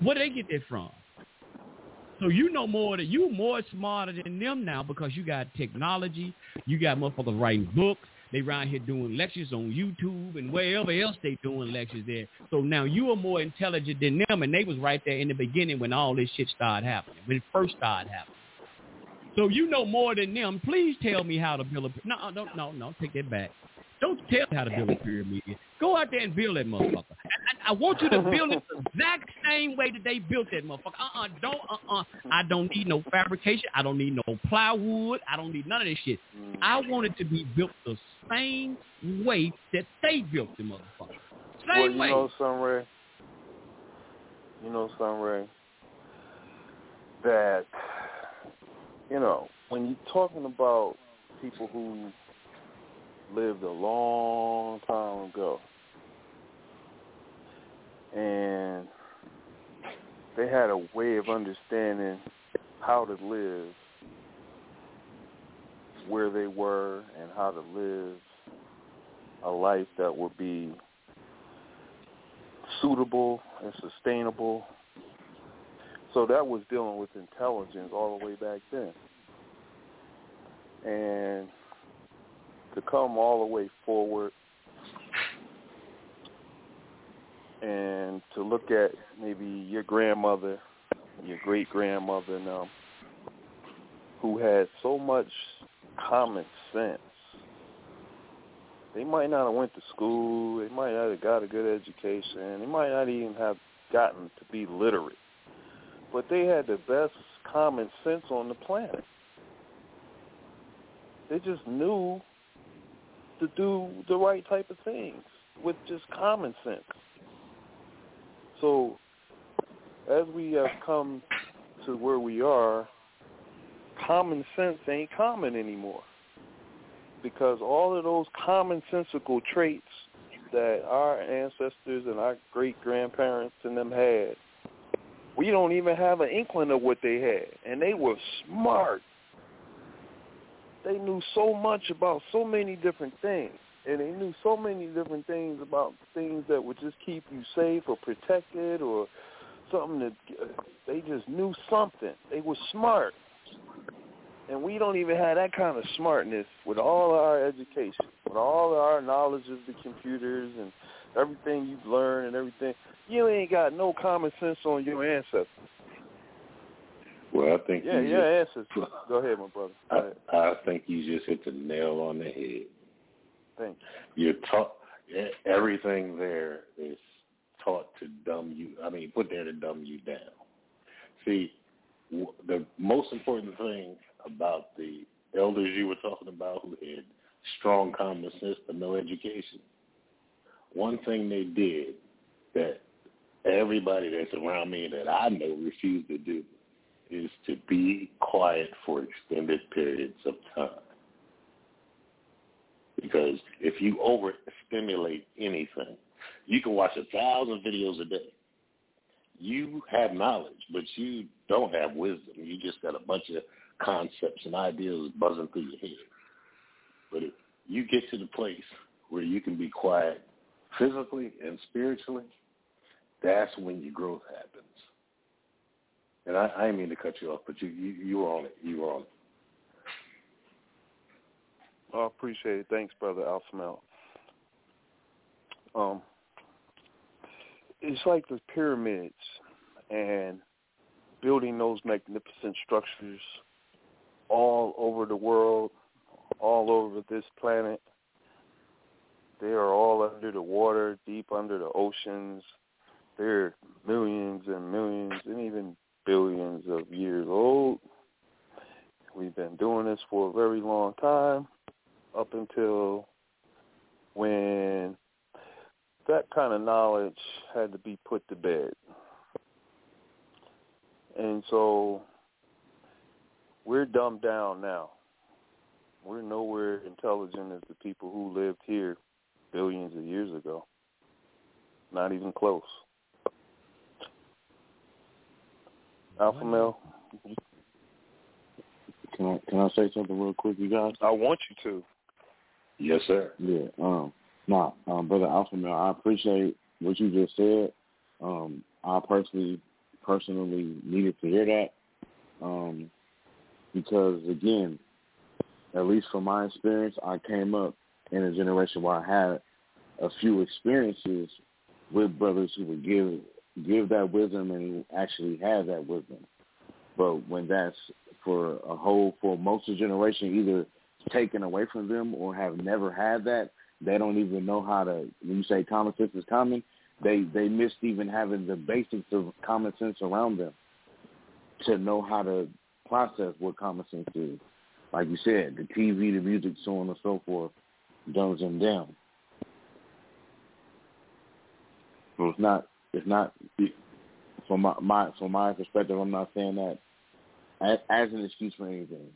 Where did they get that from? So you know more that you more smarter than them now because you got technology, you got motherfuckers writing books, they around here doing lectures on YouTube and wherever else they doing lectures there. So now you are more intelligent than them, and they was right there in the beginning when all this shit started happening, when it first started happening. So you know more than them. Please tell me how to build a. No, no, no, no. Take that back. Don't tell me how to build a pyramid. Go out there and build that motherfucker. I, I want you to build it the exact same way that they built that motherfucker. Uh-uh, don't, uh-uh. I don't need no fabrication. I don't need no plywood. I don't need none of this shit. I want it to be built the same way that they built the motherfucker. Same well, you way. know, Sunray. You know, Sunray. That you know when you're talking about people who lived a long time ago. And they had a way of understanding how to live where they were and how to live a life that would be suitable and sustainable. So that was dealing with intelligence all the way back then. And to come all the way forward and to look at maybe your grandmother, your great grandmother now, who had so much common sense. They might not have went to school, they might not have got a good education, they might not even have gotten to be literate. But they had the best common sense on the planet. They just knew to do the right type of things with just common sense. So as we have come to where we are, common sense ain't common anymore. Because all of those commonsensical traits that our ancestors and our great grandparents and them had, we don't even have an inkling of what they had, and they were smart. They knew so much about so many different things, and they knew so many different things about things that would just keep you safe or protected or something that they just knew something. They were smart. And we don't even have that kind of smartness with all our education, with all our knowledge of the computers and everything you've learned and everything. You ain't got no common sense on your ancestors. Well, I think yeah, you your just, ancestors. [LAUGHS] Go ahead, my brother. Go I. I think you just hit the nail on the head. Thank You're taught everything there is taught to dumb you. I mean, put there to dumb you down. See, the most important thing about the elders you were talking about who had strong common sense but no education. One thing they did that everybody that's around me that I know refused to do is to be quiet for extended periods of time. Because if you overstimulate anything, you can watch a thousand videos a day. You have knowledge, but you don't have wisdom. You just got a bunch of concepts and ideas buzzing through your head. But if you get to the place where you can be quiet physically and spiritually, that's when your growth happens. And I, I didn't mean to cut you off, but you, you, you were on it. You were on it. I appreciate it. Thanks, brother Alpha Male. Um, it's like the pyramids and building those magnificent structures all over the world, all over this planet. They are all under the water, deep under the oceans. They're millions and millions and even billions of years old. We've been doing this for a very long time, up until when that kind of knowledge had to be put to bed. And so we're dumbed down now. We're nowhere intelligent as the people who lived here billions of years ago. Not even close. Alpha male, Can I can I say something real quick, you guys? I want you to. Yes, sir. Yeah. Um. Nah, um, brother Alpha Male, I appreciate what you just said. Um, I personally personally needed to hear that. Um, because again, at least from my experience, I came up in a generation where I had a few experiences with brothers who would give give that wisdom and actually have that wisdom. But when that's for a whole for most of the generation either taken away from them or have never had that, they don't even know how to when you say common sense is common, they they missed even having the basics of common sense around them to know how to process what common sense is. Like you said, the TV, the music, so on and so forth, dumbs them down. So it's not it's not from my, my from my perspective. I'm not saying that as, as an excuse for anything.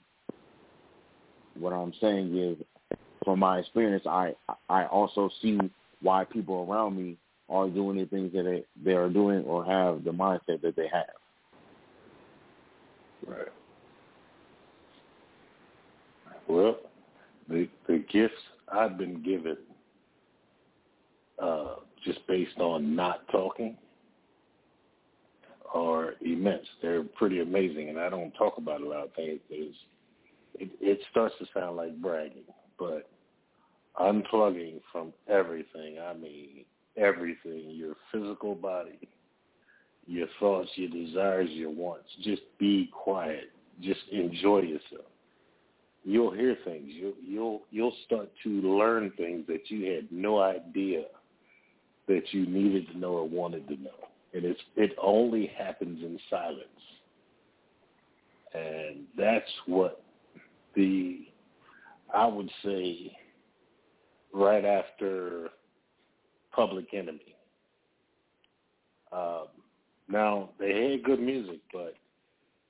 What I'm saying is, from my experience, I I also see why people around me are doing the things that they, they are doing or have the mindset that they have. Right. Well, the the gifts I've been given, uh, just based on not talking, are immense. They're pretty amazing, and I don't talk about a lot of things because it, it starts to sound like bragging. But unplugging from everything, I mean everything, your physical body, your thoughts, your desires, your wants. Just be quiet. Just enjoy yourself. You'll hear things. You'll you'll you'll start to learn things that you had no idea that you needed to know or wanted to know. And it's it only happens in silence. And that's what the I would say right after Public Enemy. Um, now they had good music, but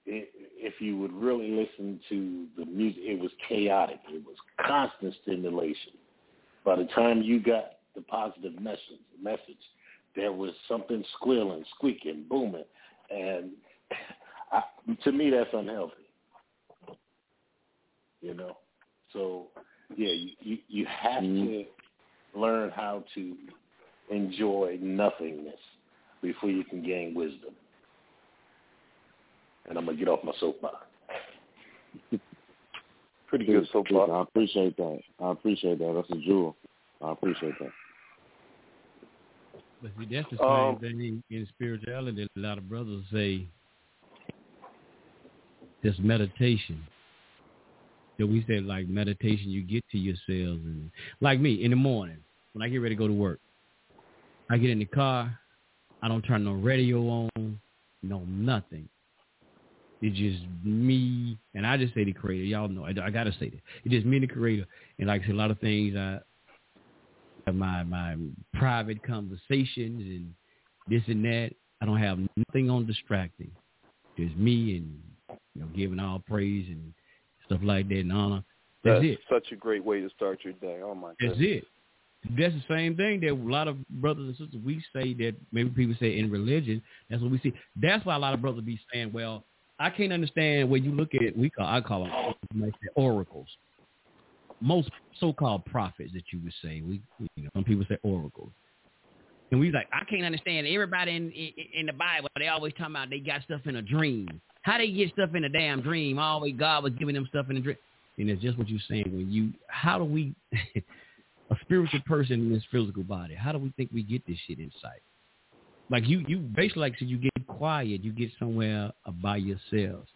it, if you would really listen to the music, it was chaotic. It was constant stimulation. By the time you got the positive message. Message. There was something squealing, squeaking, booming, and [LAUGHS] I, to me, that's unhealthy. You know, so yeah, you you, you have mm-hmm. to learn how to enjoy nothingness before you can gain wisdom. And I'm gonna get off my soapbox. [LAUGHS] Pretty good soapbox. I appreciate that. I appreciate that. That's a jewel. I appreciate that. But see, that's the same um, thing in spirituality. A lot of brothers say this meditation. That we said like meditation, you get to yourselves, and like me in the morning when I get ready to go to work, I get in the car, I don't turn no radio on, no nothing. It's just me, and I just say the creator. Y'all know I, I gotta say that. It's just me and the creator, and like I said, a lot of things I my my private conversations and this and that. I don't have nothing on distracting. Just me and you know giving all praise and stuff like that and honor. That's, That's it. Such a great way to start your day. Oh my. That's goodness. it. That's the same thing that a lot of brothers and sisters we say that maybe people say in religion. That's what we see. That's why a lot of brothers be saying, "Well, I can't understand when you look at we call I call them oracles." Most so-called prophets that you would say. We, you know, some people say oracles. And we like, I can't understand everybody in, in in the Bible. They always talking about they got stuff in a dream. How they get stuff in a damn dream? Always God was giving them stuff in a dream. And it's just what you're saying. When you, how do we, [LAUGHS] a spiritual person in this physical body, how do we think we get this shit inside? Like you, you basically like said, you get quiet, you get somewhere by yourselves.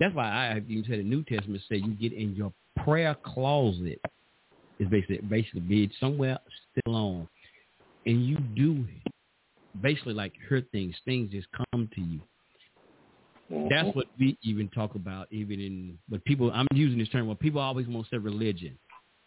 That's why I, you said the New Testament say you get in your prayer closet is basically basically be somewhere still on, and you do basically like hear things. Things just come to you. Mm-hmm. That's what we even talk about, even in but people. I'm using this term. Well, people always want to say religion.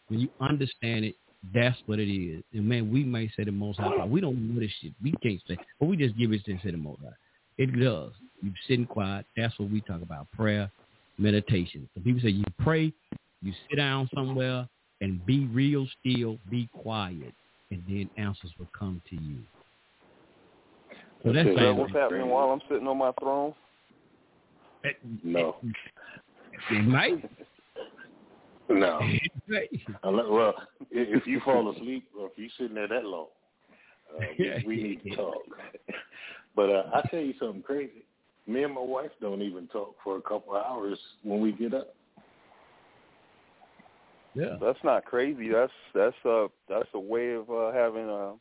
When you understand it, that's what it is. And man, we may say the most high. We don't know this shit. We can't say, but we just give it to say the most high. It does. You sitting quiet. That's what we talk about. Prayer, meditation. So people say you pray, you sit down somewhere and be real still, be quiet, and then answers will come to you. So that's Is that what's happening while I'm sitting on my throne? It, no. It, it might. No. [LAUGHS] well, if you fall asleep or if you're sitting there that long, uh, we, [LAUGHS] we need to talk. [LAUGHS] but uh, I tell you something crazy. Me and my wife don't even talk for a couple of hours when we get up. Yeah, that's not crazy. That's that's a that's a way of uh, having a,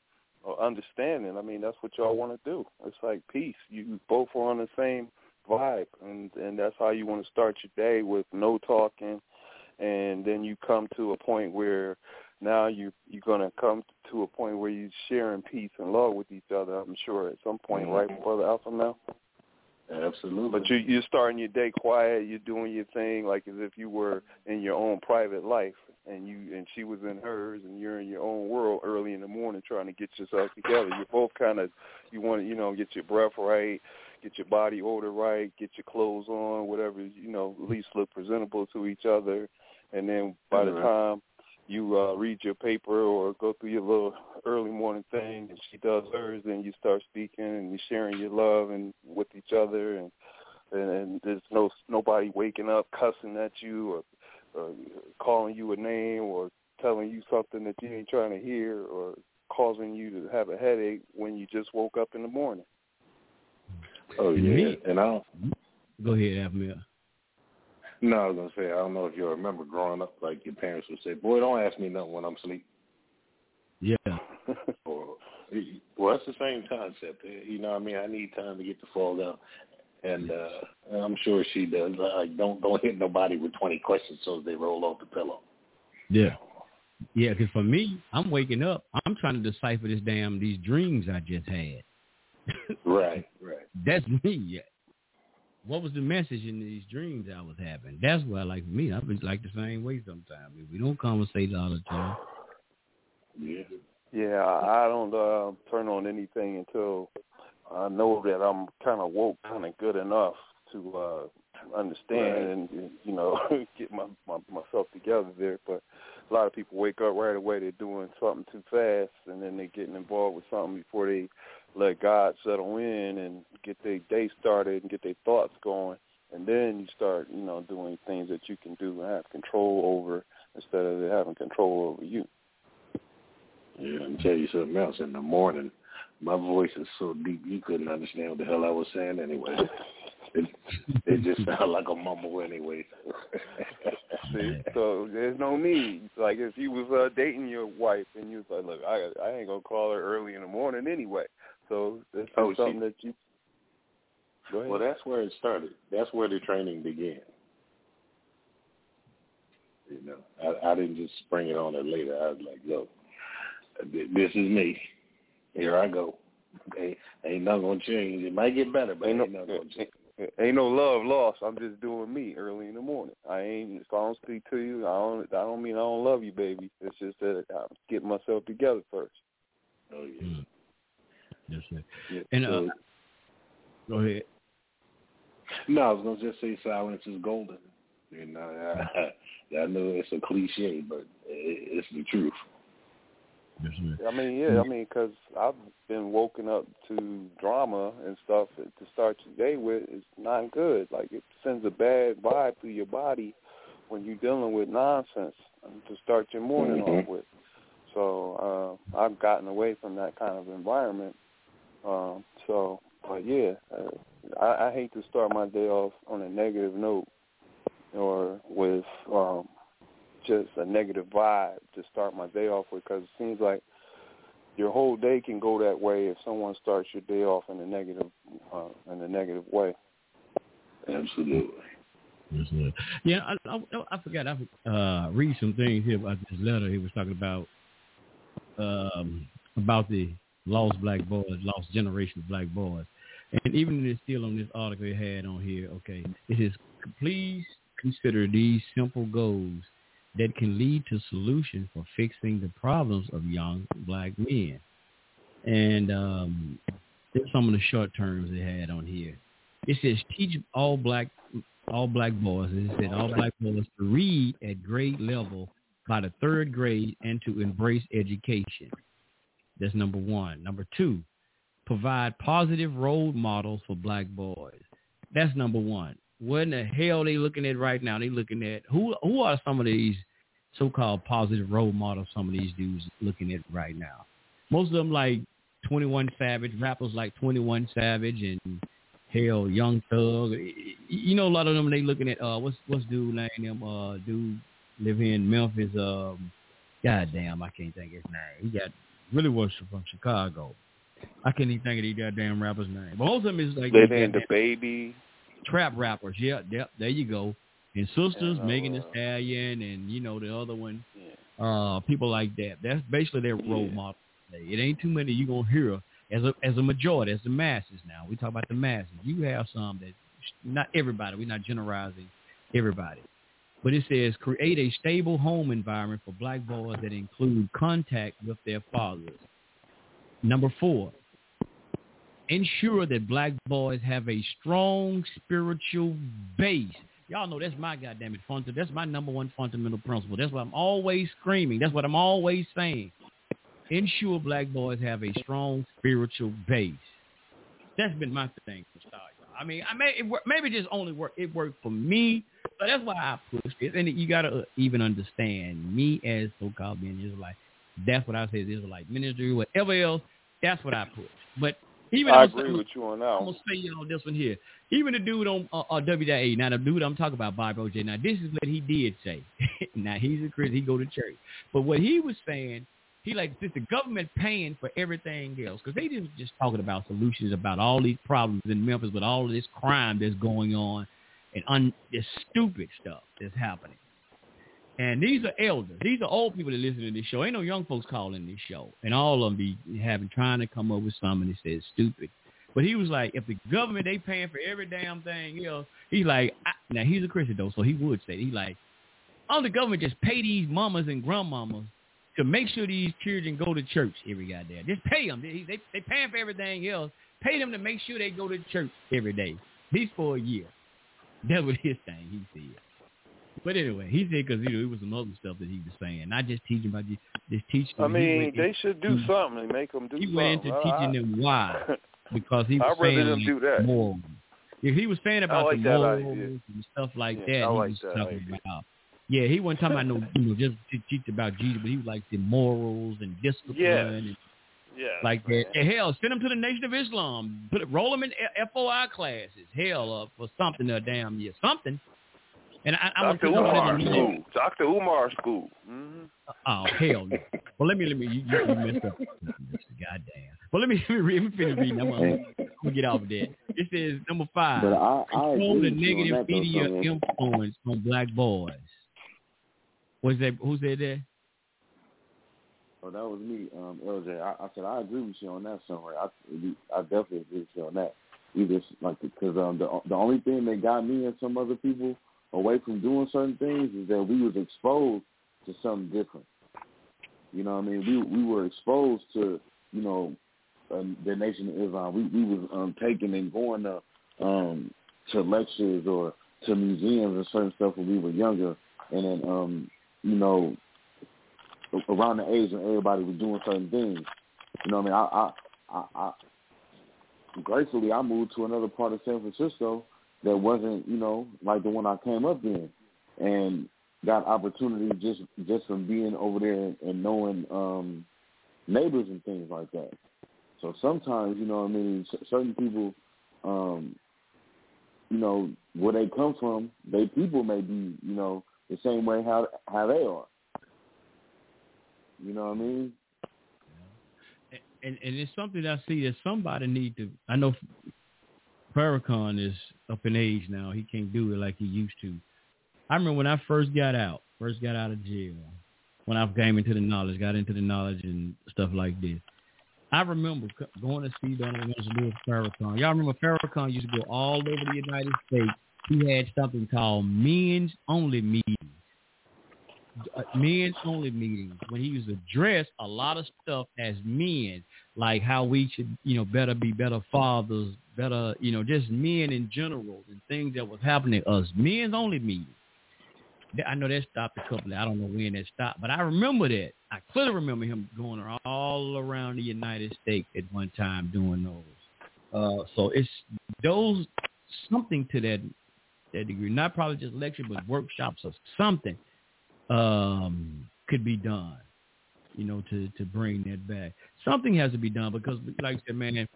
a understanding. I mean, that's what y'all want to do. It's like peace. You both are on the same vibe, and and that's how you want to start your day with no talking, and then you come to a point where now you you're gonna come to a point where you're sharing peace and love with each other. I'm sure at some point, mm-hmm. right, brother Alpha now. Absolutely. But you you're starting your day quiet. You're doing your thing like as if you were in your own private life, and you and she was in hers, and you're in your own world early in the morning trying to get yourself together. You're both kind of you want to you know get your breath right, get your body odor right, get your clothes on, whatever you know, at least look presentable to each other, and then by the mm-hmm. time you uh, read your paper or go through your little early morning thing and she does hers and you start speaking and you're sharing your love and with each other and and, and there's no nobody waking up cussing at you or, or calling you a name or telling you something that you ain't trying to hear or causing you to have a headache when you just woke up in the morning. Oh yeah, and I don't. Go ahead, Avmir. No, I was gonna say I don't know if you remember growing up, like your parents would say, "Boy, don't ask me nothing when I'm asleep." Yeah. [LAUGHS] or, well, it's the same concept. You know, what I mean, I need time to get the fall down, and uh I'm sure she does. Like, don't don't hit nobody with 20 questions so they roll off the pillow. Yeah. Yeah, because for me, I'm waking up. I'm trying to decipher this damn these dreams I just had. right, right. [LAUGHS] That's me what was the message in these dreams I was having? That's why, like me, I was like the same way sometimes. If We don't conversate all the time. Yeah. Yeah, I don't uh, turn on anything until I know that I'm kind of woke, kind of good enough to uh understand right. and you know [LAUGHS] get my, my myself together there. But a lot of people wake up right away. They're doing something too fast, and then they're getting involved with something before they let God settle in and get their day started and get their thoughts going. And then you start, you know, doing things that you can do and have control over instead of having control over you. Yeah, and tell you something else. In the morning, my voice is so deep you couldn't understand what the hell I was saying anyway. [LAUGHS] it, it just [LAUGHS] sounded like a mumble anyway. [LAUGHS] See, so there's no need. Like if you was uh, dating your wife and you was like, look, I I ain't gonna call her early in the morning anyway. So that's oh, something that you. Well, that's where it started. That's where the training began. You know, I, I didn't just spring it on her later. I was like, look, this is me. Here I go. Ain't, ain't nothing gonna change. It might get better, but ain't, ain't no, nothing gonna change. [LAUGHS] Ain't no love lost. I'm just doing me early in the morning. I ain't if I don't speak to you, I don't I don't mean I don't love you, baby. It's just that I'm getting myself together first. Oh yeah. Mm. Yes, sir. Yeah, and uh, go ahead. No, I was gonna just say silence is golden. You know, I, I know it's a cliche, but it's the truth. Yes, I mean, yeah, I mean, because I've been woken up to drama and stuff to start your day with. It's not good. Like it sends a bad vibe through your body when you're dealing with nonsense to start your morning mm-hmm. off with. So uh, I've gotten away from that kind of environment. Um, so, but yeah, uh, I, I hate to start my day off on a negative note or with um, just a negative vibe to start my day off with because it seems like your whole day can go that way if someone starts your day off in a negative uh, in a negative way. Absolutely. Yeah, I, I, I forgot. I uh, read some things here about this letter. He was talking about um, about the lost black boys, lost generation of black boys, and even it's still on this article he had on here. Okay, it says please consider these simple goals that can lead to solutions for fixing the problems of young black men. And um, some of the short terms they had on here. It says teach all black all black boys. It said all black boys to read at grade level by the third grade and to embrace education. That's number one. Number two, provide positive role models for black boys. That's number one what in the hell are they looking at right now? They looking at who who are some of these so-called positive role models some of these dudes looking at right now. Most of them like 21 Savage, rappers like 21 Savage and hell, Young Thug. You know, a lot of them they looking at uh, what's what's dude name? Them uh, dude live in Memphis. Um, God damn, I can't think his name. He got really was from Chicago. I can't even think of these goddamn rappers' name. But most of them is like live in the baby trap rappers. Yeah, yep, there you go. And sisters, yeah, Megan Thee Stallion, and you know the other one, yeah. uh, people like that. That's basically their role yeah. model. It ain't too many you gonna hear as a as a majority, as the masses. Now we talk about the masses. You have some that not everybody. We're not generalizing everybody, but it says create a stable home environment for black boys that include contact with their fathers. Number four, ensure that black boys have a strong spiritual base. Y'all know that's my goddamn it fundamental. That's my number one fundamental principle. That's what I'm always screaming. That's what I'm always saying. Ensure black boys have a strong spiritual base. That's been my thing. I mean, I may it maybe just only work. It worked for me, but that's why I push it. And you gotta even understand me as so-called being Israelite. That's what I say is Israelite ministry. Whatever else, that's what I push. But even I agree with you on that. I'm gonna say you on this one here. Even the dude on uh, uh, WDIA, now the dude I'm talking about, Bob O'Jay. Now this is what he did say. [LAUGHS] now he's a Christian, he go to church, but what he was saying, he like since the government paying for everything else, because they didn't just talking about solutions about all these problems in Memphis, with all of this crime that's going on, and un, this stupid stuff that's happening. And these are elders. These are old people that listen to this show. Ain't no young folks calling this show. And all of them be having trying to come up with something that says stupid. But he was like, if the government they paying for every damn thing else, he's like, I, now he's a Christian though, so he would say he like, all the government just pay these mamas and grandmamas to make sure these children go to church every goddamn. Just pay them. They they they paying for everything else. Pay them to make sure they go to church every day. These for a year. [LAUGHS] That was his thing. He said. But anyway, he said because you know it was some other stuff that he was saying, not just teaching about just, just teaching. I mean, they went, should do he, something make them do he something. went into I, teaching them why [LAUGHS] because he was saying them do that. morals. If he was saying about like the morals idea. and stuff like Yeah, that, I he like was that talking idea. about. Yeah, he wasn't talking about no, you know, just to teach about Jesus, but he was like the morals and discipline Yes. and Yeah. like that. And hell, send them to the Nation of Islam. Put roll them in FOI classes. Hell, uh, for something or damn year, something. And I, I Dr. Umar school. Dr. Umar school. hmm Oh hell no! Well, let me let me you, you, you messed up. Goddamn. Well, let me [LAUGHS] let me, read, let me finish reading. I'm gonna, I'm gonna get off of that. It says number five. But I, I control the with you on negative that, media influence on black boys. Was that who said that? Oh, that was me, um, LJ. I, I said I agree with you on that somewhere. I, I definitely agree with you on that. Either like because um, the the only thing that got me and some other people away from doing certain things is that we was exposed to something different. You know what I mean? We we were exposed to you know um, the Nation of Islam. We we was um, taking and going to um, to lectures or to museums and certain stuff when we were younger, and then um, you know around the age when everybody was doing certain things. You know what I mean? I, I, I, I gratefully I moved to another part of San Francisco that wasn't, you know, like the one I came up in, and got opportunities just just from being over there and, and knowing um neighbors and things like that. So sometimes, you know what I mean, certain people, um, you know, where they come from, they people may be, you know, the same way how how they are. You know what I mean? And and it's something I see that somebody need to. I know Farrakhan is up in age now. He can't do it like he used to. I remember when I first got out, first got out of jail, when I came into the knowledge, got into the knowledge and stuff like this. I remember going to see Donovan Elizabeth Farrakhan. Y'all remember Farrakhan used to go all over the United States. He had something called men's only meetings. Uh, men's only meetings when he used to address a lot of stuff as men, like how we should, you know, better be better fathers, better, you know, just men in general and things that was happening to us. Men's only meetings. I know that stopped a couple. I don't know when that stopped, but I remember that. I clearly remember him going all around the United States at one time doing those. Uh, so it's those something to that that degree. Not probably just lecture, but workshops or something um, could be done. You know, to to bring that back. Something has to be done because, like I said, man.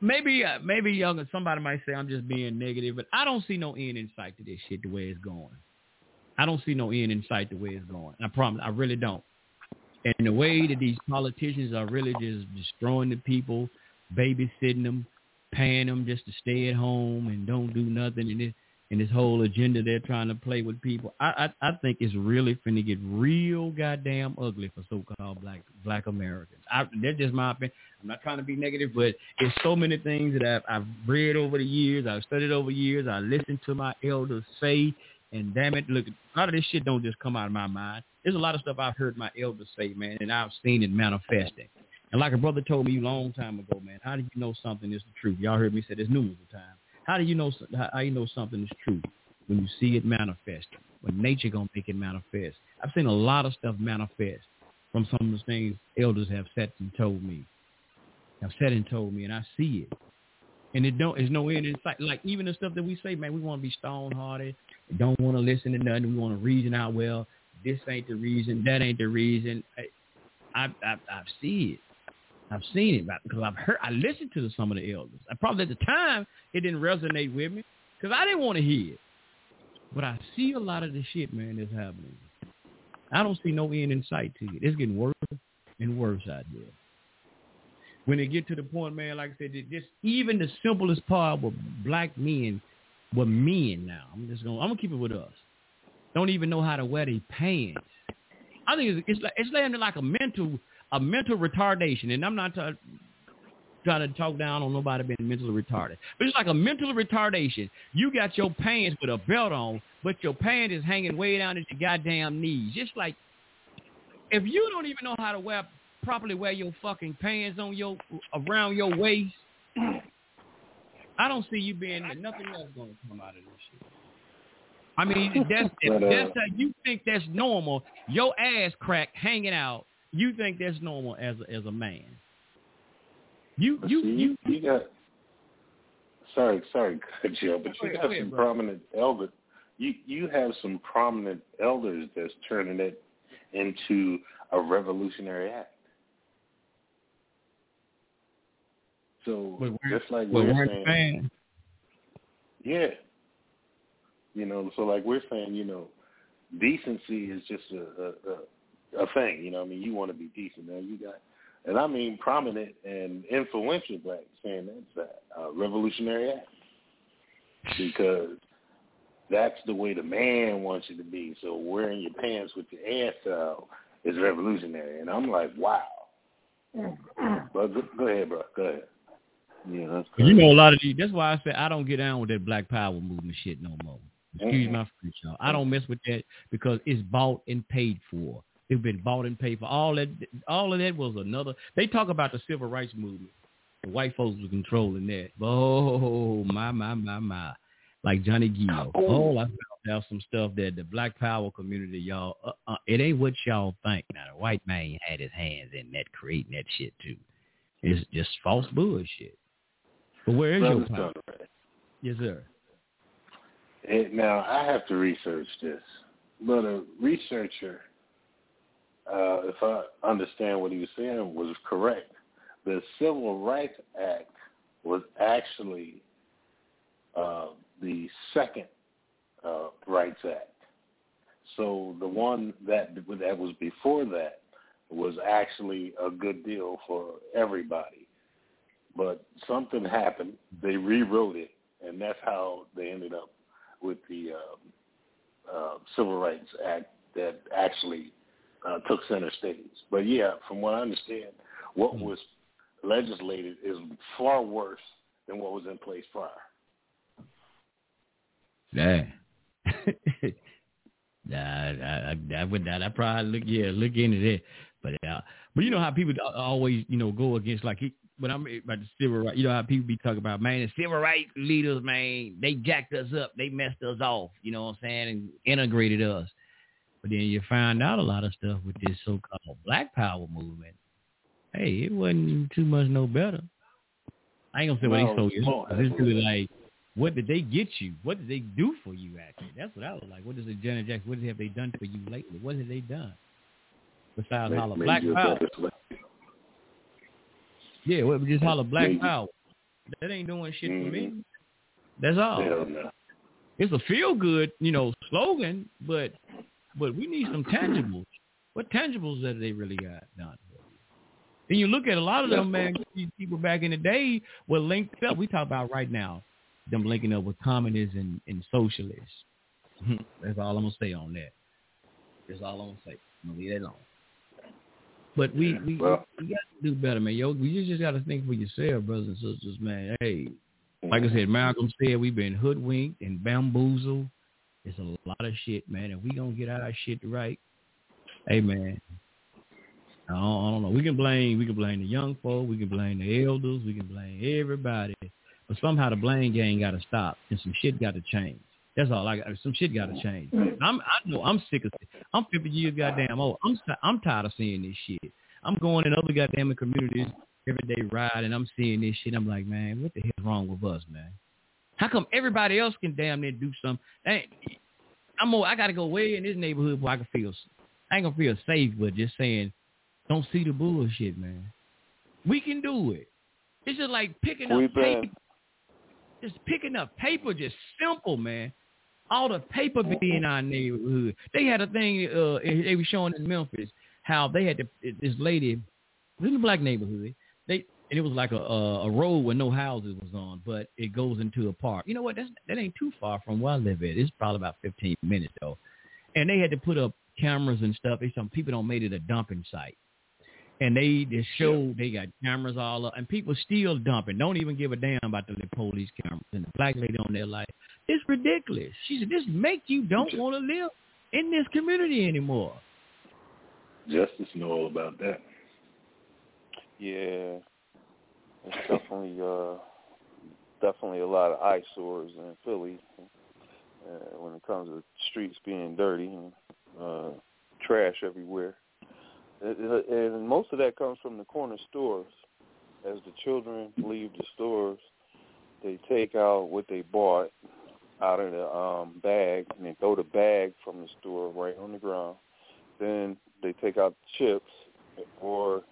Maybe, uh, maybe young somebody might say I'm just being negative, but I don't see no end in sight to this shit the way it's going. I don't see no end in sight the way it's going. I promise, I really don't. And the way that these politicians are really just destroying the people, babysitting them, paying them just to stay at home and don't do nothing, and this and this whole agenda they're trying to play with people, I I, I think it's really finna get real goddamn ugly for so-called black black Americans. I, that's just my opinion. I'm not trying to be negative, but it's so many things that I've, I've read over the years, I've studied over years, I listened to my elders say, and damn it, look, a lot of this shit don't just come out of my mind. There's a lot of stuff I've heard my elders say, man, and I've seen it manifesting. And like a brother told me a long time ago, man, how do you know something is the truth? Y'all heard me say this numerous times. How do you know how you know something is true when you see it manifest. When nature gonna make it manifest? I've seen a lot of stuff manifest from some of the things elders have said and told me. Have said and told me, and I see it. And it don't. There's no end in sight. Like even the stuff that we say, man, we want to be stone hearted. Don't want to listen to nothing. We want to reason out. Well, this ain't the reason. That ain't the reason. I, I, I, I see it. I've seen it because I've heard. I listened to some of the elders. I probably at the time it didn't resonate with me because I didn't want to hear it. But I see a lot of the shit, man, that's happening. I don't see no end in sight to it. It's getting worse and worse out there. When it get to the point, man, like I said, just even the simplest part with black men, were men now. I'm just gonna, I'm gonna keep it with us. Don't even know how to wear their pants. I think it's it's like it's landing like a mental a mental retardation, and I'm not t- trying to talk down on nobody being mentally retarded, but it's like a mental retardation. You got your pants with a belt on, but your pants is hanging way down at your goddamn knees. Just like if you don't even know how to wear properly wear your fucking pants on your around your waist, I don't see you being nothing else going to come out of this shit. I mean, that's [LAUGHS] But, uh, that's how you think that's normal. Your ass crack hanging out. You think that's normal as a, as a man. You you see, you you got sorry, sorry, [LAUGHS] Joe, but you got some prominent elders. You you have some prominent elders that's turning it into a revolutionary act. So just like we're we're saying, fans. yeah, you know, so like we're saying, you know, decency is just a a, a, a thing. You know, what I mean, you want to be decent. Now you got, and I mean prominent and influential blacks saying that's a, a revolutionary act because that's the way the man wants you to be. So wearing your pants with your ass out is revolutionary, and I'm like, wow. But go, go ahead, bro. Go ahead. Yeah, that's You know a lot of these. That's why I said I don't get down with that Black Power movement shit no more. Excuse Mhm. my French, y'all. I don't mess with that because it's bought and paid for. It's been bought and paid for. All that, all of that was another. They talk about the civil rights movement. The white folks were controlling that. Oh my my my my, like Johnny Gill. Oh, I found out some stuff that the Black Power community, y'all. Uh, uh, it ain't what y'all think. Now the white man had his hands in that creating that shit too. It's just false bullshit. But where is your Brothers power? Yes, sir. It, now I have to research this, but a researcher, uh, if I understand what he was saying, was correct. The Civil Rights Act was actually uh, the second uh, Rights Act. So the one that that was before that was actually a good deal for everybody. But something happened. They rewrote it, and that's how they ended up with the uh, uh, Civil Rights Act that actually uh, took center stage. But yeah, from what I understand, what was legislated is far worse than what was in place prior. Yeah. [LAUGHS] nah, I, I, I would not. I probably look, yeah, look into that. But uh, but you know how people always, you know, go against like he, when I'm about the civil right. You know how people be talking about man, the civil rights leaders, man, they jacked us up, they messed us off. You know what I'm saying, and integrated us. But then you find out a lot of stuff with this so-called Black Power movement. Hey, it wasn't too much no better. I ain't gonna say what they so no, young. It's really like, what did they get you? What did they do for you? Actually, that's what I was like. What is it, Janet Jackson? What have they done for you lately? What have they done besides make Black Power? Yeah, what just holler Black Make- Power. That ain't doing shit for me. Mhm. That's all. No. It's a feel good, you know, slogan, but but we need some tangibles. What tangibles have they really got done? And you look at a lot of them, man, these people back in the day were linked up. We talk about right now, them linking up with communists and, and socialists. Mm-hmm. That's all I'm gonna say on that. That's all I'm gonna say. I'm gonna leave that alone. But we we, Well- we got to do better, man. Yo, you just got to think for yourself, brothers and sisters, man. Hey, like I mm-hmm. said, Malcolm said, we've been hoodwinked and bamboozled. It's a lot of shit, man. If we gonna get our shit right. Hey, man. I don't, I don't know. We can blame we can blame the young folk. We can blame the elders. We can blame everybody. But somehow the blame game got to stop, and some shit got to change. That's all. I got. Some shit got to change. I'm. I know. I'm sick of. I'm 50 years goddamn old. I'm. I'm tired of seeing this shit. I'm going in other goddamn communities every day ride, and I'm seeing this shit. I'm like, man, what the hell's wrong with us, man? How come everybody else can damn near do something? Hey, I'm. More, I got to go way in this neighborhood where I can feel. I ain't gonna feel safe, but just saying, don't see the bullshit, man. We can do it. It's just like picking We've up paper. Just picking up paper, just simple, man. All the paper be in our neighborhood. They had a thing. Uh, they were showing in Memphis how they had to, this lady in a black neighborhood. They and it was like a, a a road where no houses was on, but it goes into a park. You know what? That's that ain't too far from where I live at. It's probably about fifteen minutes though. And they had to put up cameras and stuff. They some people don't made it a dumping site. And they they show they got cameras all up, and people still dumping. Don't even give a damn about the police cameras. And the black lady on there like, it's ridiculous. She said, this make you don't want to live in this community anymore. Justice know all about that. Yeah, it's definitely uh definitely a lot of eyesores in Philly uh, when it comes to streets being dirty and uh, trash everywhere. And most of that comes from the corner stores. As the children leave the stores, they take out what they bought out of the um, bag and they throw the bag from the store right on the ground. Then they take out the chips or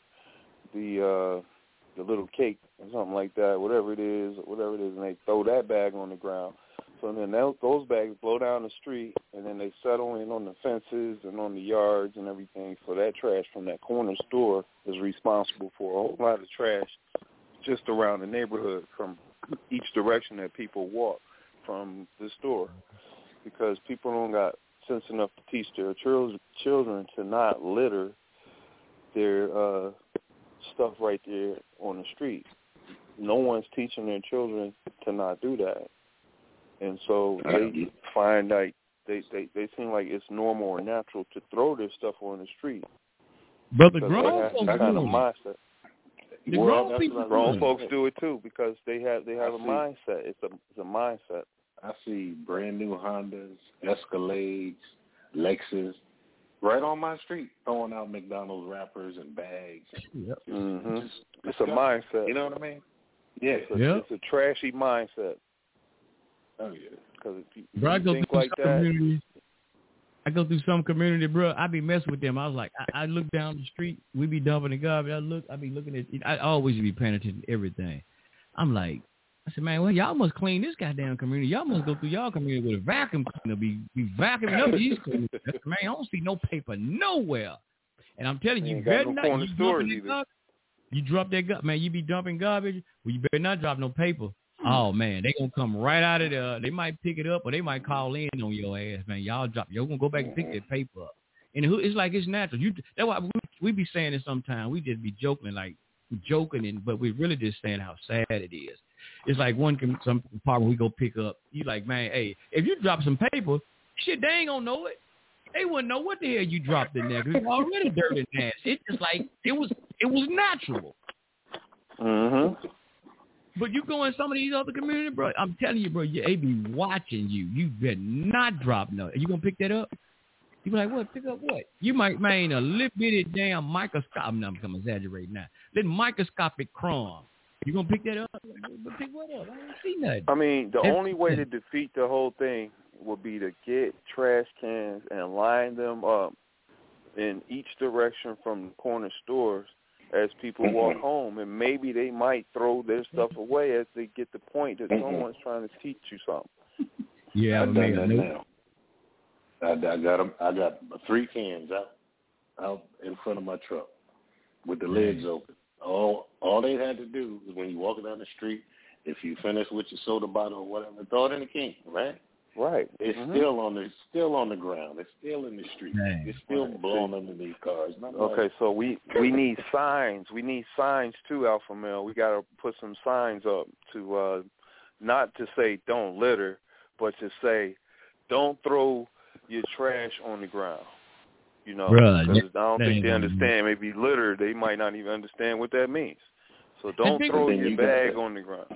the uh, the little cake or something like that, whatever it is, whatever it is, and they throw that bag on the ground. So then those bags blow down the street, and then they settle in on the fences and on the yards and everything. So that trash from that corner store is responsible for a whole lot of trash just around the neighborhood from each direction that people walk from the store, because people don't got sense enough to teach their children to not litter their uh, stuff right there on the street. No one's teaching their children to not do that and so they find like they they they seem like it's normal or natural to throw their stuff on the street. But the grown folks that kind of do it. mindset. The well, grown people grown folks do it too because they have they have I a see. mindset. It's a it's a mindset. I see brand new Hondas, Escalades, Lexus, right on my street, throwing out McDonald's wrappers and bags. Yep. hmm Just It's a mindset. You know what I mean? Yeah. It's a, Yep. it's a trashy mindset. Oh yeah. Because if you, Bro, I if go you think through like some that. I go through some community, bro. I be messing with them. I was like, I, I look down the street. We be dumping the garbage. I look. I be looking at. I always be paying attention to everything. I'm like, I said, man, well, y'all must clean this goddamn community. Y'all must go through y'all community with a vacuum cleaner. Be be vacuuming up these [LAUGHS] said, man, I don't see no paper nowhere. And I'm telling you, you better no not. You dumping garbage. You drop that gut, man. You be dumping garbage. Well, you better not drop no paper. Oh man, they gonna come right out of there. They might pick it up, or they might call in on your ass, man. Y'all drop. Y'all gonna go back and pick that paper up. And who- it's like it's natural. You that's why we, we be saying it sometimes. We just be joking, like joking, and but we really just saying how sad it is. It's like one can some apartment we go pick up. You like, man, hey, if you drop some paper, shit, they ain't gonna know it. They wouldn't know what the hell you dropped in there 'cause it's already dirty and nasty. It's just like it was. It was natural. hmm But you go in some of these other communities, bro. I'm telling you, bro. You, they be watching you. You better not drop no. You gonna pick that up? You be like, what? Pick up what? You might, man, a little bitty damn microscopic. I'm not gonna exaggerate now. Little microscopic crumb. You gonna pick that up? But pick what up? I don't see nothing. I mean, the That's- only way to defeat the whole thing would be to get trash cans and line them up in each direction from the corner stores as people walk mm-hmm. home, and maybe they might throw their stuff mm-hmm. away as they get the point that mm-hmm. someone's trying to teach you something. Yeah, I've done that now. I, I got 'em- I got three cans out out in front of my truck with the lids open. All all they had to do is when you walk down the street, if you finish with your soda bottle or whatever, throw it in the can, right? Right. It's Mhm. still on the it's still on the ground. It's still in the street. Dang. It's still Right. blowing underneath cars. Not Okay, like- so we we need signs. We need signs too, Alpha Male. We got to put some signs up to uh not to say don't litter, but to say don't throw your trash on the ground. You know, Bruh, because I don't think they understand. Maybe litter, they might not even understand what that means. So don't throw your you got bag on the ground.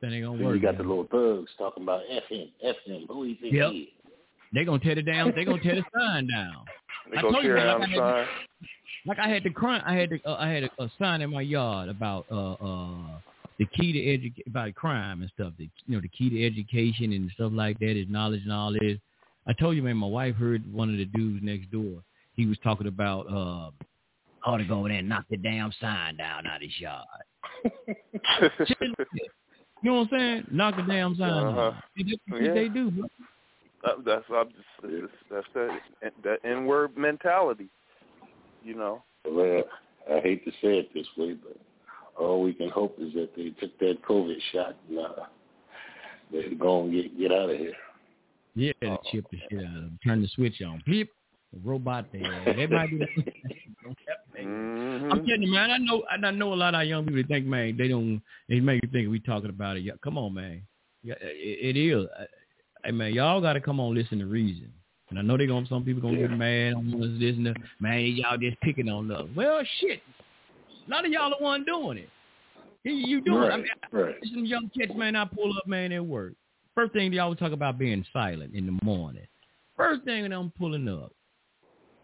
that ain't gonna Then work. you got man. the little thugs talking about F him, F him. Who he think Yep. he is? They gonna tear the down. They gonna tear the [LAUGHS] sign down. They I told you, tear man, down like the I had- sign. like I had the crime. I had the, uh, I had a, a sign in my yard about uh uh the key to educate about crime and stuff. The you know the key to education and stuff like that is knowledge and all this. I told you, man, my wife heard one of the dudes next door. He was talking about uh ought to go over there and knock the damn sign down out of his yard. [LAUGHS] you know what I'm saying? Knock the damn sign Uh-huh. down. That's what Yeah. they do, bro. That- that's I'm just, it's- that's that that N-word mentality. You know. Well, I hate to say it this way, but all we can hope is that they took that COVID shot and uh, they're going to get, get out of here. Yeah, to chip the shit out of them. Turn the switch on. Beep. The robot there. They might do that. Mhm. I'm telling you, man. I know. I know a lot of our young people that think, man, they don't. They make you think we talking about it. Yeah, come on, man. Yeah, it, it is. Hey, man, y'all got to come on, listen to reason. And I know they gonna. Some people gonna get mad on us, this and that. Man, y'all just picking on us. Well, shit. A lot of y'all the one doing it. You doing? Right, I mean, right. some young kids, man. I pull up, man, at work. First thing they always talk about being silent in the morning. First thing that I'm pulling up.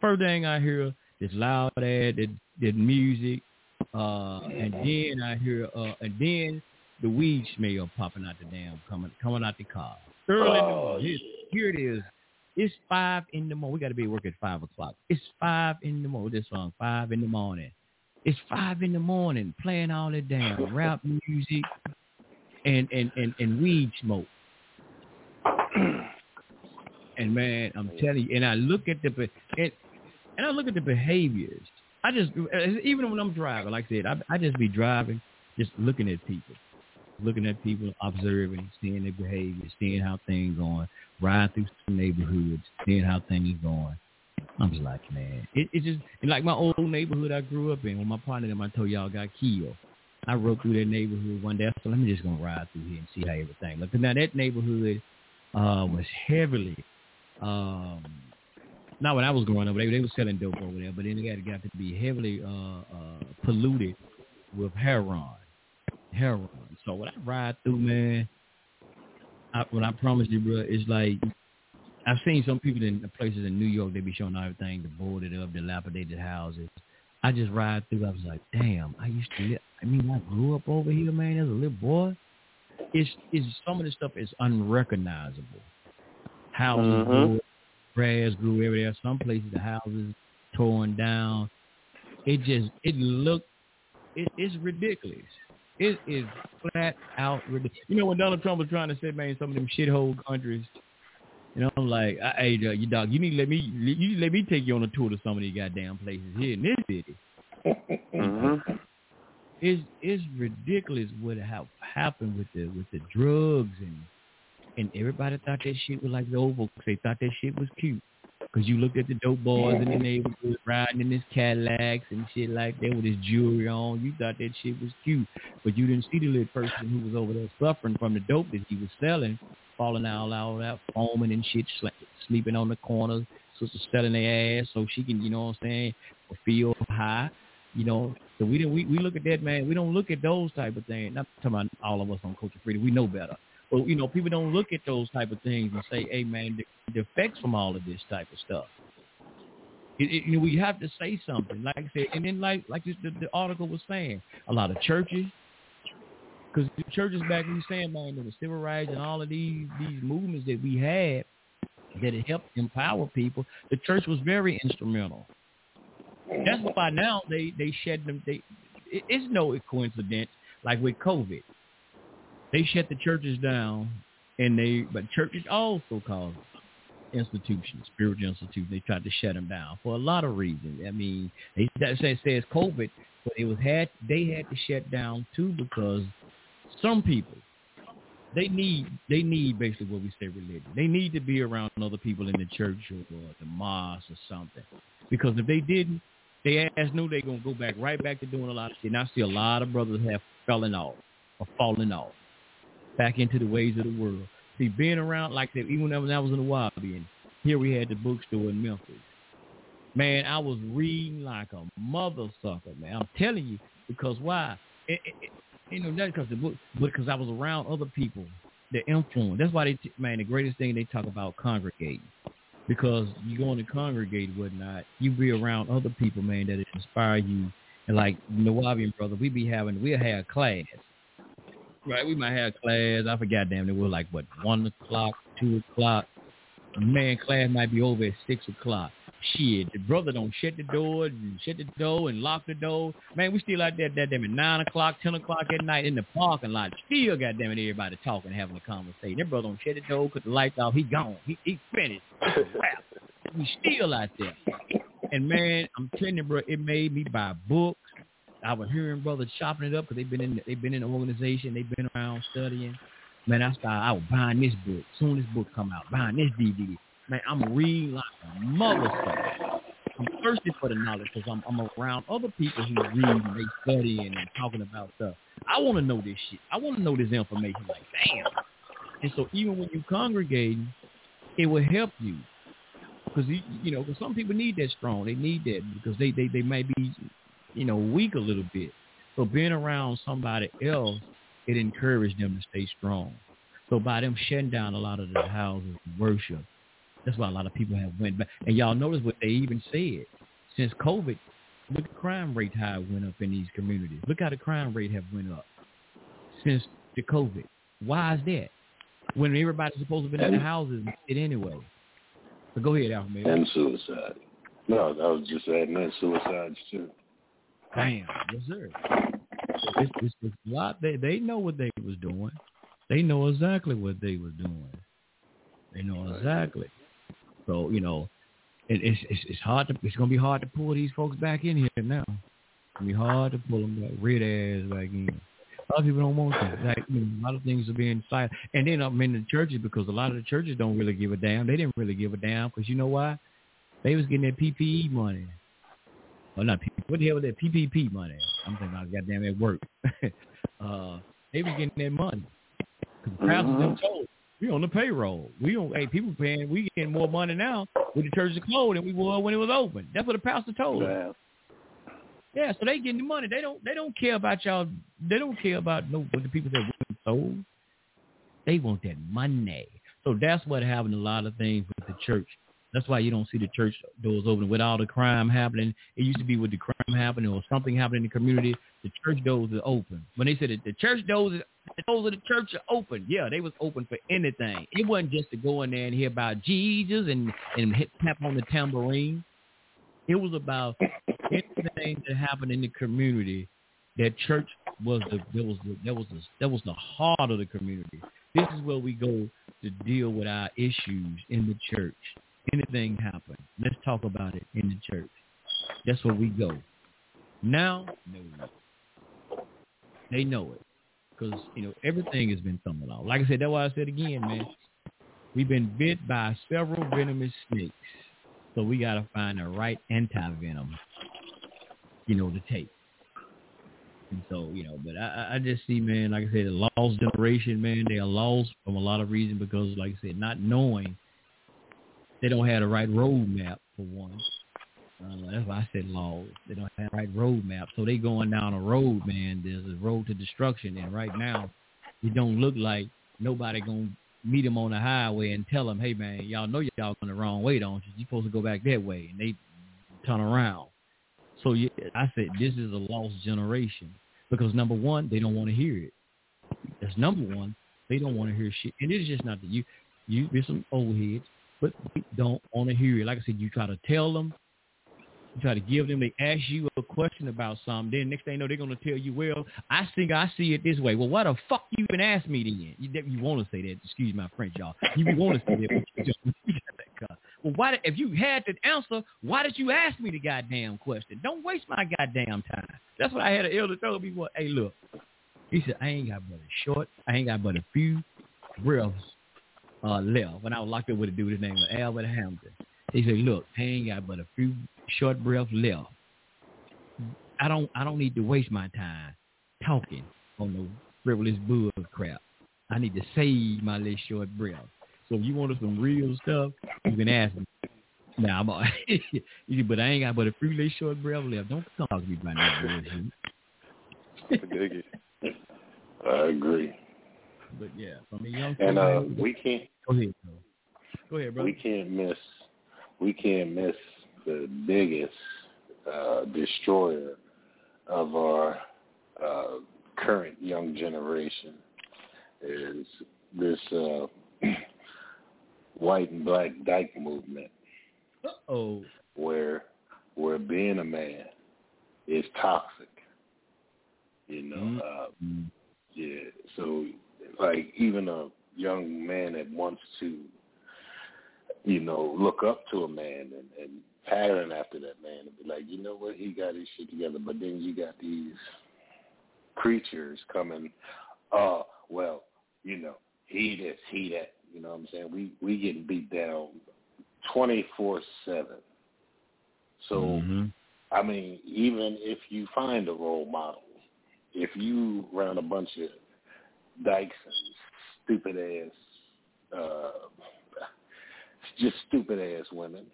First thing I hear is loud ad, that that music, uh, and then I hear, uh, and then the weed smell popping out the damn coming coming out the car. Early in the Oh, morning. Here, it is. It's five in the morning. We got to be at work at five o'clock. It's five in the morning. This song, five in the morning. It's five in the morning, playing all that damn rap music and and and, and weed smoke. [CLEARS THROAT] And man, I'm telling you, and I look at the and, and I look at the behaviors. I just uh, even when I'm driving, like I said, I, I just be driving, just looking at people, looking at people, observing, seeing their behavior, seeing how things going, ride through some neighborhoods, seeing how things going. I'm just like, man, it, it just and like my old neighborhood I grew up in. When my partner them I told y'all got killed, I rode through that neighborhood one day. I said, let me just gonna ride through here and see how everything. Look, now that neighborhood uh, was heavily, um, not when I was growing up. They they were selling dope over there, but then it got got to be heavily uh, uh, polluted with heroin, heroin. So when I ride through, man, I, what I promise you, bro, it's like I've seen some people in the places in New York. They be showing everything, the boarded up, dilapidated houses. I just ride through. I was like, damn, I used to live. I mean, I grew up over here, man, as a little boy. It's it's some of the stuff is unrecognizable. Houses Mhm. grew, grass grew everywhere. Some places the houses torn down. It just it looked it, it's ridiculous. It is flat out ridiculous. You know when Donald Trump was trying to say, man, some of them shithole countries. You know, I'm like, hey, uh, you dog, you need to let me, you let me take you on a tour to some of these goddamn places here in this city. Mm-hmm. It's it's ridiculous what ha- happened with the with the drugs and and everybody thought that shit was like the oval. They thought that shit was cute because you looked at the dope boys in the neighborhood riding in this Cadillacs and shit like that with his jewelry on. You thought that shit was cute, but you didn't see the little person who was over there suffering from the dope that he was selling, falling out all out, foaming and shit, sl- sleeping on the corners, sister selling their ass so she can, you know what I'm saying, feel high. You know, so we don't we, we look at that man. We don't look at those type of things. Not talking about all of us on Culture Freedom. We know better. But you know, people don't look at those type of things and say, "Hey, man, the, the effects from all of this type of stuff." It, it, you know, we have to say something, like I said, and then like like this, the, the article was saying, a lot of churches, because the churches back when you saying, man, the civil rights and all of these these movements that we had that it helped empower people. The church was very instrumental. That's why now they they shed them. They it, it's no coincidence. Like with COVID, they shut the churches down, and they but churches also called institutions, spiritual institutions. They tried to shut them down for a lot of reasons. I mean, they that says says COVID, but it was had they had to shut down too because some people they need they need basically what we say religion. They need to be around other people in the church or, or the mosque or something. Because if they didn't, they ass knew they gonna go back right back to doing a lot of shit. And I see a lot of brothers have fallen off or fallen off back into the ways of the world. See, being around like that, even when I was in the Wabi, and here we had the bookstore in Memphis. Man, I was reading like a mother sucker, man. I'm telling you, because why? You know, not because the book, but because I was around other people that influence. That's why they, man, the greatest thing they talk about congregating. Because you going to congregate whatnot, you be around other people, man, that inspire you. And like Nuwaubian brother, we be having, we'll have class. Right, we might have class. I forgot, damn, it was like what one o'clock, two o'clock. Man, class might be over at six o'clock. Shit, the brother don't shut the door and shut the door and lock the door. Man, we still out there, that damn at nine o'clock, ten o'clock at night in the parking lot. Still, goddamn it, everybody talking, having a conversation. That brother don't shut the door, cut the lights off. He gone. He he finished. Wrap. [LAUGHS] We still out there. And man, I'm telling you, bro, it made me buy books. I was hearing brothers chopping it up because they've been in they've been in the organization, they've been around studying. Man, I started I was buying this book. Soon this book come out, buying this DVD. Man, I'm reading like a mother sucker. I'm thirsty for the knowledge because I'm I'm around other people who read and they study and they're talking about stuff. I want to know this shit. I want to know this information. Like, damn. And so even when you congregating, it will help you because you, know, cause some people need that strong. They need that because they they they might be you know, weak a little bit. So being around somebody else, it encouraged them to stay strong. So by them shutting down a lot of the houses of worship, that's why a lot of people have went back. And y'all notice what they even said. Since COVID, look at the crime rate how it went up in these communities. Look how the crime rate have went up since the COVID. Why is that? When everybody's supposed to be in the houses it anyway. But go ahead, Alpha And suicide. No, I was just adding that suicides too. Damn, yes sir. It's, it's, it's a lot. They they know what they was doing. They know exactly what they was doing. They know exactly. So you know, it, it's it's it's hard to it's gonna be hard to pull these folks back in here now. It's gonna be hard to pull them back, red ass back in. A lot of people don't want that. Like you know, a lot of things are being silent, and then I'm in the churches because a lot of the churches don't really give a damn. They didn't really give a damn because you know why? They was getting their PPE money. Well, not PPP. What the hell was that PPP money? I'm thinking about goddamn at work. [LAUGHS] uh, they was getting their money. Cause the pastors Mm-hmm. told we on the payroll. We don't. Hey, people paying. We getting more money now with the churches closed than we were when it was open. That's what the pastor told us. Yeah, so they getting the money. They don't. They don't care about y'all. They don't care about no what the people that were sold. They want that money. So that's what happened. A lot of things with the church. That's why you don't see the church doors open with all the crime happening. It used to be with the crime happening or something happening in the community, the church doors are open. When they said the church doors, the doors of the church are open, yeah, they was open for anything. It wasn't just to go in there and hear about Jesus and and hit tap on the tambourine. It was about anything that happened in the community. That church was the that was the that was the that was the heart of the community. This is where we go to deal with our issues in the church. Anything happen, let's talk about it in the church. That's where we go. Now, no, they know it because you know everything has been thrown off. Like I said, that's why I said again, man. We've been bit by several venomous snakes, so we got to find the right anti venom, you know, to take. And so, you know, but I, I- I just see, man, like I said, the lost generation, man, they are lost from a lot of reasons because, like I said, not knowing they don't have the right roadmap for one. Uh, that's why I said lost. They don't have the right roadmap, so they going down a road, man. There's a road to destruction, and right now, it don't look like nobody gonna meet them on the highway and tell them, hey, man, y'all know y'all going the wrong way, don't you? You supposed to go back that way, and they turn around. So you, I said this is a lost generation because number one, they don't want to hear it. That's number one. They don't want to hear shit, and it's just not that you. You there's some old heads, but they don't want to hear it. Like I said, you try to tell them, you try to give them. They ask you a question about something. Then next thing you know, they're gonna tell you, well, I think I see it this way. Well, why the fuck you even ask me then? You, you want to say that? Excuse my French, y'all. You want to say that? but you [LAUGHS] got that. Well, why? Did, if you had the answer, why did you ask me the goddamn question? Don't waste my goddamn time. That's what I had an elder tell me. What? Hey, look. He said, I ain't got but a short. I ain't got but a few breaths uh, left. When I was locked up with a dude, his name was Albert Hampton. He said, look, I ain't got but a few short breaths left. I don't. I don't need to waste my time talking on no frivolous bull crap. I need to save my little short breath. So if you want some real stuff, you can ask me. Now I'm all, [LAUGHS] but I ain't got but a few little short breath left. Don't talk to me about that bullshit. [LAUGHS] I agree. But yeah, I mean, young And uh, we can't Go ahead. Go ahead, bro. we can't miss we can't miss the biggest uh, destroyer of our uh, current young generation is this uh, [CLEARS THROAT] white and black dyke movement Uh Oh, where where being a man is toxic. You know, uh, yeah. So like even a young man that wants to, you know, look up to a man and, and pattern after that man and be like, you know what, he got his shit together. But then you got these creatures coming, oh, well, you know, he this, he that. You know what I'm saying? We we getting beat down twenty four seven. So mm-hmm. I mean, even if you find a role model, if you round a bunch of dykes and stupid ass, uh, just stupid ass women,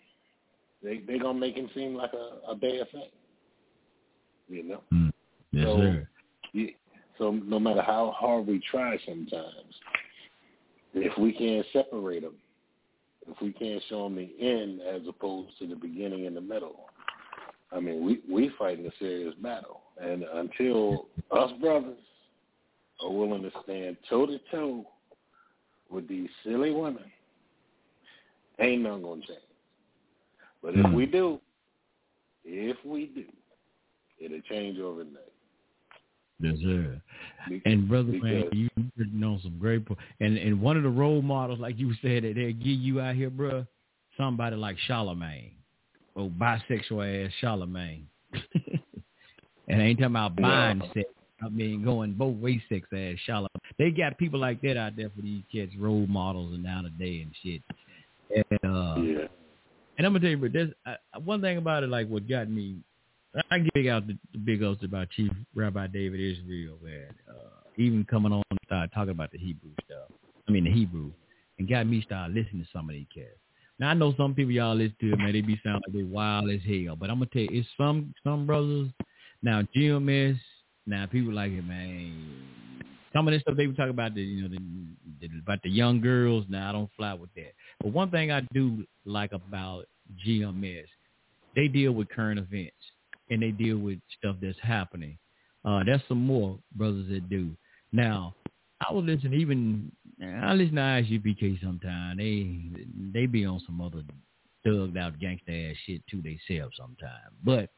they they gonna make him seem like a, a bad thing. You know. Yes, so sir. Yeah. So no matter how hard we try, sometimes, if we can't separate them, if we can't show them the end as opposed to the beginning and the middle, I mean, we we fighting a serious battle. And until us brothers are willing to stand toe to toe with these silly women, ain't nothing gonna change. But if mm-hmm. we do, if we do, it'll change overnight. Yes, sir. And brother man, you know some great po- and and one of the role models, like you said, that they give you out here, bro. Somebody like Charlemagne, or bisexual ass Charlemagne. [LAUGHS] and I ain't talking about sex. I mean, going both ways, sex ass Charlemagne. They got people like that out there for these kids, role models, and nowadays and shit. And uh, yeah. And I'm gonna tell you, but there's uh, one thing about it, like what got me. I give out the, the big ups about Chief Rabbi David Israel, man. Uh, even coming on and start talking about the Hebrew stuff. I mean the Hebrew, and got me start listening to some of these cats. Now I know some people y'all listen to, man, they be sound like they wild as hell. But I'm gonna tell you, it's some some brothers. Now GMS, now people like it, man. Some of this stuff they were talking about the you know the, the about the young girls. Now I don't fly with that. But one thing I do like about GMS, they deal with current events and they deal with stuff that's happening. Uh, there's some more brothers that do. Now, I will listen even I listen to ISUPK sometimes. They they be on some other thugged out gangster ass shit too themselves sometimes. But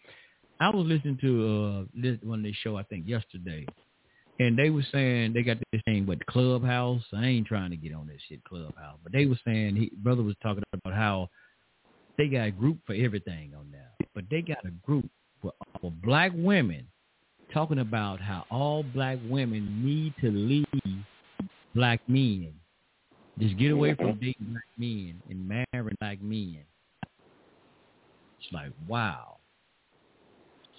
I was listening to uh this one of their show I think yesterday. And they were saying they got this thing with Clubhouse. I ain't trying to get on this shit Clubhouse, but they were saying he brother was talking about how they got a group for everything on there, but they got a group for, for black women talking about how all black women need to leave black men. Just get away from dating black men and marrying black men. It's like, wow.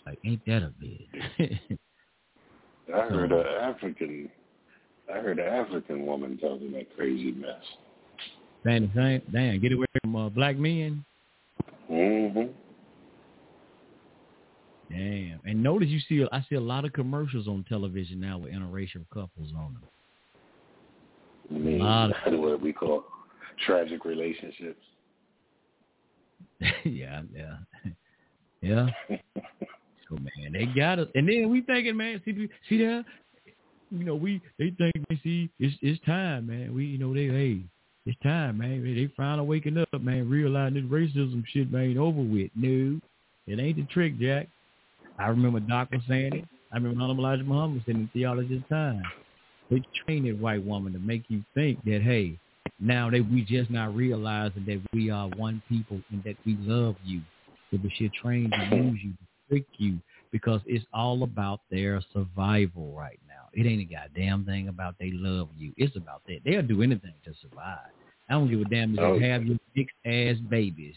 Like, ain't that a bit? [LAUGHS] I heard an African, I heard an African woman talking that crazy mess. The same, damn, get away from uh, black men. Mm-hmm. Damn. And notice you see, I see a lot of commercials on television now with interracial couples on them. I mean, A lot that's what we call tragic relationships. [LAUGHS] yeah, yeah, yeah. [LAUGHS] man, they got us, and then we thinking, man, see, see that, you know, we they think, man, see, it's it's time, man. We, you know, they, hey, it's time, man. They, they finally waking up, man, realizing this racism shit, man, ain't over with. No, it ain't the trick, Jack. I remember Doc was saying it. I remember Honorable Elijah Muhammad saying in Theology of Time. They train that white woman to make you think that, hey, now that we just not realizing that we are one people and that we love you. That we should train to use you, trick you, because it's all about their survival right now. It ain't a goddamn thing about they love you. It's about that. They'll do anything to survive. I don't give a damn if Oh. they have your big ass babies.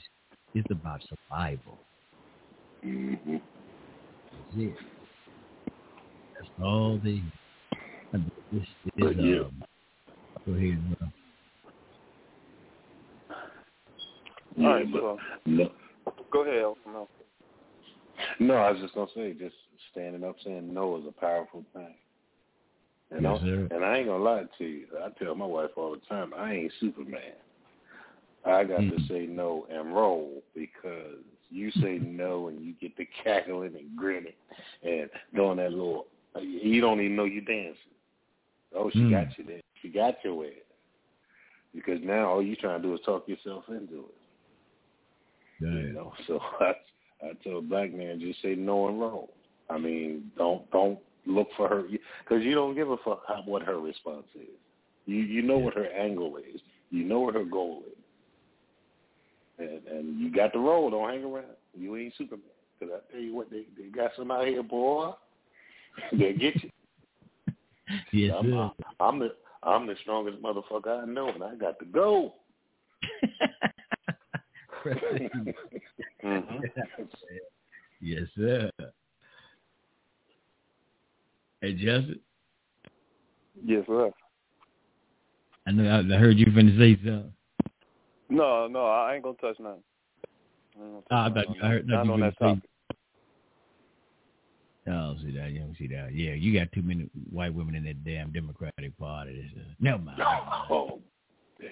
It's about survival. Mm-hmm. That's it. That's all they. This, this, But yeah. um, go ahead. bro. All right, but so no, go ahead. No. No, I was just gonna say, just standing up saying no is a powerful thing. You know, Yes, sir. and I ain't gonna lie to you. I tell my wife all the time, I ain't Superman. I got to Mhm. say no and roll because you say no and you get to [LAUGHS] cackling and grinning and doing that little. You don't even know you're dancing. Oh, she Mm. got you there. She got your ass. Because now all you're trying to do is talk yourself into it. You know, [LAUGHS] so I Uh, I tell a black man just say no and roll. I mean, don't don't look for her because you don't give a fuck how, what her response is. You you know what her angle is. You know what her goal is. And and you got the roll. Don't hang around. You ain't Superman. Because I tell you what, they they got some out here, boy. [LAUGHS] They'll get you. [LAUGHS] Yes, I'm, sir. I'm the I'm the strongest motherfucker I know, and I got to go. [LAUGHS] hmm yes, sir. Hey, Justin, Yes, sir. I know I I heard you finna say something. No, no, I ain't gonna touch nothing. I, gonna touch Ah, I nothing thought on I heard that- thought not on that topic. Oh, see that? You don't see that? Yeah, you got too many white women in that damn Democratic Party. Uh, never mind. Oh, damn.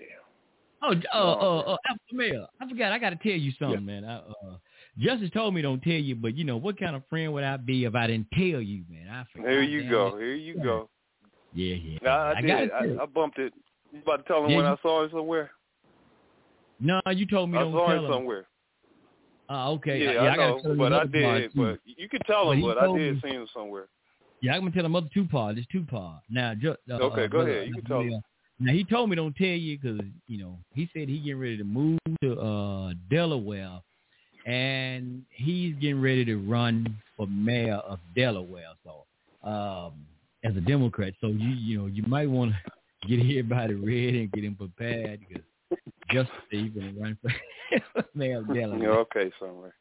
Oh, uh, uh, uh, Alpha Male. I forgot. I got to tell you something, man. I, uh, Justice told me don't tell you, but you know what kind of friend would I be if I didn't tell you, man? I forgot. Here you damn go. it. Here you go. Yeah, yeah. Nah, I, I did. gotta I, I bumped it. You about to tell him Yeah, when you- I saw it somewhere? No, you told me I don't saw tell it him. somewhere. Oh, okay. Yeah, yeah, I gotta know, tell him but I did. But you can tell But him, but I did me- see him somewhere. Yeah, I'm gonna tell him other two part. It's two part. Now, ju- uh, Okay, uh, go brother, ahead. You can tell him. Now he told me don't tell you because you know he said he getting ready to move to uh Delaware, and he's getting ready to run for mayor of Delaware. So, um, as a Democrat, so you you know you might want to [LAUGHS] get everybody ready and get him prepared because just he's gonna run for [LAUGHS] mayor of Delaware. Yeah, okay, somewhere.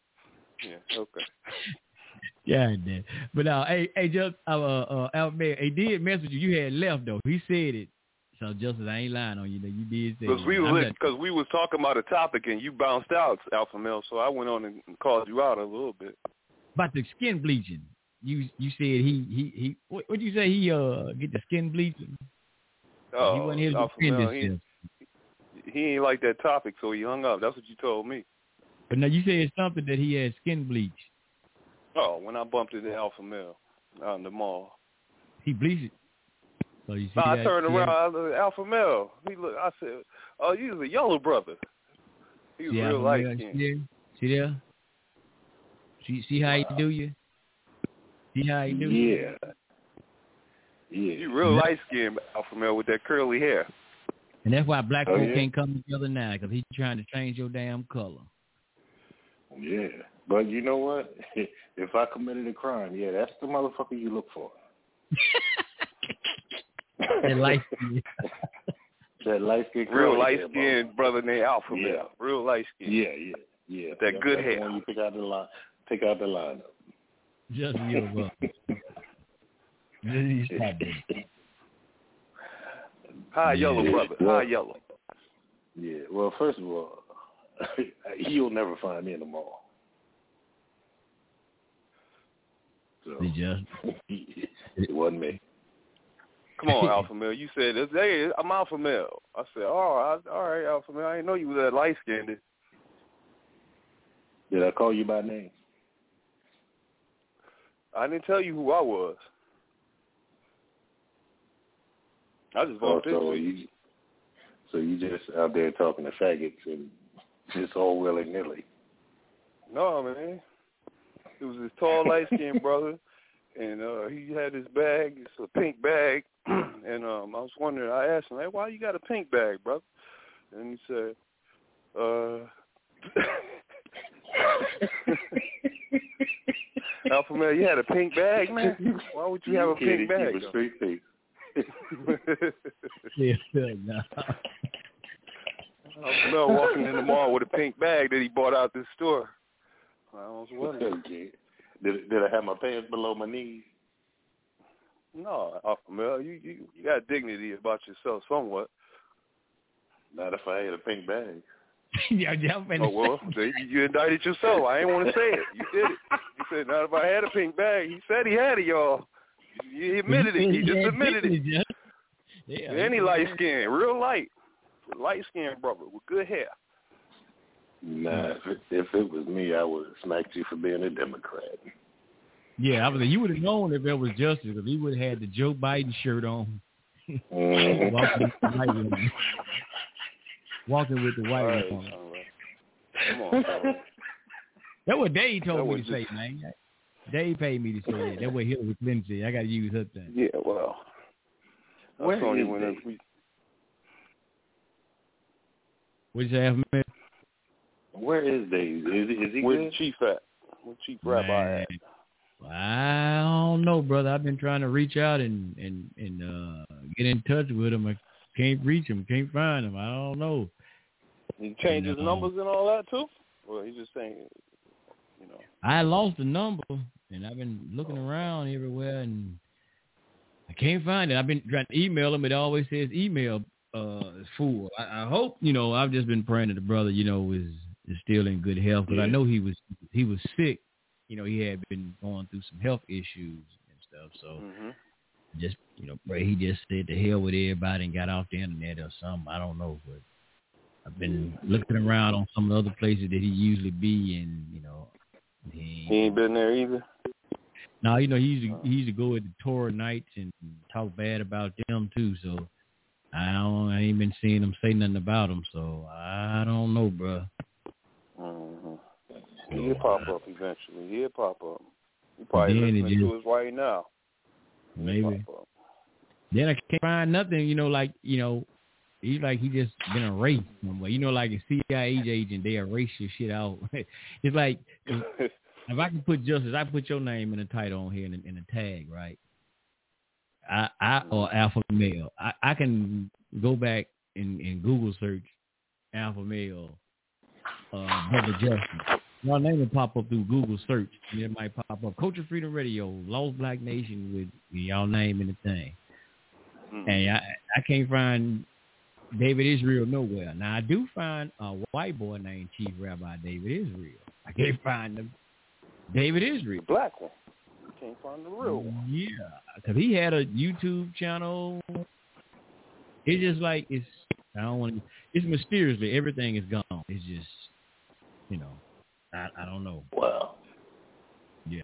Yeah, okay. [LAUGHS] Yeah. But uh, hey, hey, just uh, uh, uh, man, he did mess with you. You had left though. He said it. So Justice, I ain't lying on you. You did say Because we was because we was talking about a topic and you bounced out, Alpha Male. So I went on and called you out a little bit. about the skin bleaching. You you said he he he. What what you say? He uh get the skin bleaching. Oh, he wasn't here to Alpha defend himself. he, he ain't like that topic, so he hung up. That's what you told me. But now you said something that he had skin bleach. Oh, when I bumped into Alpha Male out in the mall. He bleached it. So you see No, I turned around. I looked, Alpha Male. He look. I said, "Oh, you was a yellow brother." He was see real light skinned. See there? See? See how he do you? See how he do you? Yeah. Yeah. You real light skinned Alpha Male with that curly hair. And that's why black Oh, folk yeah? can't come together now because he's trying to change your damn color. Yeah. But you know what? [LAUGHS] If I committed a crime, yeah, that's the motherfucker you look for. [LAUGHS] [LAUGHS] That light skin. [LAUGHS] that light skin Real light skinned brother named Alpha Yeah. Male. Real light skinned. Yeah, yeah, yeah. That Yep, good hair. The you pick out the line. Pick out the lineup. Just [LAUGHS] your brother. Just stop yellow Yeah. brother. Well- High yellow. Yeah. Well, first of all, you'll never find me in the mall. So He just it wasn't me. Come on, [LAUGHS] Alpha Male. You said, "Hey, I'm Alpha Male." I said, "Oh, I, all right, Alpha Male. I didn't know you was that light skinned." Did I call you by name? I didn't tell you who I was. I just Oh, bumped so you. you, so you just out there talking to faggots and just all willy nilly. No, man. It was this tall, light skinned brother, [LAUGHS] and uh he had his bag. It's a pink bag, [CLEARS THROAT] and um I was wondering. I asked him, "Hey, why you got a pink bag, brother?" And he said, "Uh." [LAUGHS] Alpha male, you had a pink bag, [LAUGHS] man. Why would you have a pink bag? Keep a straight face. yeah, [LAUGHS] no. Alpha male walking in the mall with a pink bag that he bought out this store. I was wondering. Okay. Did did I have my pants below my knees? No, uh, Alpha male, you you you got dignity about yourself somewhat. Not if I had a pink bag. [LAUGHS] yeah, yeah, I'm Oh well, you, you indicted yourself. I ain't want to say it. You did it. You said not if I had a pink bag. He said he had it, y'all. He admitted it. He just admitted it. Yeah, And he light skinned, real light, light skinned brother with good hair. Nah, hmm. if it, if it was me, I would have smacked you for being a Democrat. Yeah, I was. You would have known if it was justice because he would have had the Joe Biden shirt on, walking with the. Walking with the white right, all right. Come on. [LAUGHS] That's what Dave That told me was to say, man. Dave paid me to say that. That's what Hillary Clinton said. I got to use her thing. Yeah, well, that's Where only is when we. What you Alpha Man? Where is Dave? Is, is he Where's good? chief at? Where chief rabbi at? I don't know, brother. I've been trying to reach out and and and uh get in touch with him. I can't reach him. Can't find him. I don't know. He changed his numbers and all that too. Well, he's just saying, you know. I lost the number, and I've been looking around everywhere, and I can't find it. I've been trying to email him. It always says email uh, is full. I, I hope you know. I've just been praying that the brother, you know, is is still in good health because I know he was he was sick you know, he had been going through some health issues and stuff. So hmm just you know, pray he just said to hell with everybody and got off the internet or something. I don't know, but I've been looking around on some of the other places that he usually be, and you know, he, He ain't been there either. now you know he used to he used to go at the tour nights and talk bad about them too. So I don't I ain't been seeing him say nothing about them. So I don't know, bruh. Hmm He'll pop up eventually. He'll pop up. You probably Then it listening just- to us right now. Maybe. Then I can't find nothing, you know, like, you know, he's like he just been erased somewhere. You know, like a CIA agent, they erase your shit out. [LAUGHS] it's like if, if I can put justice, I put your name in the title on here in, in a tag, right? I, I or alpha male. I, I can go back and, and Google search alpha male, uh, brother Justin. My name will pop up through Google search. And it might pop up Culture Freedom Radio, Lost Black Nation with y'all name in the thing. And I, I can't find David Israel nowhere. Now I do find a white boy named Chief Rabbi David Israel. I can't find him. David Israel. Black one. You can't find the real one. Yeah, because he had a YouTube channel. It's just like it's. I don't want to. It's mysteriously everything is gone. It's just, you know, I I don't know. Wow. Yeah.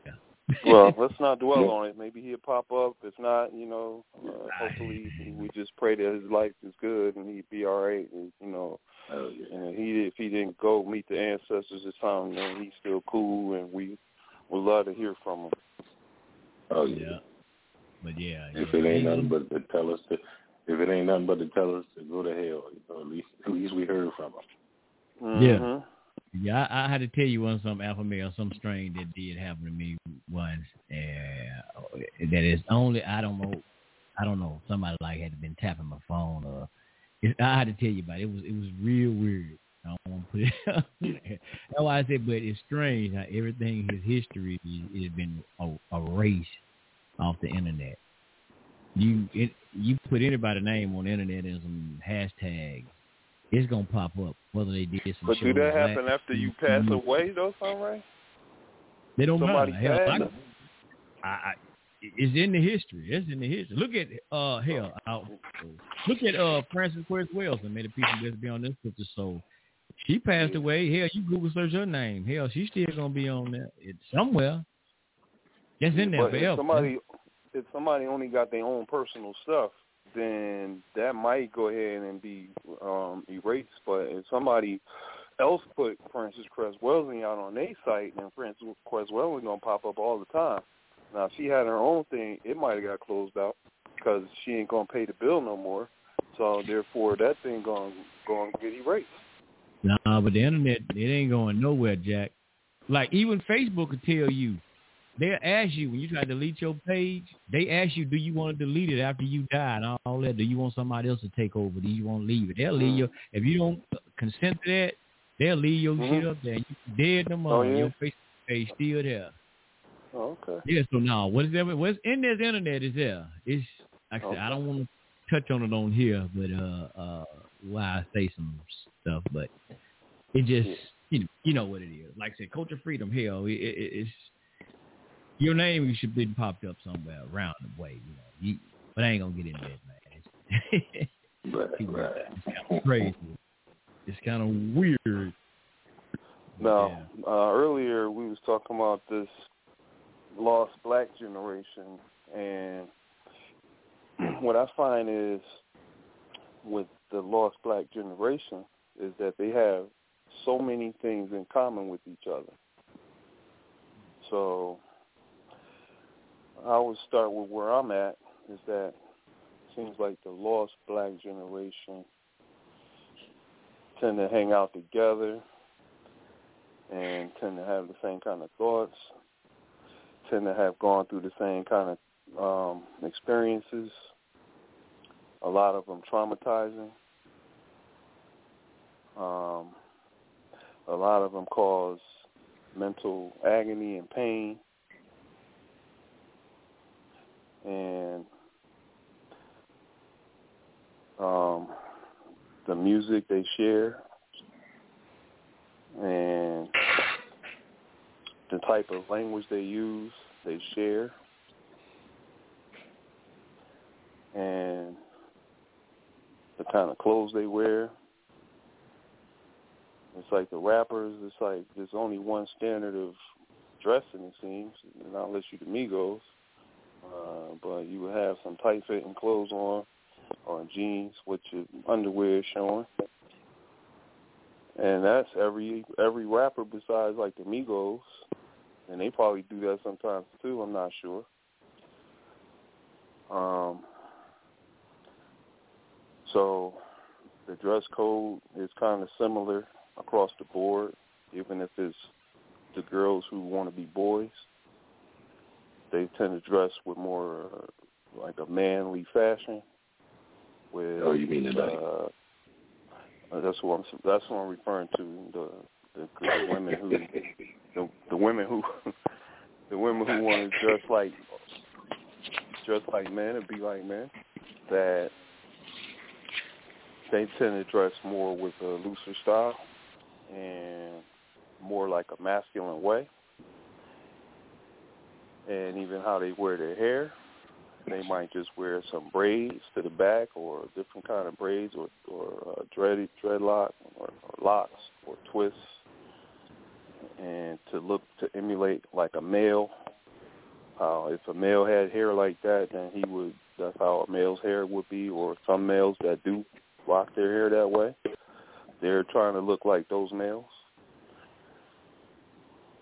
well, [LAUGHS] let's not dwell on it. Maybe he'll pop up. If not, you know, uh, hopefully we just pray that his life is good and he'd be all right. And, you know, Oh, yeah. and he if he didn't go meet the ancestors this time, then he's still cool, and we would love to hear from him. Oh yeah. Yeah. But yeah. If yeah. it ain't nothing but to tell us to, if it ain't nothing but to tell us to go to hell, you know, at least at least we heard from him. Yeah. Yeah, I, I had to tell you one some alpha male, some strain that did happen to me once, and that is only I don't know, I don't know. Somebody like had been tapping my phone, or it, I had to tell you about it. It was it was real weird. I don't want to put it. [LAUGHS] out. That's why I said, but it's strange how everything his history is- has been a- erased off the internet. You it you put anybody's name on the internet and some hashtags, it's gonna pop up whether they did some. But do that happen after you pass away, though, Sunray? They don't Somebody matter. Hell, I. I, I, it's in the history. It's in the history. Look at uh hell. I'll, look at uh Frances Cress Welsing. Made a piece of this be on this picture. So she passed away. Hell, you Google search her name. Hell, she's still gonna be on there. It's somewhere. That's in there But if forever. somebody if somebody only got their own personal stuff, then that might go ahead and be um erased. But if somebody else put Frances Cress out on their site, then Frances Cress gonna pop up all the time. Now, if she had her own thing, it might have got closed out because she ain't gonna pay the bill no more. So therefore, that thing gonna gonna get erased. Nah, but the internet it ain't going nowhere, Jack. Like even Facebook will tell you. They'll ask you when you try to delete your page. They ask you, do you want to delete it after you die and all that? Do you want somebody else to take over? Do you want to leave it? They'll leave your. If you don't consent to that, they'll leave your Mhm. shit up there. You dead no more. Oh, yeah? Your Facebook page still there. Oh, okay. Yeah. So now, what is there? What's in this internet is there. It's like I said, I don't want to touch on it on here, but uh, uh, why I say some stuff, but it just you know you know what it is. Like I said, culture freedom. Hell, it, it, it's your name should be popped up somewhere around the way. You know, you, but I ain't gonna get into that, man. It's, [LAUGHS] Right, right. it's kind of crazy. It's kind of weird. Now, uh, earlier we was talking about this lost black generation, and [CLEARS THROAT] what I find is with the lost black generation is that they have so many things in common with each other. So I would start with where I'm at is that it seems like the lost black generation tend to hang out together and tend to have the same kind of thoughts, tend to have gone through the same kind of um, experiences, a lot of them traumatizing. Um, a lot of them cause mental agony and pain. And um, the music they share and the type of language they use, they share, and the kind of clothes they wear. It's like the rappers. It's like there's only one standard of dressing. It seems, not unless you the Migos. Uh, but you would have some tight-fitting clothes on, or jeans with your underwear showing, and that's every every rapper besides like the Migos, and they probably do that sometimes too. I'm not sure. Um, so the dress code is kind of similar across the board, even if it's the girls who want to be boys. They tend to dress with more uh, like a manly fashion. With Oh, you mean tonight? uh, uh, that's what I'm that's what I'm referring to. The the, the [LAUGHS] women who the, the women who [LAUGHS] the women who want to dress like dress like men and be like men. That they tend to dress more with a looser style and more like a masculine way. And even how they wear their hair, they might just wear some braids to the back or a different kind of braids or or uh, dread dreadlock or, or locks or twists, and to look to emulate like a male. Uh, if a male had hair like that, then he would. That's how a male's hair would be. Or some males that do rock their hair that way, they're trying to look like those males,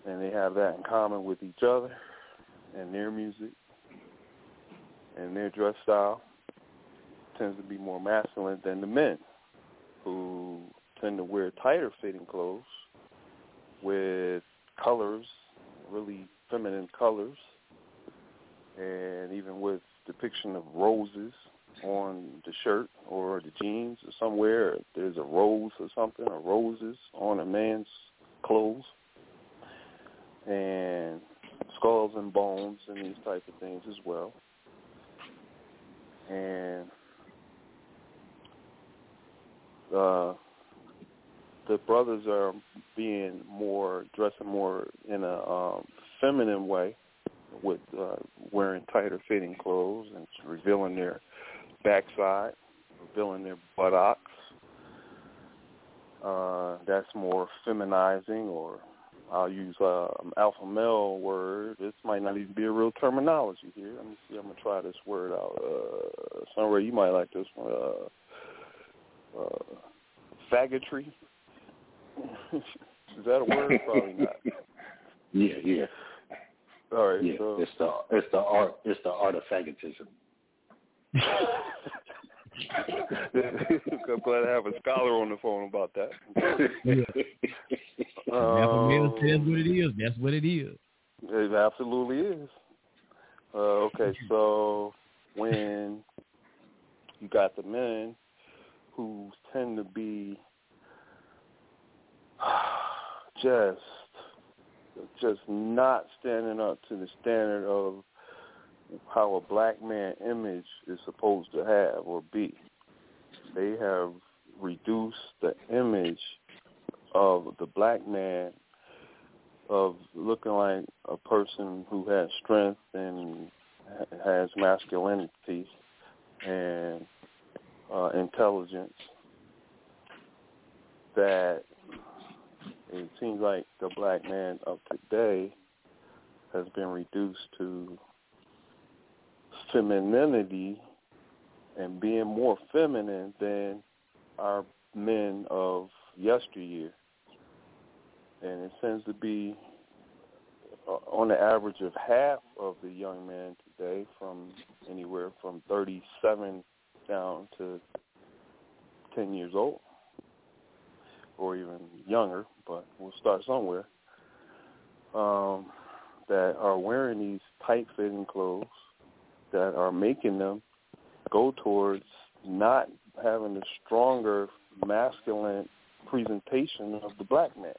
and they have that in common with each other and their music and their dress style tends to be more masculine than the men who tend to wear tighter fitting clothes with colors, really feminine colors, and even with depiction of roses on the shirt or the jeans or somewhere there's a rose or something or roses on a man's clothes. And skulls and bones and these type of things as well and uh, the brothers are being more dressing more in a um, feminine way with uh, wearing tighter fitting clothes and revealing their backside, revealing their buttocks. Uh, that's more feminizing or I'll use uh, an alpha male word. This might not even be a real terminology here. Let me see. I'm gonna try this word out. Uh, somewhere you might like this one. Uh, uh, faggotry. [LAUGHS] Is that a word? Probably not. [LAUGHS] Yeah, yeah. All right. Yeah, So it's the it's the art it's the art of faggotism. [LAUGHS] I'm glad I have a scholar on the phone about that. Alpha Um, says what it is. That's what it is. It absolutely is. Uh, okay, [LAUGHS] so when you got the men who tend to be [SIGHS] just just not standing up to the standard of how a black man image is supposed to have or be. They have reduced the image of the black man of looking like a person who has strength and has masculinity and uh, intelligence that it seems like the black man of today has been reduced to femininity and being more feminine than our men of yesteryear. And it tends to be uh, on the average of half of the young men today from anywhere from 37 down to 10 years old or even younger, but we'll start somewhere, um, that are wearing these tight-fitting clothes that are making them go towards not having a stronger masculine presentation of the black man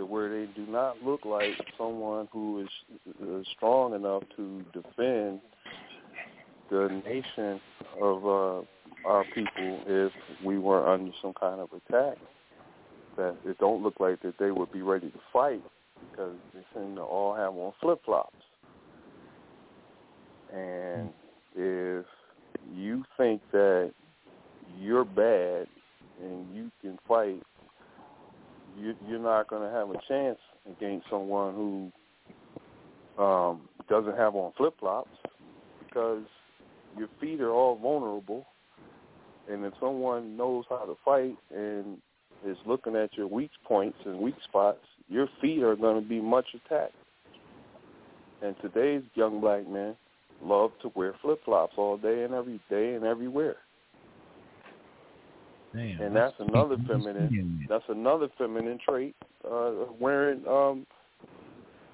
to where they do not look like someone who is strong enough to defend the nation of uh, our people if we were under some kind of attack. That it don't look like that they would be ready to fight because they seem to all have on flip flops. And if you think that you're bad and you can fight, you, you're not going to have a chance against someone who um, doesn't have on flip flops because your feet are all vulnerable. And if someone knows how to fight and is looking at your weak points and weak spots, your feet are going to be much attacked. And today's young black men love to wear flip flops all day and every day and everywhere. Damn, and that's another feminine. That's another feminine trait. Uh, wearing um,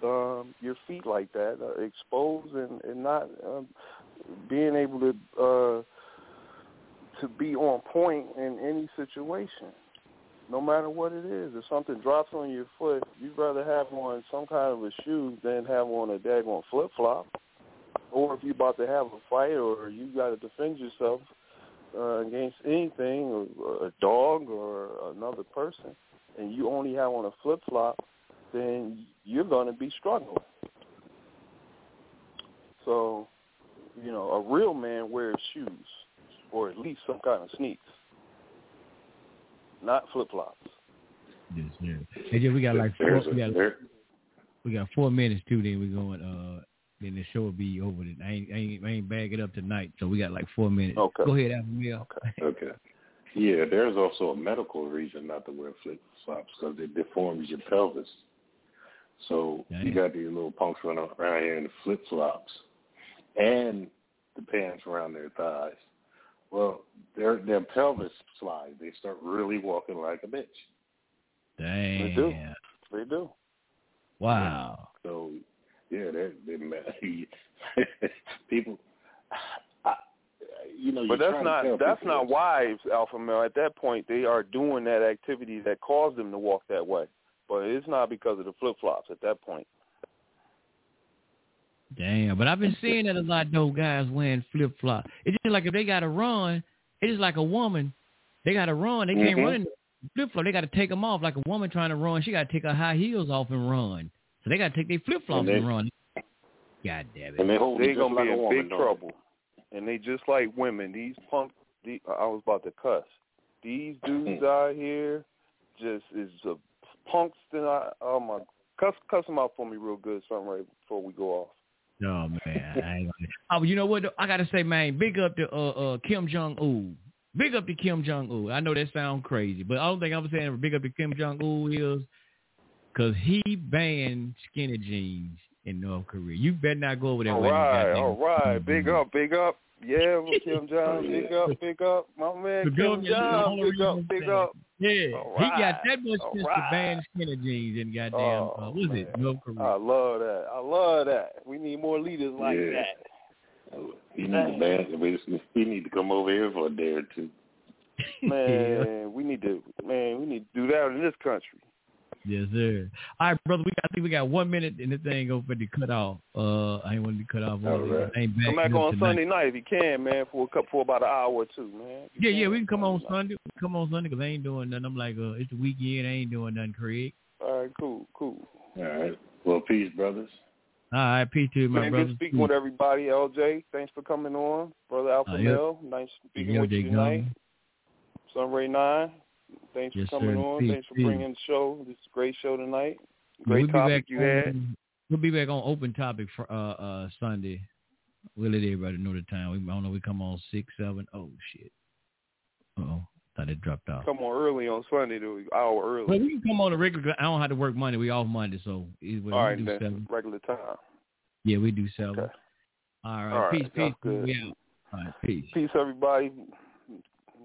um, your feet like that, uh, exposed and, and not um, being able to uh, to be on point in any situation, no matter what it is. If something drops on your foot, you'd rather have on some kind of a shoe than have on a daggone flip flop. Or if you're about to have a fight, or you got to defend yourself uh, against anything, or a dog or another person, and you only have on a flip flop, then you're going to be struggling. So, you know, a real man wears shoes, or at least some kind of sneaks, not flip flops. Yes, sir. Hey, Jay, we got like four, we got, we got four minutes too. Then we're going. uh Then the show will be over. Then I ain't, I ain't, I ain't bag it up tonight. So we got like four minutes. Okay. Go ahead, Alpha Okay. okay. Yeah, there's also a medical reason not to wear flip flops because it deforms your pelvis. So you got these little punks running around here in the flip flops and the pants around their thighs. Well, their their pelvis slides. They start really walking like a bitch. Damn. They do. They do. Wow. So yeah, they they [LAUGHS] [LAUGHS] people. I, you know, but that's not that's not wives, alpha male. At that point, they are doing that activity that caused them to walk that way. But it's not because of the flip flops at that point. Damn, but I've been [LAUGHS] seeing that a lot though, guys wearing flip flops. It's just like if they gotta run, it's just like a woman. They gotta run, they can't Mm-hmm. run flip flop. They gotta take them off. Like a woman trying to run, she gotta take her high heels off and run. So they gotta take their flip flops And and, run. God damn it. And they hold They're gonna like be a in woman, big don't they? trouble. And they just like women. These punk. The, I was about to cuss. These dudes out here just is a punks. Than I. Oh my. Cuss cuss them out for me real good, something right before we go off. Oh man, I [LAUGHS] oh, you know what? though? I gotta say, man, big up to uh, uh, Kim Jong Un. Big up to Kim Jong Un. I know that sounds crazy, but I don't think I'm saying big up to Kim Jong Un is because he banned skinny jeans in North Korea. You better not go over there. All wearing right, goddamn all right. Big up, big up. Yeah, well, Kim Jong. [LAUGHS] Big up, big up. My man, The Kim government is the Jong. Big up, big up. Yeah, All he got that much sense right. to ban skinny jeans in goddamn. Oh, uh, what is it? North Korea. I love that. I love that. We need more leaders like Yeah. that. He need to we He need to come over here for a day or two. Man, [LAUGHS] we need to man, we need to do that in this country. Yes, sir. All right, brother. We got, I think we got one minute and the thing go for the cut off. Uh, I ain't want to be cut off. All on. I ain't Come backing back on tonight. Sunday night if you can, man, for a couple for about an hour or two, man. Yeah, yeah, we can come on Sunday. We can come on Sunday because I ain't doing nothing. I'm like, uh, it's the weekend. I ain't doing nothing, Craig. All right, cool, cool. All right. Well, peace, brothers. All right, peace to you, my man, brother. good speaking with everybody. LJ, thanks for coming on. Brother Alpha Uh, yeah. Male, nice speaking Yeah, with you tonight. gone. Sunray 9, thanks Yes, for coming sir. on. Peace, thanks for peace. bringing the show. This is a great show tonight. We'll Great be topic you had. on- We'll be back on open topic for uh uh Sunday. We'll let everybody know the time. We I don't know. We come on six, seven. Oh shit. Oh. Thought it dropped off. Come on early on Sunday, to an hour early. Well, we can come on a regular. I don't have to work Monday. We off Monday, so either way, All we do then. seven. Regular time. Yeah, we do seven. Okay. All right. All right, Peace, peace. good. We. All right. Peace. Peace, everybody.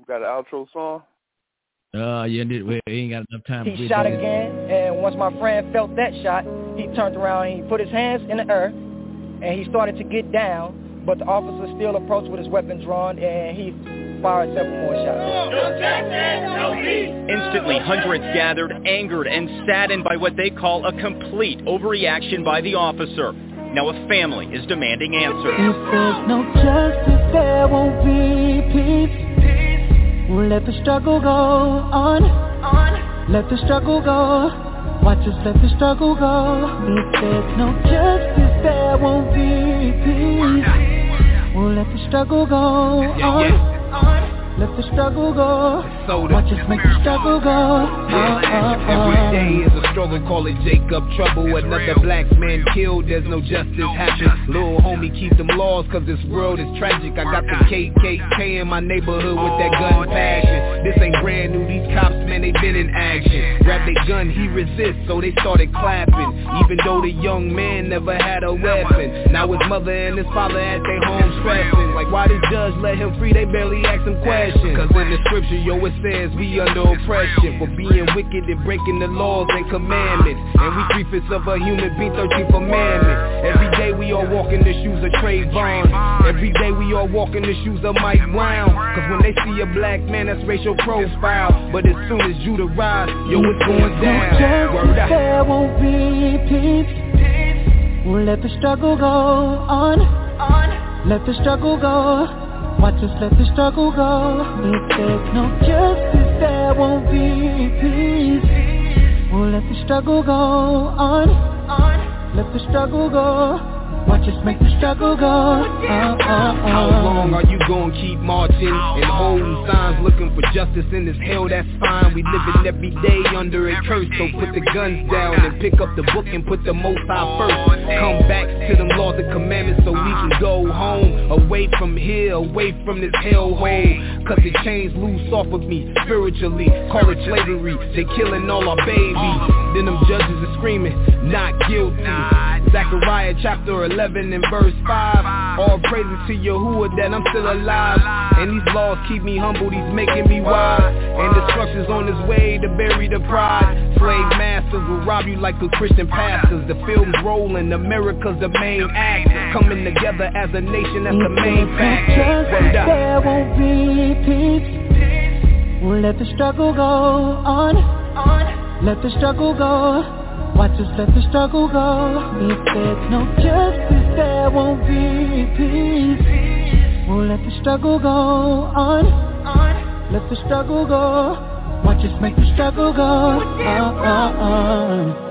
Got an outro song? Uh, yeah, we ain't got enough time. He do shot again, and once my friend felt that shot, he turned around and he put his hands in the earth, and he started to get down, but the officer still approached with his weapon drawn, and he fired several more shots. Instantly, hundreds gathered, angered and saddened by what they call a complete overreaction by the officer. Now a family is demanding answers. If there's no justice, there won't be peace. Let the struggle go on. Let the struggle go. Watch us let the struggle go. If there's no justice, there won't be peace. We'll let the struggle go on. Let the struggle go. Watch us make the struggle go. Uh, uh, uh. day is a struggle, call it Jacob trouble. Another black man killed, there's no justice happen. Little homie, keep them laws, cause this world is tragic. I got the KKK in my neighborhood with that gun passion. This ain't brand new, these cops, man, they been in action. Grab their gun, he resists, so they started clapping. Even though the young man never had a weapon. Now his mother and his father at their home stressing. Like, why this judge let him free? They barely ask him questions. Cause in the scripture, yo, it says we under oppression for being wicked and breaking the laws and commandments. And we three fifths of a human being, 13th commandment. Every day we all walk in the shoes of Trayvon. Every day we all walk in the shoes of Mike Brown. Cause when they see a black man, that's racial profile. But as soon as Judah rise, yo, it's going down. Word Justice, up. there won't be peace. We'll let the struggle go on. On let the struggle go. Watch just let the struggle go. If there's no justice, there won't be peace. We'll let the struggle go on. Let the struggle go. Watch us make the struggle go. Uh, uh, uh. How long are you gonna keep marching and holding signs looking for justice in this hell? That's fine. We living every day under a curse, so put the guns down and pick up the book and put the Most High first. Come back to them laws and commandments so we can go home, away from here, away from this hellhole. Cause the chains loose off of me spiritually. Call it slavery. They killing all our babies. Then them judges are screaming, not guilty. Zechariah chapter 11 and verse 5 All praises to Yahuwah that I'm still alive And these laws keep me humble, these making me wise And destruction's on its way to bury the pride Slave masters will rob you like the Christian pastors The film's rolling, America's the main actor Coming together as a nation, that's the main factor Word up. There won't be peace. We'll let the struggle go on. Let the struggle go. Watch us let the struggle go. If there's no justice, there won't be peace. We'll let the struggle go on. Let the struggle go. Watch us make the struggle go on. on.